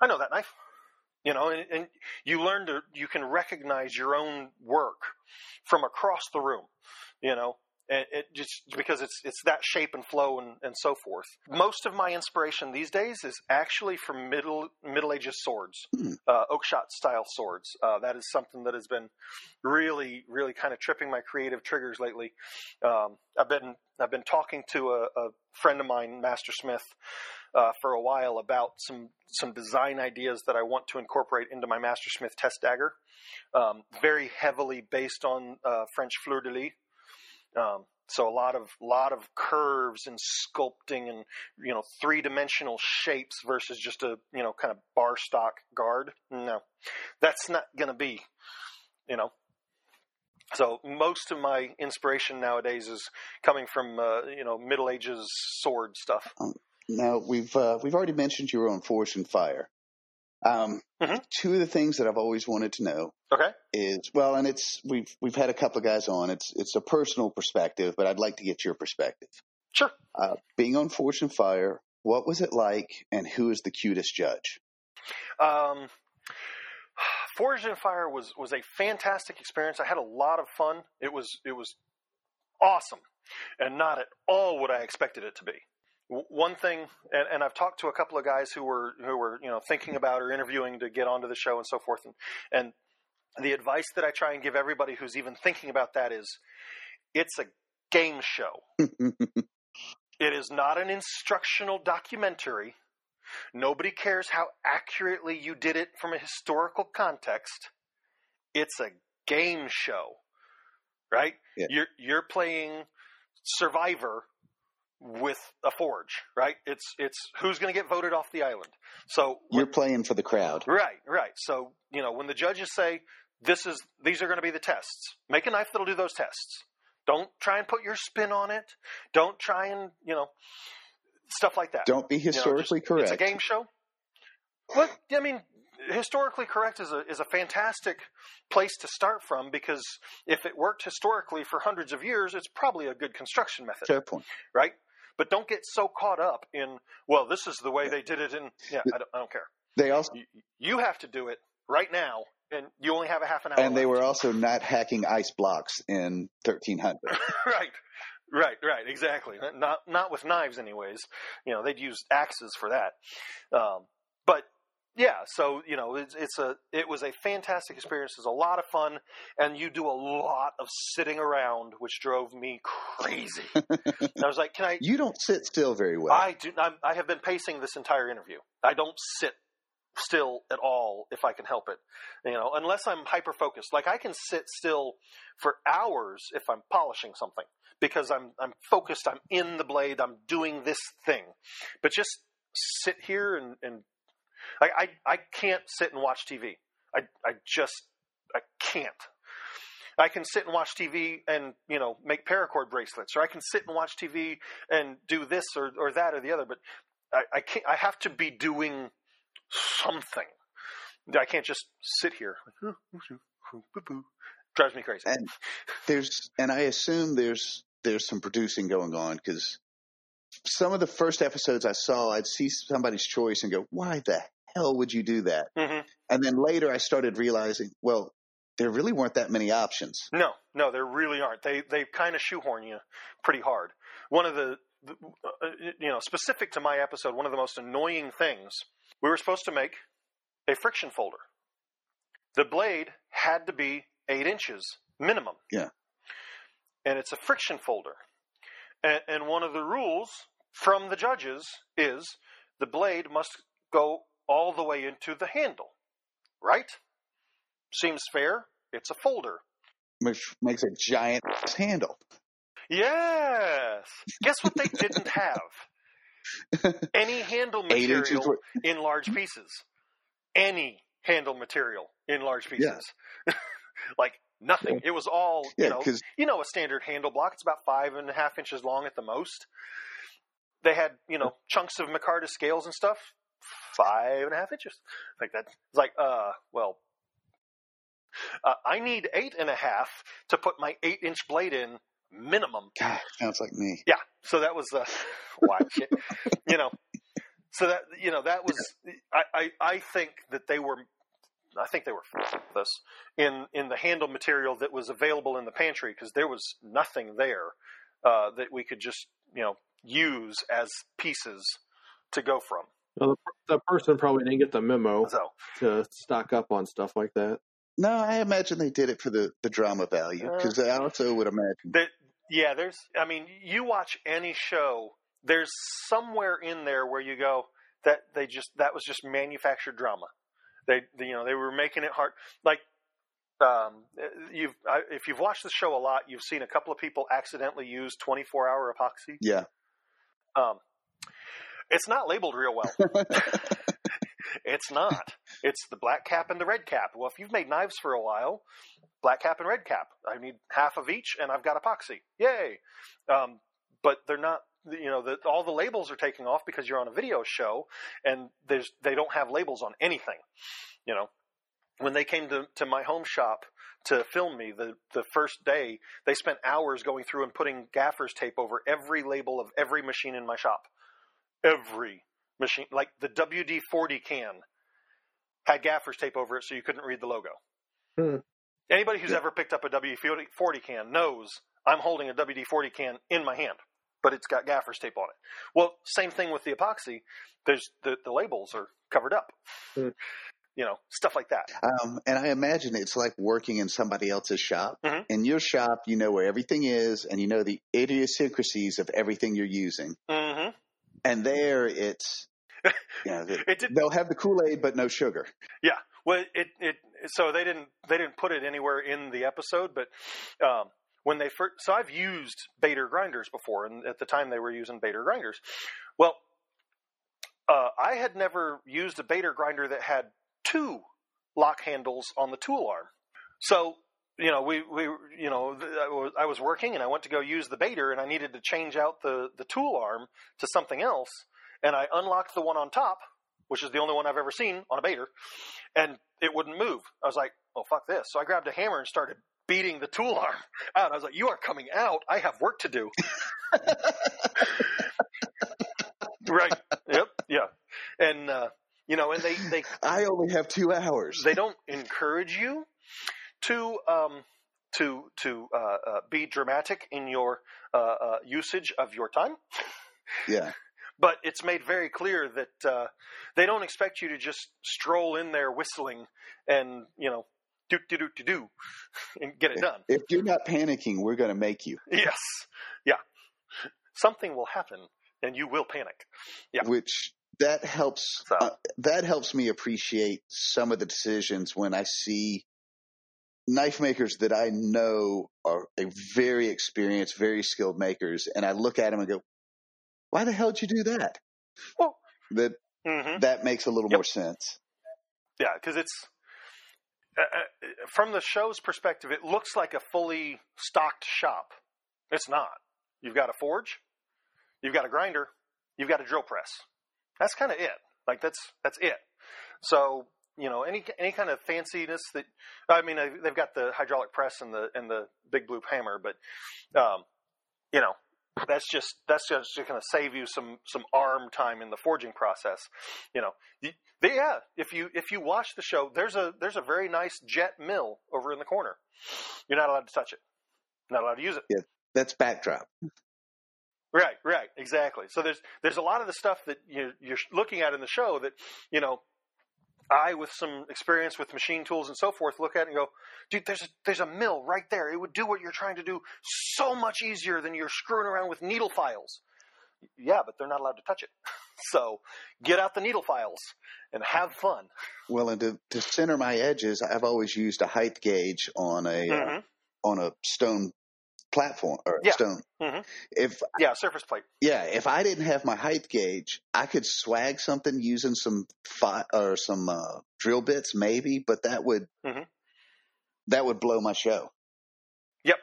I know that knife. You know, and, and you learn to you can recognize your own work from across the room. You know, and it just because it's it's that shape and flow and, and so forth. Most of my inspiration these days is actually from middle Middle Ages swords, Hmm. uh, Oakeshott style swords. Uh, that is something that has been really really kind of tripping my creative triggers lately. Um, I've been I've been talking to a, a friend of mine, Master Smith, uh, for a while about some some design ideas that I want to incorporate into my Master Smith test dagger. Um, very heavily based on uh, French fleur de lis. Um, so a lot of lot of curves and sculpting and you know three dimensional shapes versus just a you know kind of bar stock guard. No, that's not going to be you know. So most of my inspiration nowadays is coming from uh, you know Middle Ages sword stuff. Now we've uh, we've already mentioned you were on Forged in Fire. Um, Mhm. Two of the things that I've always wanted to know Okay. is well, and it's we've we've had a couple of guys on. It's it's a personal perspective, but I'd like to get your perspective. Sure. Uh, being on Forged in Fire, what was it like, and who is the cutest judge? Um, Forged in Fire was was a fantastic experience. I had a lot of fun. It was it was awesome, and not at all what I expected it to be. One thing, and, and I've talked to a couple of guys who were who were you know thinking about or interviewing to get onto the show and so forth, and and the advice that I try and give everybody who's even thinking about that is, it's a game show. It is not an instructional documentary. Nobody cares how accurately you did it from a historical context. It's a game show, right? Yeah. You're you're playing Survivor with a forge, right? It's it's who's going to get voted off the island. So You're playing for the crowd. Right, right. So, you know, when the judges say this is these are going to be the tests, make a knife that'll do those tests. Don't try and put your spin on it. Don't try and, you know, stuff like that. Don't be You know, historically just- correct. It's a game show. What I mean, historically correct is a is a fantastic place to start from because if it worked historically for hundreds of years, it's probably a good construction method Fair point. right? But don't get so caught up in, well, this is the way they did it in, yeah, I don't, I don't care. They also You, have to do it right now, and you only have a half an hour. and they left. were also not hacking ice blocks in 1300. right, right, right, exactly. Not not with knives, anyways. You know, they'd use axes for that. Um, yeah, so you know, it's, it's a it was a fantastic experience. It was a lot of fun, and you do a lot of sitting around, which drove me crazy. I was like, "Can I You don't sit still very well. I do. I'm, I have been pacing this entire interview. I don't sit still at all if I can help it. You know, unless I'm hyper focused. Like I can sit still for hours if I'm polishing something because I'm I'm focused. I'm in the blade. I'm doing this thing. But just sit here and and I I, I can't sit and watch TV. I I just I can't. I can sit and watch TV and you know make paracord bracelets, or I can sit and watch TV and do this or, or that or the other. But I, I can't. I have to be doing something. I can't just sit here. Drives me crazy. And there's, and I assume there's there's some producing going on because some of the first episodes I saw, I'd see somebody's choice and go, "Why the hell would you do that?" hmm And then later, I started realizing, well, there really weren't that many options. No, no, there really aren't. They they kind of shoehorn you pretty hard. One of the, the uh, you know specific to my episode, one of the most annoying things we were supposed to make a friction folder. The blade had to be eight inches minimum. Yeah. and it's a friction folder. And, and one of the rules from the judges is the blade must go all the way into the handle. Right? Seems fair. It's a folder. Which makes a giant handle. Yes. Guess what they didn't have? Any handle material in large pieces. Any handle material in large pieces. like nothing. It was all Yeah, you know. You know, a standard handle block. It's about five and a half inches long at the most. They had you know chunks of micarta scales and stuff. Five and a half inches. Like that. It's like uh well. Uh, I need eight and a half to put my eight inch blade in minimum. God, sounds like me. Yeah. So that was uh, watch it. you know. So that you know that was I, I I think that they were I think they were us in in the handle material that was available in the pantry because there was nothing there uh, that we could just you know use as pieces to go from. Well, the, the person probably didn't get the memo So to stock up on stuff like that. No, I imagine they did it for the, the drama value because I also would imagine. that yeah, there's I mean you watch any show, there's somewhere in there where you go that they just that was just manufactured drama. They, they you know they were making it hard like um, you've I, if you've watched the show a lot, you've seen a couple of people accidentally use 24 hour epoxy. Yeah. Um, it's not labeled real well. it's not. It's the black cap and the red cap. Well, if you've made knives for a while, black cap and red cap. I need half of each, and I've got epoxy. Yay! Um, but they're not. You know, the, all the labels are taking off because you're on a video show, and there's they don't have labels on anything. You know, when they came to, to my home shop to film me the, the first day, they spent hours going through and putting gaffer's tape over every label of every machine in my shop. Every machine, like the WD 40 can, had gaffer's tape over it so you couldn't read the logo. Hmm. Anybody who's Yeah. ever picked up a WD 40 can knows I'm holding a WD 40 can in my hand, but it's got gaffer's tape on it. Well, same thing with the epoxy. There's the, the labels are covered up. Hmm. You know, stuff like that. Um, and I imagine it's like working in somebody else's shop. Mhm. In your shop, you know where everything is and you know the idiosyncrasies of everything you're using. hmm And there it's, you know, It did they'll have the Kool Aid, but no sugar. Yeah. Well, it, it so they didn't they didn't put it anywhere in the episode, but um, when they first so I've used Bader grinders before, and at the time they were using Bader grinders. Well, uh, I had never used a Bader grinder that had two lock handles on the tool arm. So you know we we you know I was, working and I went to go use the Bader and I needed to change out the the tool arm to something else, and I unlocked the one on top, which is the only one I've ever seen on a Bader and it wouldn't move. I was like, "Oh fuck this!" So I grabbed a hammer and started beating the tool arm out. I was like, "You are coming out. I have work to do." right. Yep. Yeah. And uh, you know, and they they I only have two hours. they don't encourage you to um, to to uh, uh, be dramatic in your uh, uh, usage of your time. yeah. but it's made very clear that uh, they don't expect you to just stroll in there whistling and you know do do do do do and get it done. If you're not panicking, we're going to make you. Yes, yeah, something will happen and you will panic. Yeah. Which that helps. So- Uh, that helps me appreciate some of the decisions when I see knife makers that I know are a very experienced, very skilled makers, and I look at them and go, "Why the hell did you do that?" Well- that hmm that makes a little Yep. more sense. Yeah, because it's uh, uh, from the show's perspective, it looks like a fully stocked shop. It's not. You've got a forge, you've got a grinder, you've got a drill press. That's kind of it. Like that's that's it. So you know any any kind of fanciness that I mean they've got the hydraulic press and the and the big blue hammer, but um, you know that's just that's just going to save you some some arm time in the forging process. You know, they, yeah. If you if you watch the show, there's a there's a very nice jet mill over in the corner. You're not allowed to touch it. Not allowed to use it. Yeah, that's backdrop. Right, right, exactly. So there's there's a lot of the stuff that you're, you're looking at in the show that you know I, with some experience with machine tools and so forth, look at it and go, dude, there's a, there's a mill right there. It would do what you're trying to do so much easier than you're screwing around with needle files. Yeah, but they're not allowed to touch it. so get out the needle files and have fun. Well, and to, to center my edges, I've always used a height gauge on a uh, mm-hmm. uh, on a stone platform or yeah. stone. Mm-hmm. If yeah, surface plate. Yeah, if I didn't have my height gauge, I could swag something using some fi- or some uh, drill bits, maybe, but that would mm-hmm. that would blow my show. Yep.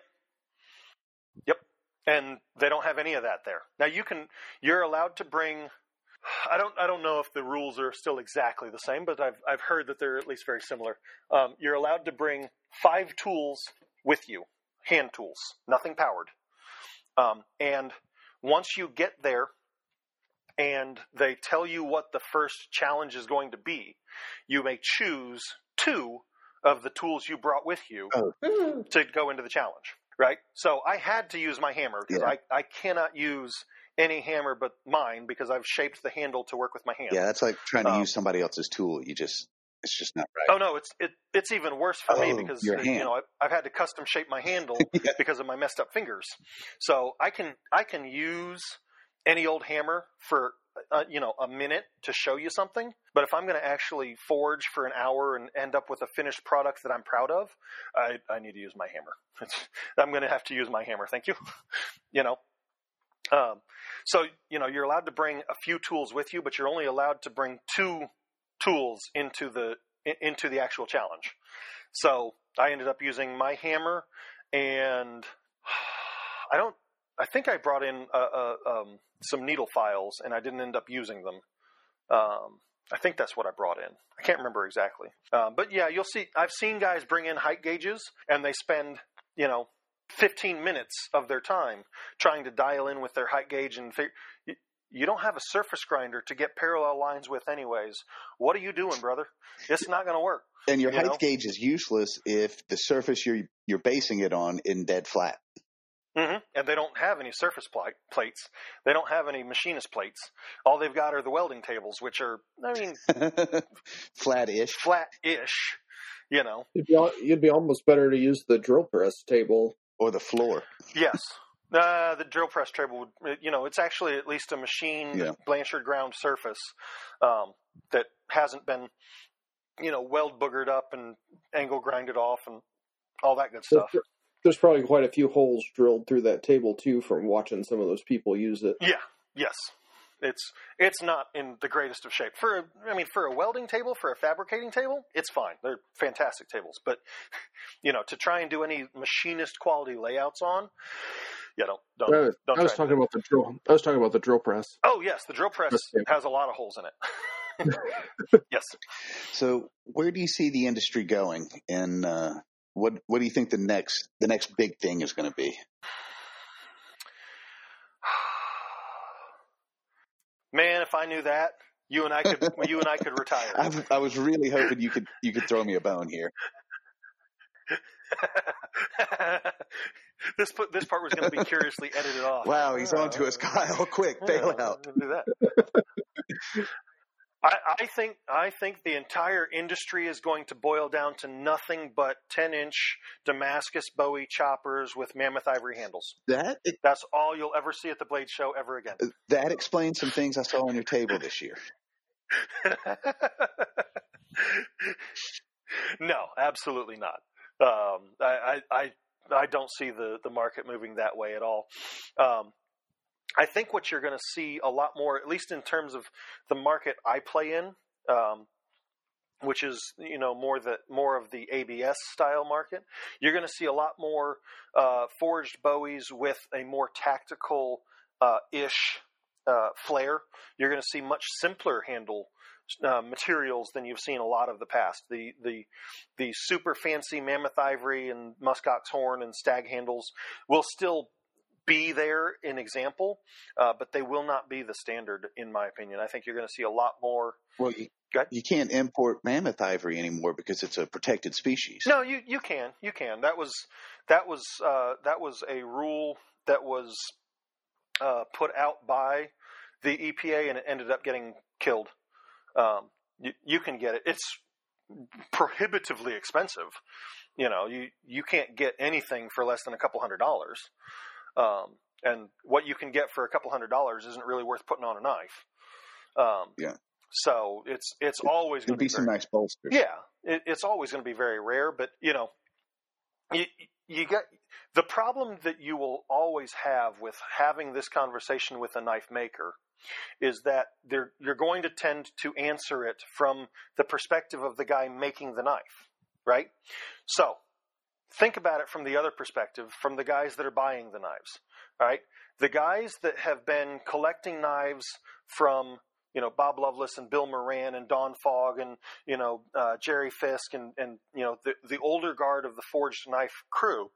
Yep. And they don't have any of that there. Now you can you're allowed to bring I don't I don't know if the rules are still exactly the same, but I've I've heard that they're at least very similar. Um, you're allowed to bring five tools with you hand tools, nothing powered. Um, and once you get there and they tell you what the first challenge is going to be, you may choose two of the tools you brought with you oh. to go into the challenge. Right? So I had to use my hammer because yeah. I, I cannot use any hammer but mine because I've shaped the handle to work with my hand. Yeah, that's like trying to um, use somebody else's tool. You just it's just not right. Oh no, it's it, it's even worse for oh, me because you know I've, I've, had to custom shape my handle yeah. because of my messed up fingers. So I can I can use any old hammer for uh, you know a minute to show you something, but if I'm going to actually forge for an hour and end up with a finished product that I'm proud of, I, I need to use my hammer. I'm going to have to use my hammer. Thank you. you know. Um, so you know you're allowed to bring a few tools with you, but you're only allowed to bring two tools into the into the actual challenge. So I ended up using my hammer, and I don't. I think I brought in uh, uh, um, some needle files, and I didn't end up using them. Um, I think that's what I brought in. I can't remember exactly, uh, but yeah, you'll see. I've seen guys bring in height gauges, and they spend you know 15 minutes of their time trying to dial in with their height gauge and figure, you don't have a surface grinder to get parallel lines with anyways. What are you doing, brother? It's not going to work. And your you height know? gauge is useless if the surface you're you're basing it on is dead flat. Mm-hmm. And they don't have any surface pl- plates. They don't have any machinist plates. All they've got are the welding tables, which are, I mean, flat-ish. Flat-ish. You know, you'd be, you'd be almost better to use the drill press table or the floor. Yes, uh, the drill press table would, you know, it's actually at least a machine yeah. Blanchard ground surface um, that hasn't been, you know, weld boogered up and angle grinded off and all that good stuff. There's probably quite a few holes drilled through that table too from watching some of those people use it. Yeah. Yes. It's it's not in the greatest of shape. For I mean, for a welding table, for a fabricating table, it's fine. They're fantastic tables. But you know, to try and do any machinist quality layouts on, yeah, don't don't. I, don't I was talking about the drill. I was talking about the drill press. Oh yes, the drill press has a lot of holes in it. yes. So, where do you see the industry going, and uh, what what do you think the next the next big thing is going to be? Man, if I knew that, you and I could you and I could retire. I, I was really hoping you could you could throw me a bone here. this put, this part was going to be curiously edited off. Wow, he's on to us, Kyle. Quick, bail out. Do that. I, I, think I think the entire industry is going to boil down to nothing but ten inch Damascus Bowie choppers with mammoth ivory handles. That it, that's all you'll ever see at the Blade Show ever again. That explains some things I saw on your table this year. no, absolutely not. Um, I, I, I don't see the, the market moving that way at all. Um, I think what you're going to see a lot more, at least in terms of the market I play in, um, which is you know more the more of the ABS style market. You're going to see a lot more uh, forged Bowies with a more tactical uh, ish uh, flare. You're going to see much simpler handle uh, materials than you've seen a lot of the past. The the the super fancy mammoth ivory and muskox horn and stag handles will still be there in example, uh, but they will not be the standard, in my opinion. I think you're going to see a lot more. Well, you, you can't import mammoth ivory anymore because it's a protected species. No, you you can, you can. That was that was uh, that was a rule that was uh, put out by the EPA, and it ended up getting killed. Um, you, you can get it. It's prohibitively expensive. You know, you you can't get anything for less than a couple hundred dollars. Um, and what you can get for a couple hundred dollars isn't really worth putting on a knife. Um, yeah. So it's it's always going to be, be some nice bolsters. Yeah, it, it's always going to be very rare. But you know, you you get the problem that you will always have with having this conversation with a knife maker is that you're going to tend to answer it from the perspective of the guy making the knife, right? So think about it from the other perspective, from the guys that are buying the knives. right? the guys that have been collecting knives from you know Bob Loveless and Bill Moran and Don Fogg and you know uh, Jerry Fisk and and you know the the older guard of the forged knife crew.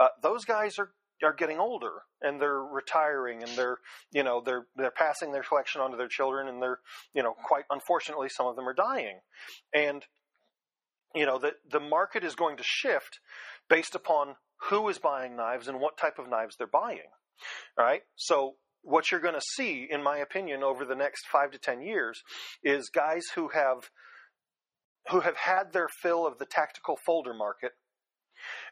Uh, those guys are are getting older and they're retiring and they're you know they're they're passing their collection on to their children and they're you know quite unfortunately some of them are dying and you know the the market is going to shift based upon who is buying knives and what type of knives they're buying. All right? So what you're going to see, in my opinion, over the next five to ten years, is guys who have who have had their fill of the tactical folder market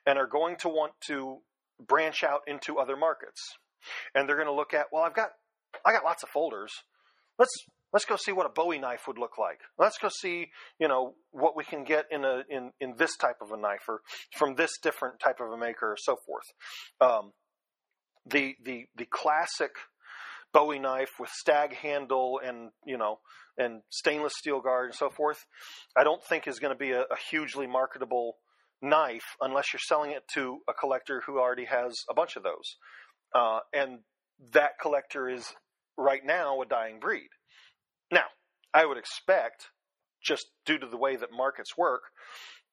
and are going to want to branch out into other markets. And they're going to look at, well, I've got I got lots of folders. Let's let's go see what a Bowie knife would look like. Let's go see, you know, what we can get in a in in this type of a knife or from this different type of a maker or so forth. Um, the the the classic Bowie knife with stag handle and you know and stainless steel guard and so forth, I don't think is going to be a, a hugely marketable knife unless you're selling it to a collector who already has a bunch of those. Uh, and that collector is right now a dying breed. Now, I would expect, just due to the way that markets work,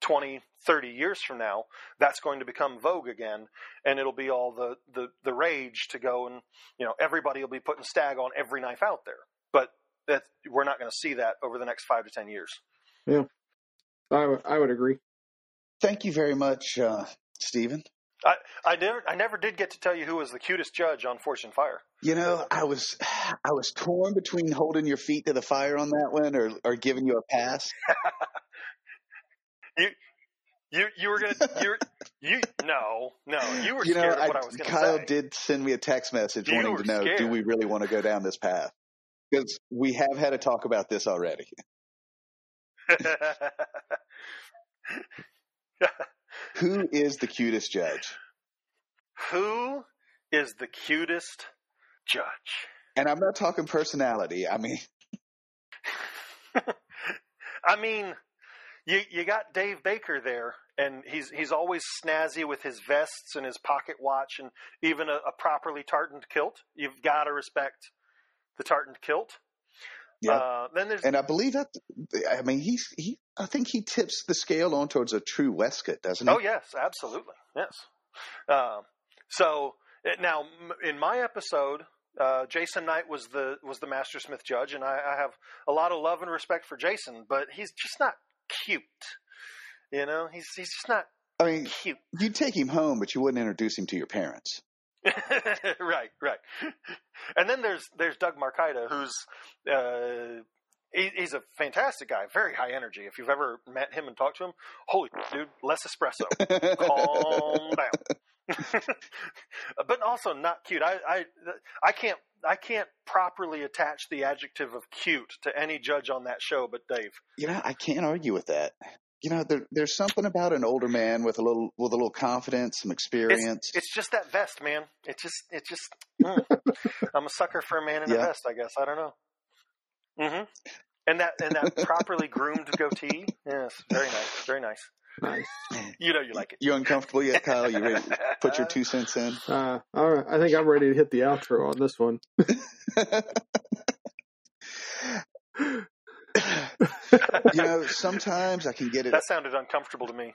20, 30 years from now, that's going to become vogue again, and it'll be all the, the, the rage to go and, you know, everybody will be putting stag on every knife out there. But that we're not going to see that over the next five to 10 years. Yeah, I, w- I would agree. Thank you very much, uh, Stephan. I, I never I never did get to tell you who was the cutest judge on Forged in Fire. You know, I was I was torn between holding your feet to the fire on that one or or giving you a pass. you you you were gonna you you no no you were you scared know, of what I, I was gonna Kyle say. did send me a text message you wanting to know scared. do we really want to go down this path because we have had a talk about this already. Who is the cutest judge? Who is the cutest judge? And I'm not talking personality. I mean, I mean, you you got Dave Baker there, and he's he's always snazzy with his vests and his pocket watch, and even a, a properly tartaned kilt. You've got to respect the tartaned kilt. Yeah. Uh, then there's and I believe that. I mean, he's he. I think he tips the scale on towards a true Westcott, doesn't he? Oh yes, absolutely, yes. Uh, so now in my episode, uh, Jason Knight was the was the Master Smith judge, and I, I, have a lot of love and respect for Jason, but he's just not cute. You know, he's he's just not. I mean, cute. You'd take him home, but you wouldn't introduce him to your parents. right, right. And then there's there's Doug Marcaida, who's uh, he, he's a fantastic guy, very high energy. If you've ever met him and talked to him, holy dude, less espresso, calm down. but also not cute. I, I I can't I can't properly attach the adjective of cute to any judge on that show, but Dave. You know, I can't argue with that you know, there, there's something about an older man with a little with a little confidence, some experience. It's, it's just that vest, man. It just it just. Mm. I'm a sucker for a man in yeah. a vest. I guess I don't know. Mm-hmm. And that and that properly groomed goatee. Yes, very nice, very nice. Nice. You know you like it. You uncomfortable yet, Kyle? You ready to put your two cents in? Uh, all right. I think I'm ready to hit the outro on this one. you know, sometimes I can get it. That sounded uncomfortable to me.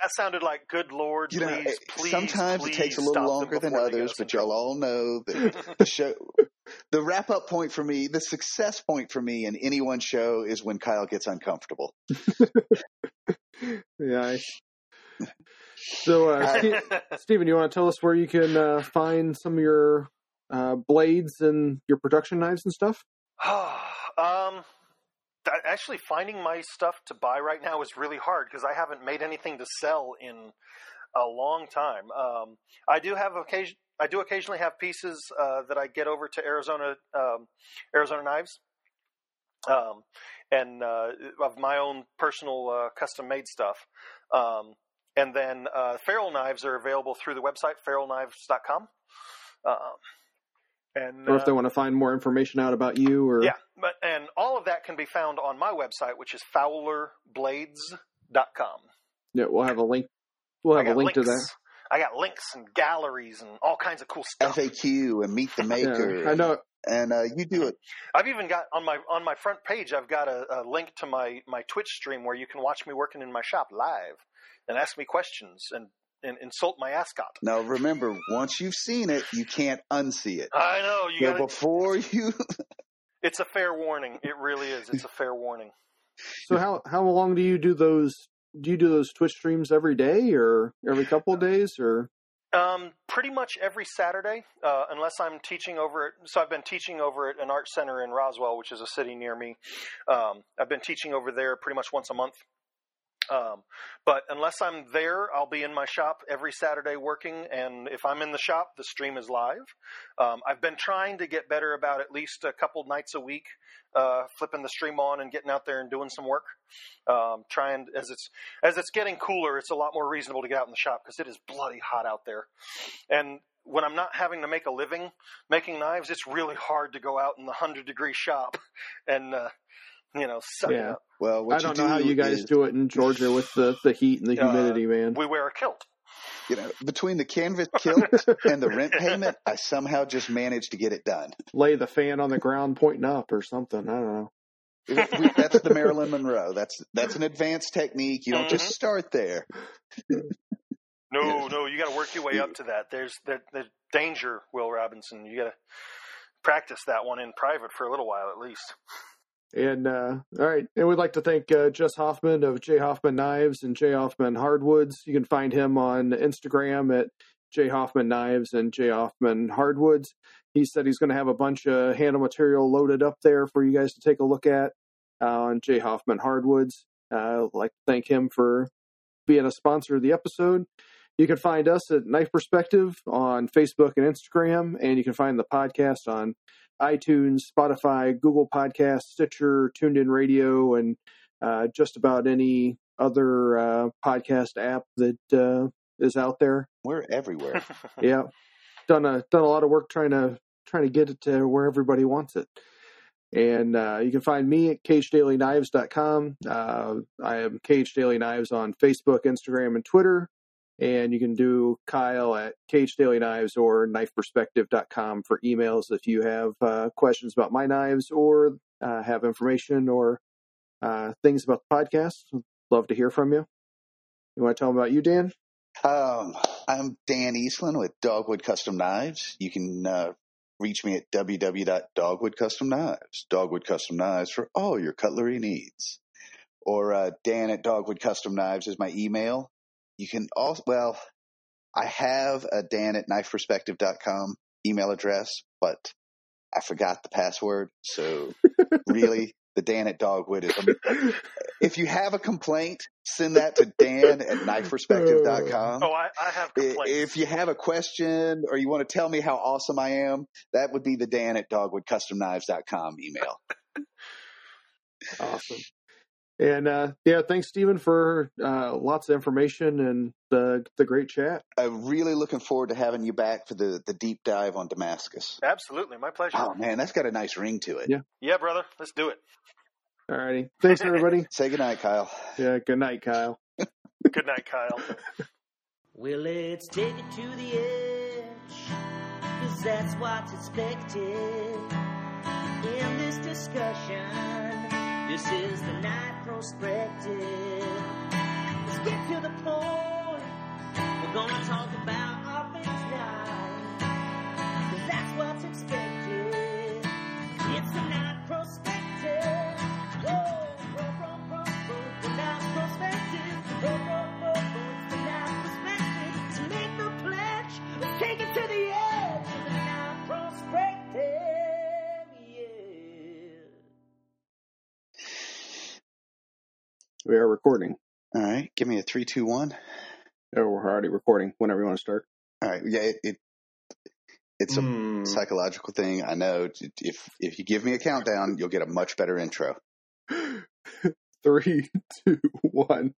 That sounded like, good lord, You know, please, it- please. sometimes please it takes a little longer than before they get others, but y'all all know that the show, the wrap up point for me, the success point for me in any one show is when Kyle gets uncomfortable. Yeah. So, uh, Ste- Stephan, you want to tell us where you can uh, find some of your uh, blades and your production knives and stuff? um, that- actually, finding my stuff to buy right now is really hard because I haven't made anything to sell in a long time. Um, I do have occasion. I do occasionally have pieces uh, that I get over to Arizona, um, Arizona Knives, um, and uh, of my own personal uh, custom made stuff. Um, and then uh, Feral Knives are available through the website feralknives.com. Um, and Or if uh, they want to find more information out about you or yeah, but and all of that can be found on my website, which is fowlerblades.com. yeah, we'll have a link. We'll have a link links. to that. I got links and galleries and all kinds of cool stuff. FAQ and Meet the Maker. Yeah, I know. And uh, you do it. I've even got on my on my front page. I've got a, a link to my my Twitch stream where you can watch me working in my shop live and ask me questions and, and insult my ascot. Now remember, once you've seen it, you can't unsee it. I know you So got. before you, It's a fair warning. It really is. It's a fair warning. So how how long do you do those? Do you do those Twitch streams every day or every couple of days or? Um, pretty much every Saturday, uh, unless I'm teaching over at. So I've been teaching over at an art center in Roswell, which is a city near me. Um, I've been teaching over there pretty much once a month. Um, but unless I'm there, I'll be in my shop every Saturday working. And if I'm in the shop, the stream is live. Um, I've been trying to get better about at least a couple nights a week, uh, flipping the stream on and getting out there and doing some work. Um, trying as it's as it's getting cooler, it's a lot more reasonable to get out in the shop because it is bloody hot out there. And when I'm not having to make a living making knives, it's really hard to go out in the hundred degree shop and uh, you know suck it Yeah. up. well, what I don't you know how you guys is, do it in Georgia with the, the heat and the Uh, humidity, man. We wear a kilt. you know, between the canvas kilt and the rent payment, I somehow just managed to get it done. Lay the fan on the ground pointing up or something. I don't know. We- that's the Marilyn Monroe. That's that's an advanced technique. You don't just start there. No, no, you got to work your way up to that. There's the, the danger, Will Robinson. You got to practice that one in private for a little while at least. And uh, all right, and we'd like to thank uh, Jess Hoffman of J Hoffman Knives and J Hoffman Hardwoods. You can find him on Instagram at J Hoffman Knives and J Hoffman Hardwoods. He said he's going to have a bunch of handle material loaded up there for you guys to take a look at uh, on J Hoffman Hardwoods. Uh, I'd like to thank him for being a sponsor of the episode. You can find us at Knife Perspective on Facebook and Instagram, and you can find the podcast on iTunes, Spotify, Google Podcasts, Stitcher, TuneIn Radio, and uh, just about any other uh, podcast app that uh, is out there. We're everywhere. Yeah, done a done a lot of work trying to trying to get it to where everybody wants it. And uh, you can find me at cagedailyKnives.com. Uh, I am Cage Daily Knives on Facebook, Instagram, and Twitter. And you can do Kyle at Cage Daily Knives or KnifePerspective.com for emails if you have uh, questions about my knives or uh, have information or uh, things about the podcast. Love to hear from you. You want to tell them about you, Dan? Um, I'm Dan Eastland with Dogwood Custom Knives. You can uh, reach me at www.dogwoodcustomknives. Dogwood Custom Knives for all your cutlery needs. Or uh, Dan at Dogwood Custom Knives is my email. You can also, well, I have a Dan at knifeperspective.com email address, but I forgot the password. So really, the Dan at Dogwood is. If you have a complaint, send that to Dan at knifeperspective.com. Oh, I, I have complaints. If you have a question or you want to tell me how awesome I am, that would be the Dan at dogwoodcustomknives.com email. Awesome. And uh, yeah, thanks, Stephan, for uh, lots of information and the the great chat. I'm really looking forward to having you back for the, the deep dive on Damascus. Absolutely, my pleasure. Oh man, that's got a nice ring to it. Yeah. Yeah, brother, let's do it. All righty. Thanks, everybody. Say goodnight, Kyle. Yeah, good night, Kyle. Good night, Kyle. Well, let's take it to the edge, cause that's what's expected in this discussion. This is the Knife Perspective. Let's get to the point. We're gonna talk about all things night, cause that's what's expected. It's the Knife Perspective. We are recording. All right. Give me a three, two, one. Oh, we're already recording whenever you want to start. All right. Yeah. It, it it's a Hmm. psychological thing. I know. If if you give me a countdown, you'll get a much better intro. Three, two, one.